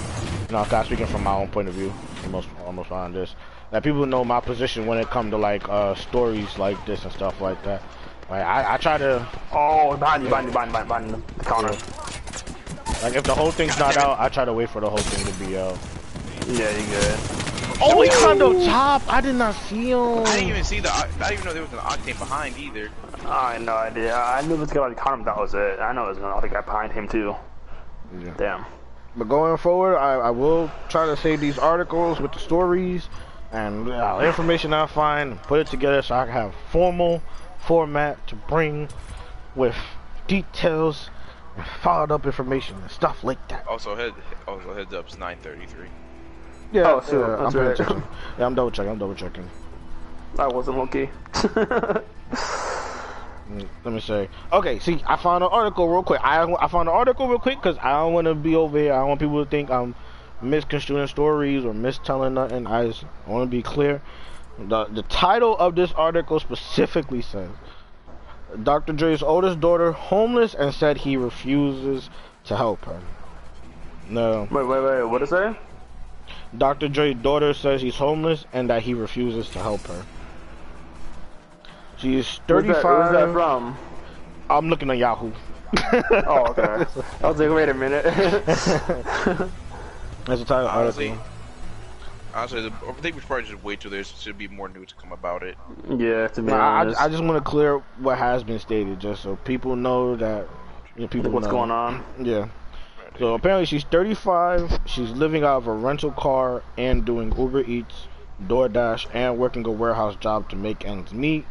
You know, 'cause I'm speaking from my own point of view almost almost on this. That people know my position when it come to like uh stories like this and stuff like that. Like I, I try to oh, behind you, behind you, behind you, behind you, behind. The counter. like if the whole thing's not out, I try to wait for the whole thing to be out. Yeah, you good. Oh, he climbed up top. I did not see him. I didn't even see the. I didn't even know there was an octane behind either. I had no idea. I knew this guy like counter, that was it. I know there's another guy behind him too. Yeah. Damn. But going forward, I, I will try to save these articles with the stories and uh, information I find and put it together so I can have formal format to bring with details and followed up information and stuff like that. Also, head. Also, heads up. It's 9:33. Yeah, Oh, sure, yeah, I'm right. attention. Yeah, I'm double checking. I'm double checking. I wasn't lucky. Let me say. Okay, see, I found an article real quick. I I found an article real quick because I don't want to be over here. I don't want people to think I'm misconstruing stories or mistelling nothing. I just want to be clear. The the title of this article specifically says Dr. Dre's oldest daughter homeless and said he refuses to help her. No, wait, wait, wait. What is that? Dr. Dre's daughter says he's homeless and that he refuses to help her. She is Where's 35. that, where's that from? I'm looking at Yahoo. Oh, okay. I was like, wait a minute. That's the title Honestly, article. honestly, the, I think we should probably just wait till there should be more news to come about it. yeah, to be Nah, I, honest. I just want to clear what has been stated, just so people know that Yeah, people What's know. going on? Yeah. So apparently she's 35. She's living out of a rental car and doing Uber Eats, DoorDash, and working a warehouse job to make ends meet.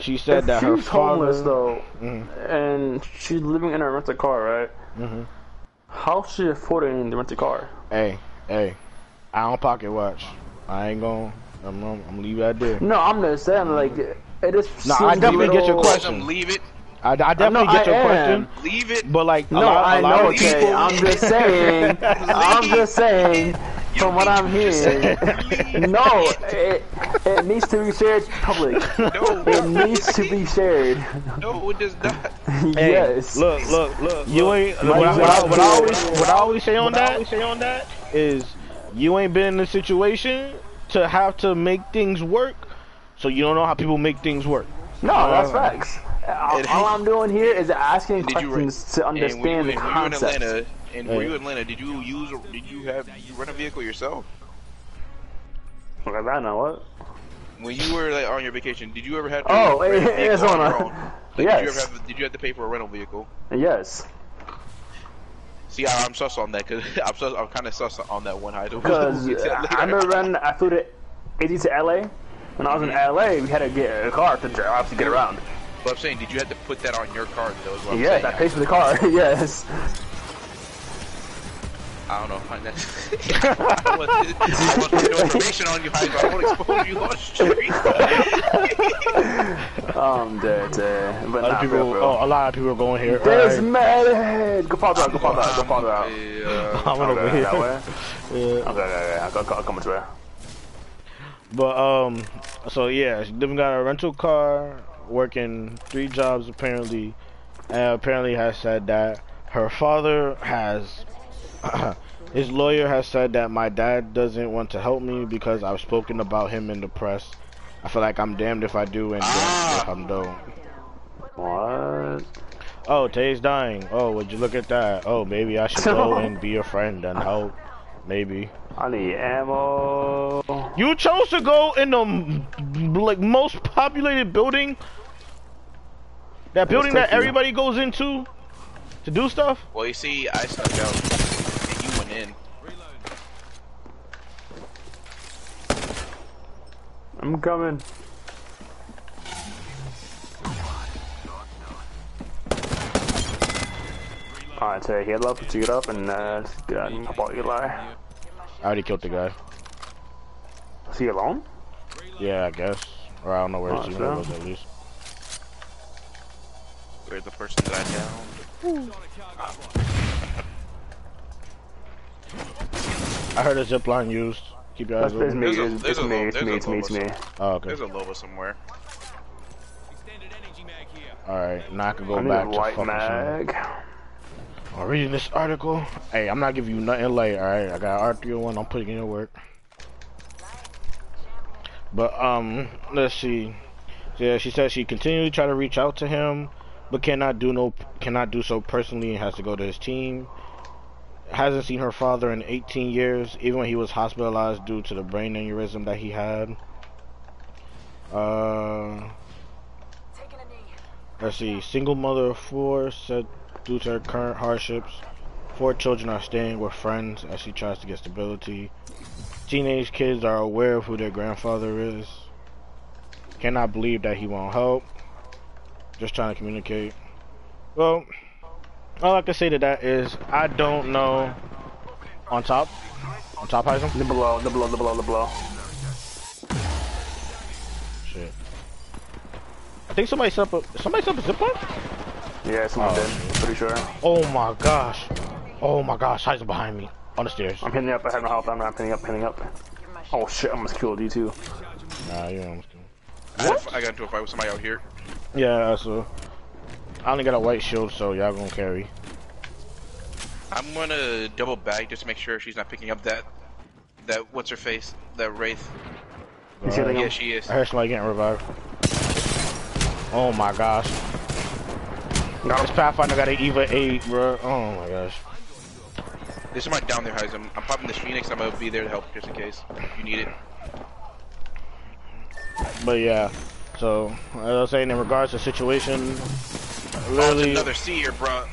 She said If that her she's father. homeless though, Mhm. and she's living in a rental car, right? Mhm. How's she affording the rental car? Hey, hey, I don't pocket watch. I ain't gonna. I'm gonna, I'm leave that there. No, I'm just saying, like, it is. No, I definitely get your question. leave it. I, I definitely No, get your I question. Leave it. but like a No, lot, I a know, of Tay. people. I'm just saying. I'm just saying. From what I'm hearing, no, it, it needs to be shared public. No, It needs to be shared. no, it does not. Hey, yes. Look, look, look. You ain't. My What, I- what, I, what I always, what I always say on that, say on that is, you ain't been in a situation to have to make things work, so you don't know how people make things work. No, that's facts. All, all I'm doing here is asking Did you questions to And when you, understand the and when you were in concept. Atlanta, and were you in Atlanta, did you use, did you have, did you rent a vehicle yourself? Like that, now what? When you were like on your vacation, did you ever have to Oh, rent a it- it's vehicle on on your a- own? Like, Did you ever yes. have, did you have to pay for a rental vehicle? Yes, See, I, I'm sus on that because I'm sus, I'm kind of sus on that one. I because We'll get to that I later. remember when I flew to AZ to LA. When I was in mm-hmm. LA, we had to get a car to drive, obviously get mm-hmm. around. But I'm saying, did you have to put that on your card though? Is what I'm Yes, saying. I paid for the car. yes. I don't know. I want, no information on you, but I won't expose you on the street. Um, dead, dead. But A lot not of people, real, real. oh, a lot of people are going here. There's Alright. mad. Go farther out. Go farther out. Go farther out. Yeah. I'm gonna Okay, be that here. way. Yeah. Okay, okay, okay. I'll, I'll, I'll come with you. But um, so yeah, she living got a rental car, working three jobs apparently, and apparently has said that her father has, his lawyer has said that my dad doesn't want to help me because I've spoken about him in the press. I feel like I'm damned if I do and damned if I'm don't. What? Oh, Tay's dying. Oh, would you look at that? Oh, maybe I should go and be a friend and help. Maybe. I need ammo. You chose to go in the like most populated building. That building that everybody goes into to do stuff. Well, you see, I snuck out, and you went in. I'm coming. Alright, so heal up, let's get up, and uh, get out and pop out Eli. I already killed the guy. Is he alone? Yeah, I guess. Or I don't know where Oh, his so? teammate was at least. Where's the person that I downed? I heard a zip line used. Keep your eyes That's, it's open. me, There's a- it's, there's it's me, low- it's me, it's me, it's me. Oh, okay. There's a Loba somewhere. Alright, now I can go I need back a to white fucking some- mag. I'm reading this article. Hey, I'm not giving you nothing late, alright? I got R301, I'm putting in work. But, um, let's see. Yeah, she says she continually try to reach out to him, but cannot do no, cannot do so personally and has to go to his team. Hasn't seen her father in 18 years, even when he was hospitalized due to the brain aneurysm that he had. Uh, let's see. Single mother of four said due to her current hardships, four children are staying with friends as she tries to get stability. Teenage kids are aware of who their grandfather is. Cannot believe that he won't help. Just trying to communicate. Well, all I can say to that is I don't know. On top, on top, Heisem. The below, the below, the below, the below. Shit. I think somebody set up a somebody set up a zip line. Yeah, someone Oh, did. Pretty sure. Oh my gosh. Oh my gosh, Heisem behind me on the stairs. I'm hitting up. I have no health. I'm not hitting up. Hitting up. Oh shit! I almost killed you too. Nah, you know. I, had a f- I got into a fight with somebody out here. Yeah, so I only got a white shield, so y'all gonna carry. I'm gonna double back just to make sure she's not picking up that, that what's her face, that wraith. You see Alright. anything? Uh, yeah, she is. I heard somebody getting revived. Oh my gosh. Got This him. Pathfinder got an Eva 8, bro. Oh my gosh. There's somebody down there, Heisem. I'm popping this Phoenix. I'm gonna be there to help just in case if you need it. But yeah, so as I was saying, in regards to the situation, Oh, literally, it's another seer, bro.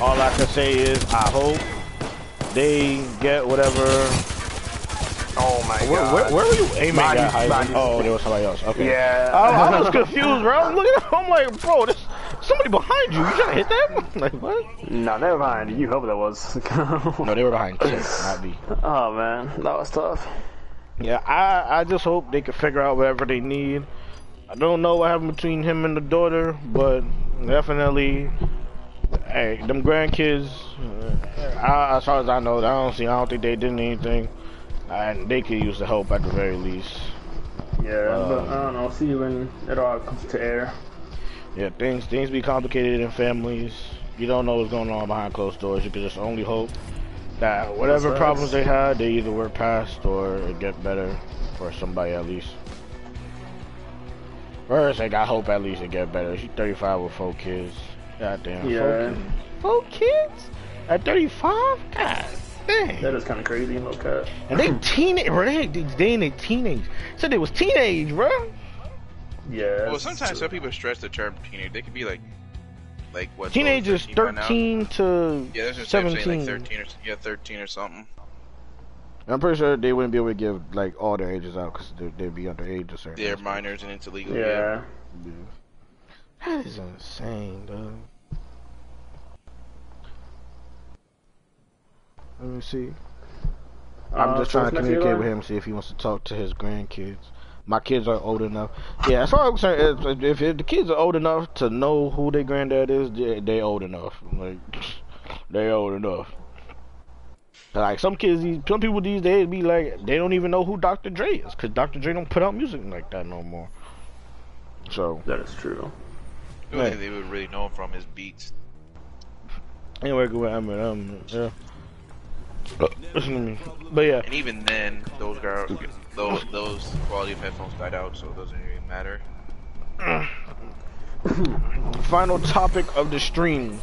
all I can say is I hope they get whatever. Oh my Where, god. where, where were you aiming Behind at, you, Heisman? behind you. Oh, there was somebody else. Okay. Yeah. Oh, I, I was confused, bro. I'm looking at I'm like, bro, there's somebody behind you. You trying to hit that? Like, what? No, never mind. You hope that was. No, they were behind Tim, not me. Oh man, that was tough. Yeah, I I just hope they can figure out whatever they need. I don't know what happened between him and the daughter, but definitely, hey, them grandkids. Uh, I, as far as I know, I don't see. I don't think they did anything, and they could use the help at the very least. Yeah, but Um, I don't know. See when it all comes to air. Yeah, things things be complicated in families. You don't know what's going on behind closed doors. You can just only hope that whatever problems they had, they either work past or it get better for somebody at least. First, I hope at least it get better. She's 35 with four kids. God damn. Yeah. Four, kids. four kids? At 35? God dang. That is kind of crazy, no cut. And they teenage, bro. They, they, they in their teenage. Said they was teenage, bro. Yeah. Well, sometimes some people stress the term teenage. They could be like, like what? 12, Teenagers 13 by now? 13 to Yeah, that's just 17. saying, like 13 or yeah, 13 or something. I'm pretty sure they wouldn't be able to give like all their ages out because they'd, they'd be underage or certain. They're minors and it's illegal. Yeah. That is insane, dog. Let me see. I'm Uh, just trying to communicate with him, see if he wants to talk to his grandkids. My kids are old enough. Yeah, as far as I'm concerned, if, if, if the kids are old enough to know who their granddad is, they, they old enough. Like, they old enough. Like some kids, these some people these days be like, they don't even know who Dr. Dre is, cause Dr. Dre don't put out music like that no more. So That is true. The only Right. thing they would really know him from is beats. anyway, go with Eminem. Yeah. Listen to me. But yeah, And even then, those girls, those those quality of headphones died out, so it doesn't really matter. final topic of the stream.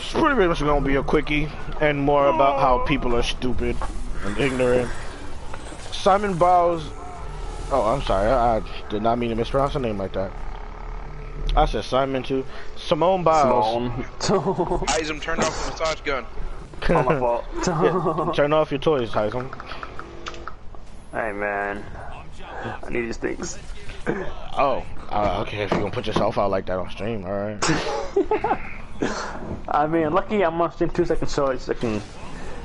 It's pretty much gonna be a quickie and more about how people are stupid and ignorant. Simon Biles. Oh, I'm sorry. I, I did not mean to mispronounce her name like that. I said Simon too. Simone Biles. Simone. Isam, turn off the massage gun. All my fault. Yeah, Turn off your toys, Heism. Hey man, I need these things. Oh, uh, okay. If you're gonna put yourself out like that on stream, all right. I mean, lucky I'm on stream two seconds so I can,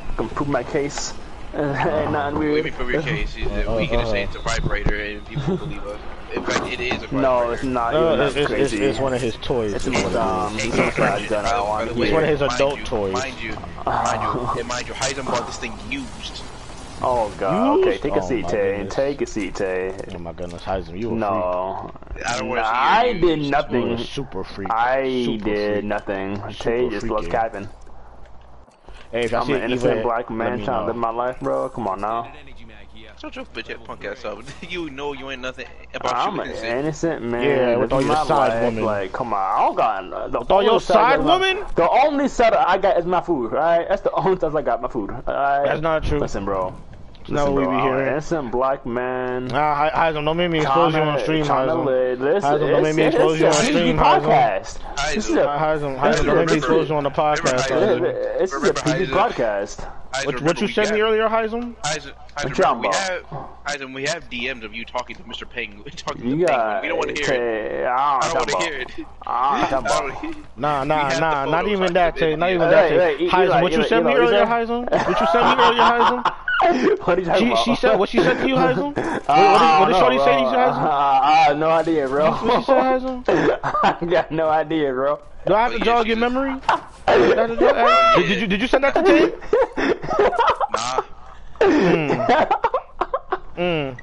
I can prove my case. Ain't nothing Let weird. me prove your case. Is that we can just say it's a vibrator and people believe us. In fact, it is a vibrator. No, it's not. No, even it's, that's it's, it's, crazy. it's one of his toys. It's is what it just, is. um, Hey, it's hey, a massage gun. I don't by want the to way, It's one of his mind adult you, toys. Mind you, mind you, and mind you, Heisem bought this thing used. Oh god. Used? Okay, take a Oh, seat, Tay. goodness. Take a seat, Tay. Oh my goodness, Heism, you a No. I don't want I did used. You nothing. a super freak. I Super did freak. nothing. Super Tay just loves eh? capping. Hey, if I I'm an an innocent Eva, black man trying to live my life, bro. Come on now. Shut your bitch ass punk ass up. You know you ain't nothing about I'm you an innocent. innocent man. Yeah, with all your side life. woman. Like, come on, I don't got the With all your side is my- The only setup I got is my food. Alright, that's the only time I got my food. Alright, That's not true. Listen, bro. That's not Listen, we bro. be I'm hearing. innocent black man. Nah, Hi- Heism, don't make me expose you on stream, trying to Heism. live. Listen, Heism, don't make me expose you it's on a stream, PG Heism. podcast. This is a Heism, Heism, don't make me expose you on the podcast, remember Heism. Heisem. this is a Remember PG podcast. What, what you we said me earlier, remember, y'all we have, Heisem, we have DMs of you talking to Mr. Penguin. Talking to You the got. Penguin. We don't want to hear it. I I don't don't want to hear it. I don't talk I hear it. Nah, nah, nah, not even that, Tay. Not even that, hey, Tay. hey, what you Eli, said me earlier, Eli. What you said me earlier, Heisem? what are you talking She, about? she said, what she said to you, Heisem? What, what, I what did don't Shorty say to you, bro. Heisem? I have no idea, bro. What she said, Heisem? I got no idea, bro. Do I have to But jog yeah, your memory? Did, did, did you did you send that to Tay? Nah. Mm. Hmm.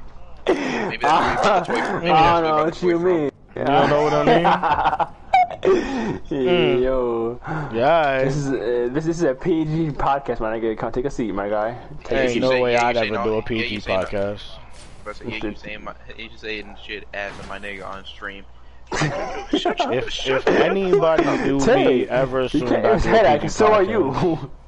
Maybe that's where you got from. I don't know what you you got the toy mean. You don't know what I mean? Yo, Yeah. this is uh, this, this is a PG podcast, my nigga. Come take a seat, my guy. Take Hey, a Ain't seat. no say- way yeah, I'd ever no. do a PG you say no. podcast. But say, yeah, you saying my, you saying shit ass my nigga on stream. If if anybody do Tay, me ever You soon can't back even to say a that, PG 'cause so are you.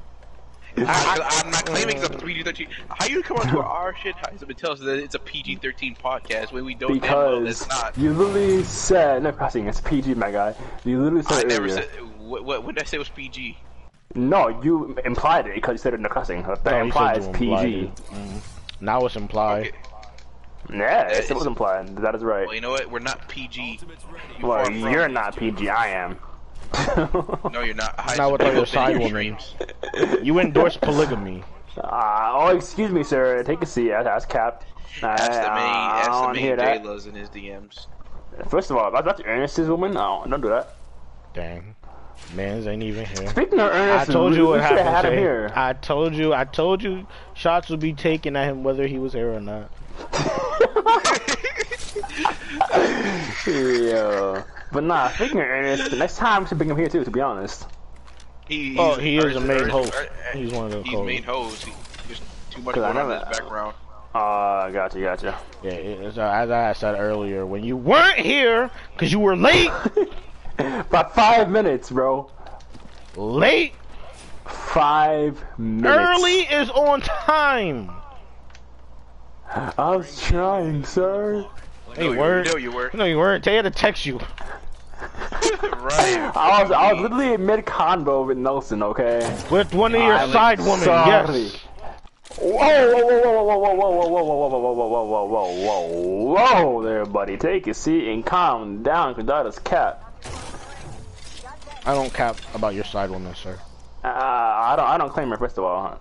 I, am not claiming it's a PG-13. How you come onto our shit Heisman and tell us that it's a PG-13 podcast when we don't damn well it's not? you literally said, no cussing, it's PG, my guy. You literally said I it never earlier. said. What, what, what did I say was PG? No, you implied it because you said it in the cussing. That No, implies implied PG. it. Mhm. Now it's implied. Okay. Yeah, it it's- was implied. That is right. Well, you know what? We're not PG. You well, you're it. not PG. I am. No, you're not. Heisman, Not with all pick your side video women. You endorse polygamy. Uh, oh, excuse me, sir. Take a seat. That's capped. Ask the main, I the main hear that. J-La's in his DMs. First of all, that's, that's Ernest's woman. No, don't do that. Dang. Mans ain't even here. Speaking of Ernest, I told you what we should have happened. had him here. I told you. I told you. Shots would be taken at him whether he was here or not. yeah. But nah, speaking of Ernest, the next time we should bring him here too. To be honest. He, Oh, he is a main or host. or- He's one of those. He's hosts. main host. He, there's too much I going on in never- his background. Uh, gotcha, gotcha. Yeah, it's, uh, as I said earlier, when you weren't here because you were late, About five minutes, bro. late Five minutes. early is on time. I was trying, sir. Hey, no, you, word. no, you were. No, you weren't. They had to text you. Right. I was I was literally in mid convo with Nelson. Okay. With one of your I'm side women, sorry. yes. Whoa, whoa, whoa, whoa, whoa, whoa, whoa, whoa, whoa, whoa, whoa, whoa, whoa, whoa, whoa, whoa, whoa, there, buddy. Take a seat and calm down, cause that is cap. I don't cap about your side woman, sir. Uh, I don't, I don't claim her first of all.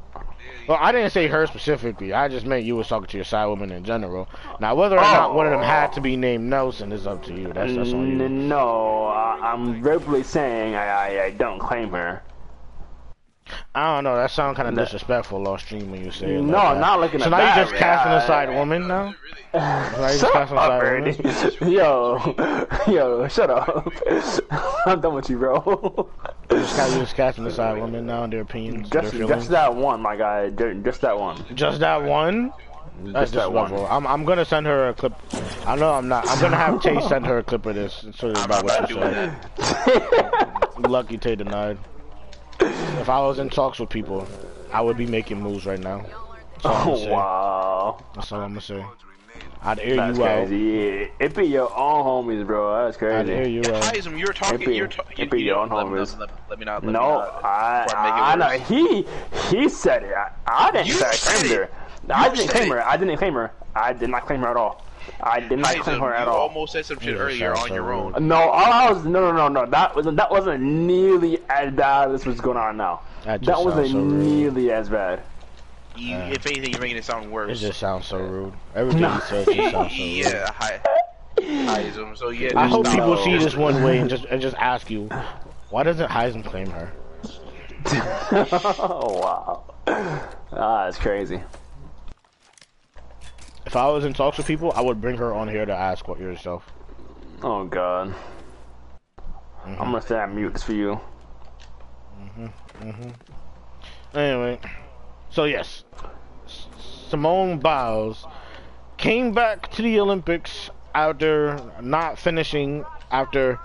Well, I didn't say her specifically. I just meant you was talking to your side woman in general. Now, whether or not one of them had to be named Nelson is up to you. That's that's on you. No, I, I'm verbally saying I, I, I don't claim her. I don't know. That sounds kind of No. disrespectful on stream when you say it. No, like not looking So at now that, you just casting yeah. a side woman now. Now you just Shut casting a up, side Ernie. woman. Yo, yo, shut up. I'm done with you, bro. Just, ca- you just casting a side woman now. In their opinions, their Just, feelings. just that one, my guy. Ju- Just that one. Just that one. That's Just that one. disrespectful. I'm I'm gonna send her a clip. I know I'm not. I'm gonna have Tay send her a clip of this. It's sort of I'm about not what you doing said. that. Lucky Tay denied. If I was in talks with people, I would be making moves right now. That's all I'm gonna Oh, say. wow. That's all I'm gonna say. I'd air That's you crazy. Yeah, it be your own homies, bro. That's crazy. I'd air you out. Heism, you were talking. It be- You're talking. it be your own let, me homies. not, let, let me not. Let No, me not, I, before I know. He, he said it. I, I didn't You say I claimed it. her. I didn't claim her. I didn't claim her. I did not claim her at all. I did not Heism, claim her at you all. almost said some shit Yeah, earlier on your own. No, all I was no, no, no, no. That wasn't that wasn't nearly as bad as what's going on now. That That wasn't so nearly as bad. You, if anything, you're making it sound worse. It just sounds so rude. Everything No. you said just sounds so rude. yeah, hi. Heism. So yeah, I hope people see this one way and just and just ask you, why doesn't Heisen claim her? oh wow, ah, that's crazy. If I was in talks with people, I would bring her on here to ask what yourself. Oh god, I'm gonna stay on mute just for you. Mhm, mhm. Anyway, so yes, S- Simone Biles came back to the Olympics after not finishing after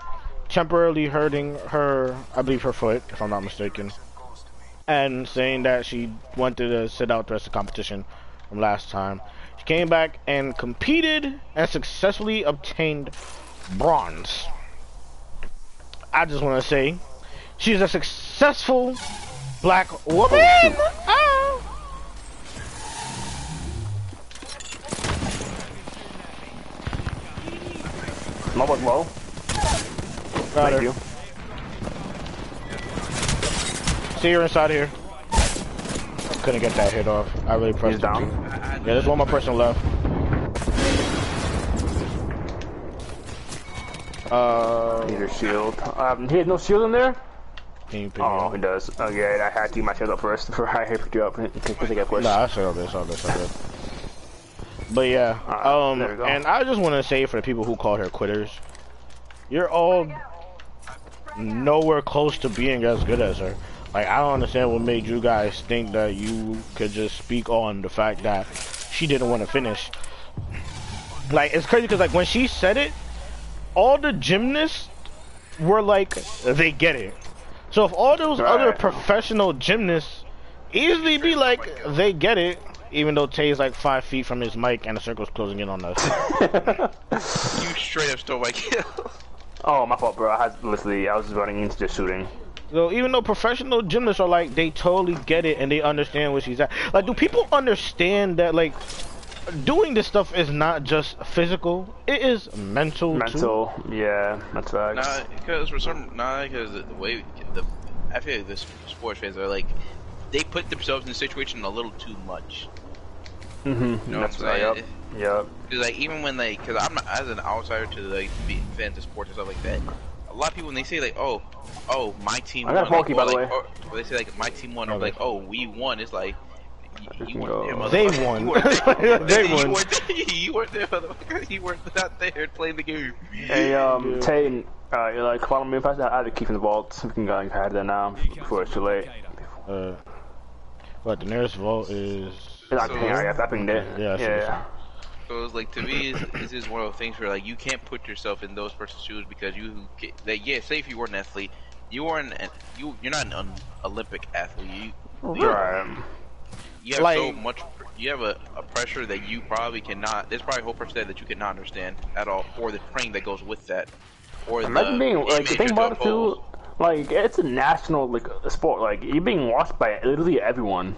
temporarily hurting her, I believe her foot, if I'm not mistaken, and saying that she wanted to sit out the rest of the competition from last time. She came back and competed and successfully obtained bronze. I just want to say she's a successful black woman. Smoke was low. Got Thank her. you. See her inside here. Couldn't get that hit off. I really pressed He's down. too. Yeah, there's one more person left. Uh, Need a shield. Um, he has no shield in there. can you pick Oh, me he does. Okay, I had to get my shield up first before I picked you up in case I get pushed. Nah, I saw this, all this, all this. But yeah, Alright, um, there we go. and I just want to say for the people who called her quitters, you're all nowhere close to being as good as her. Like, I don't understand what made you guys think that you could just speak on the fact that she didn't want to finish. Like, it's crazy because like when she said it, all the gymnasts were like, they get it. So if all those other professional gymnasts easily be like they get it, even though Tay's like five feet from his mic and the circle's closing in on us. You straight up stole my kill. oh, my fault, bro. I had literally, I was just running into just shooting. So even though professional gymnasts are like they totally get it and they understand what she's at. Like, do people understand that like doing this stuff is not just physical; it is mental. Too? Mental, yeah, that's right. Nah, because for some, nah, because the way the, I feel like the sports fans are like, they put themselves in the situation a little too much. Mm-hmm. You know that's what I'm right. saying? Yep. Yep. Cause like even when like, cause I'm not, as an outsider to like be fans of sports and stuff like that. A lot of people when they say like, oh, oh, my team I got won, a Pokey, like, by the like, way. or, or they say like my team won, or Okay. like, oh, we won. It's like. y- Just You go. weren't there, They won. You weren't there. They You won. weren't there. You weren't there, motherfucker. You weren't not there playing the game. Hey, um, Tay, uh, you like follow me If I had to keep in the vault. We can go and hide there now before it's too late. Uh, but the nearest vault is. It's not So- ping, I I pinged it. Yeah, I yeah. This yeah. So like to me, it's, it's just one of those things where like you can't put yourself in those person's shoes because you, ca- like, yeah, say if you were an athlete, you are an you you're not an Olympic athlete. You Right. you have Like- so much, you have a, a pressure that you probably cannot. There's probably a whole pressure there that you cannot understand at all, or the training that goes with that, or Imagine the being like image the thing you about it too. Like it's a national like a sport. Like you're being watched by literally everyone.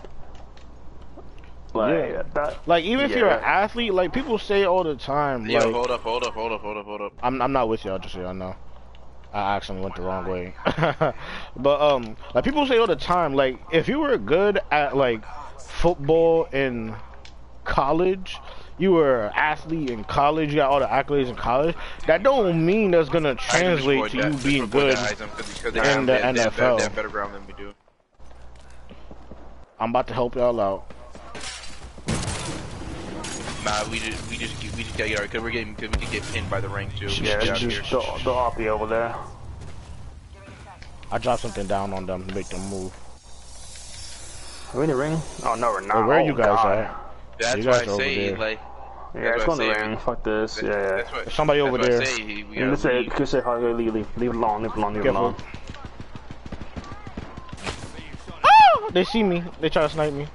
Like Yeah. that. Like even if you're an athlete, like people say all the time, Yo, like hold up, hold up, hold up, hold up, hold up. I'm I'm not with y'all. Just so y'all know, I actually went the wrong way. but um, like people say all the time, like if you were good at like football in college, you were an athlete in college, you got all the accolades in college. That don't mean that's gonna translate to you being good. because they in the they have, they have, NFL. they have better ground than we do. I'm about to help y'all out. Nah, we just we just we just gotta get our because we're getting because we could get pinned by the ring too. We Yeah, gotta get it's out just the, the RP over there. I dropped something down on them to make them move. Are we in the ring? Oh no, we're not. Hey, where oh, you guys God. at? That's You why guys I are over say there. like Yeah, it's what on the ring. Fuck this. that- Yeah, yeah. That's what, Somebody over that's what I there. say, we You gotta say, leave. you can say, oh, leave, leave, leave it alone, leave it alone, leave it alone. Oh, they see me. They try to snipe me.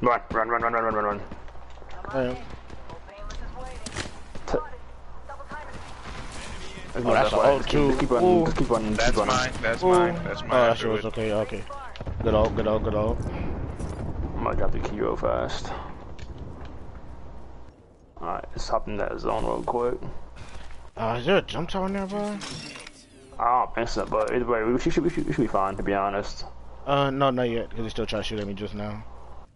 Run, run, run, run, run, run, run, run. Uh, Oh, that's why. an Just keep- O2. Keep running, keep running, That's keep running. mine. That's mine. That's Oh, mine. that shit was okay. Okay. Good out. Good out. Good out. I'm gonna grab the key real fast. Alright, let's hop in that zone real quick. Uh, is there a jump tower nearby? I don't think so, but either way, we should, we should, we should be fine, to be honest. Uh, no, not yet. Cause they still trying to shoot at me just now.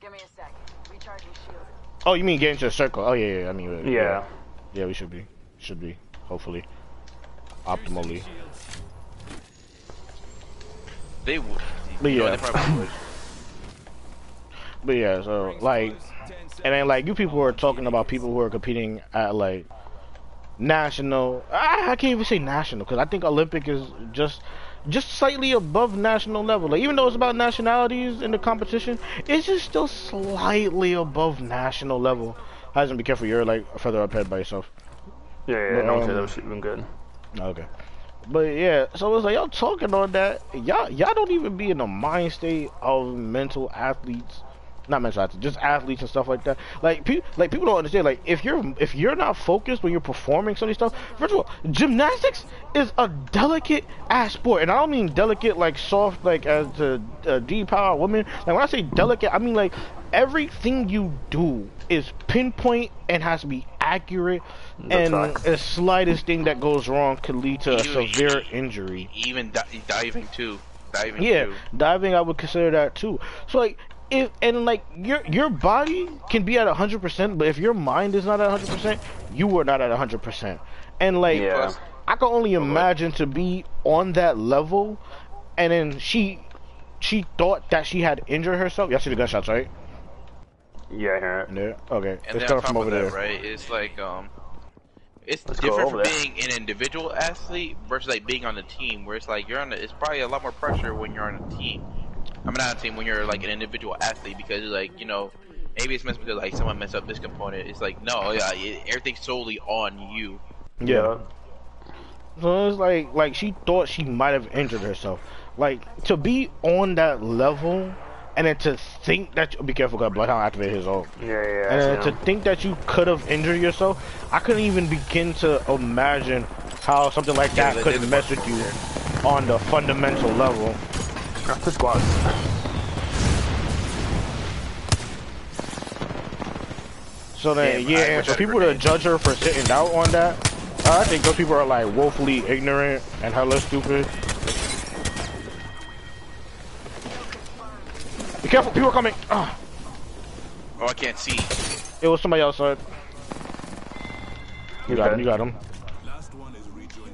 Give me a sec. Recharging shield. Oh, you mean get into a circle? Oh yeah, yeah. I mean, uh, Yeah. Yeah, we should be. Should be. Hopefully. Optimally. They would. But You know, yeah. they would. But yeah, so like, and then like you people are talking about people who are competing at like national. I, I can't even say national because I think Olympic is just just slightly above national level. Like even though it's about nationalities in the competition, it's just still slightly above national level. Hasn't be careful, you're like a feather up ahead by yourself. Yeah, yeah, But, no, um, that was even good. Okay. But yeah, so it's like y'all talking on that. Y'all y'all don't even be in the mind state of mental athletes. Not mental athletes, just athletes and stuff like that. Like people like people don't understand, like if you're if you're not focused when you're performing some of these stuff, first of all, gymnastics is a delicate ass sport. And I don't mean delicate like soft like as the uh, power woman. Like when I say delicate, I mean like everything you do is pinpoint and has to be accurate That's and facts. the slightest thing that goes wrong could lead to a You- severe injury. Even di- diving too. Diving Yeah, too. diving I would consider that too. So like if and like your your body can be at hundred percent, but if your mind is not at hundred percent, you are not at hundred percent. And like Yeah. I can only imagine to be on that level, and then she she thought that she had injured herself. Y'all see the gunshots, right? Yeah, I. Yeah. Okay. and It's then on coming from over of that, there. right? It's like um, it's Let's different from there. being an individual athlete versus like being on a team, where it's like you're on. A, it's probably a lot more pressure when you're on a team. I mean, not on a team when you're like an individual athlete because like you know. Maybe it's messed because like someone messed up this component. It's like no, yeah, it, everything's solely on you. Yeah. So it's like like she thought she might have injured herself. Like to be on that level and then to think that you, be careful, cause Bloodhound activated his ult. Yeah, yeah. And then to think that you could have injured yourself, I couldn't even begin to imagine how something like that they could did mess with you on the fundamental level. Ah, Two squads. So then, Damn, yeah, I and wish for I people to judge her for sitting out on that, I think those people are like woefully ignorant and hella stupid. Be careful, people are coming. Ah, Oh, I can't see. it was somebody outside. You got him, you got him.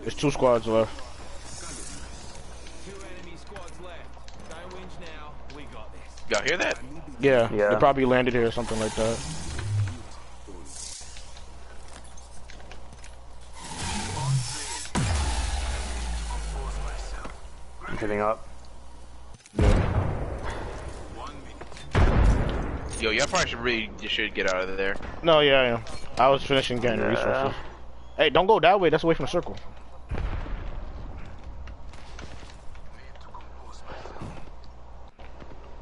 There's two squads left. Two enemy squads left. Don't whinge now. We got this. Y'all hear that? Yeah, Yeah. they probably landed here or something like that. I'm hitting up. Yo, y'all probably should really just should get out of there. No, yeah, I am. I was finishing getting Yeah. resources. Hey, don't go that way. That's away from the circle.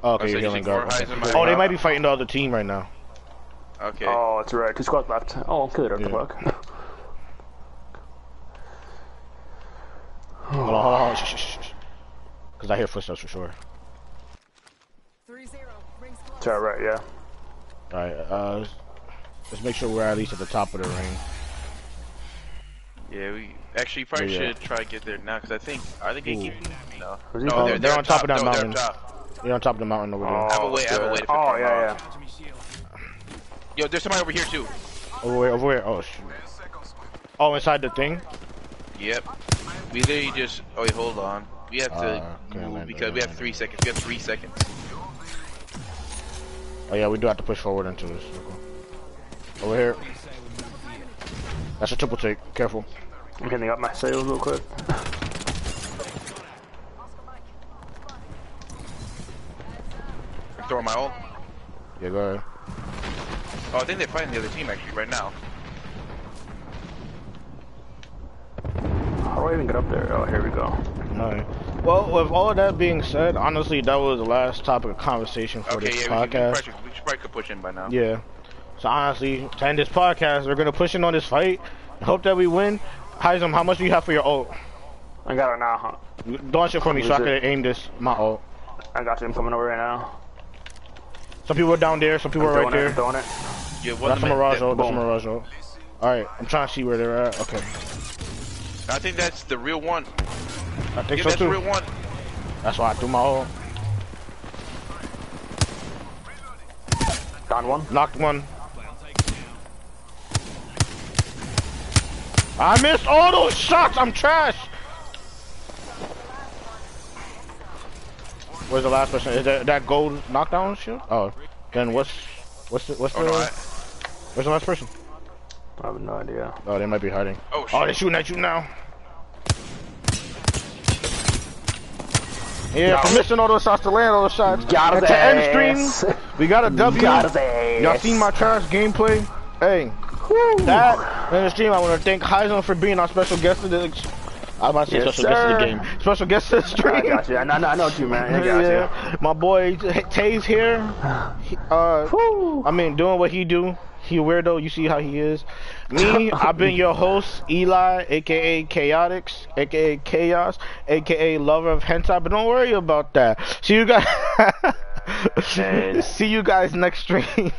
Oh, okay, Oh, so you're healing think guard. Okay. Oh, they might be fighting the other team right now. Okay. Oh, that's right. Two squads left. Oh, good. What the Yeah. fuck? Hold on, hold on, hold on. Shh, shh, shh, shh. Cause I hear footsteps for sure. Three zero. Rings close. It's alright, yeah. All right, uh, let's make sure we're at least at the top of the ring. Yeah, we actually probably Yeah, yeah. should try to get there now because I think are they gatekeeping? No, Who's he no, calling? they're, They're on top of that no, mountain. On top. You're on top of the mountain over there. Oh, I have a way- I have a way to Oh, yeah, them yeah. To me shield. Yo, there's somebody over here too. Over here, Over where? Oh shoot. Oh, inside the thing. Yep. We literally just. Oh wait, hold on. We have to Uh, okay, move because we have three seconds. We have three seconds. Oh yeah, we do have to push forward into this. Over here. That's a triple take. Careful. I'm getting up my sails real quick. Throw my ult. Yeah, go ahead. Oh, I think they're fighting the other team actually right now. How do I even get up there? Oh, here we go. Alright. Well, with all of that being said, honestly, that was the last topic of conversation for Okay, this yeah, we, should, we, podcast. should, we should probably could push in by now. Yeah. So honestly, to end this podcast, we're gonna push in on this fight. Hope that we win. Heism, how much do you have for your ult? I got it now, huh? Launch it for me so I Is can aim this my ult. I got you. I'm coming over right now. Some people are down there, some people I'm are right throwing it. there. I'm throwing it. Yeah, That's a minute, Mirage that- ult. That's a boom. Mirage ult. Alright, I'm trying to see where they're at. Okay. I think that's the real one. I think Yeah, so that's the too. real one. That's why I threw my ult. Down one. Knocked one. I missed all those shots. I'm trash. Where's the last person? Is that that gold knockdown shit? Oh, then what's what's the, what's Oh the no, I, where's the last person? I have no idea. Oh, they might be hiding. oh Oh, they're shooting at you now. Yeah, for missing all those shots to land all those shots. Got And to end ass. stream, we got a W. Got his. Y'all seen my trash gameplay? Hey, that in the stream, I want to thank Heisen for being our special guest of the. I'm about to say Yes, special guest of the game. Special guest of the stream. I got you. I know, I know you man. I got you. my boy Tay's here. He- Uh. I mean, doing what he do. He a weirdo. You see how he is. Me, I've been your host, Eli, aka Chaotix, aka Chaos, aka Lover of Hentai. But don't worry about that. See you guys. See you guys next stream.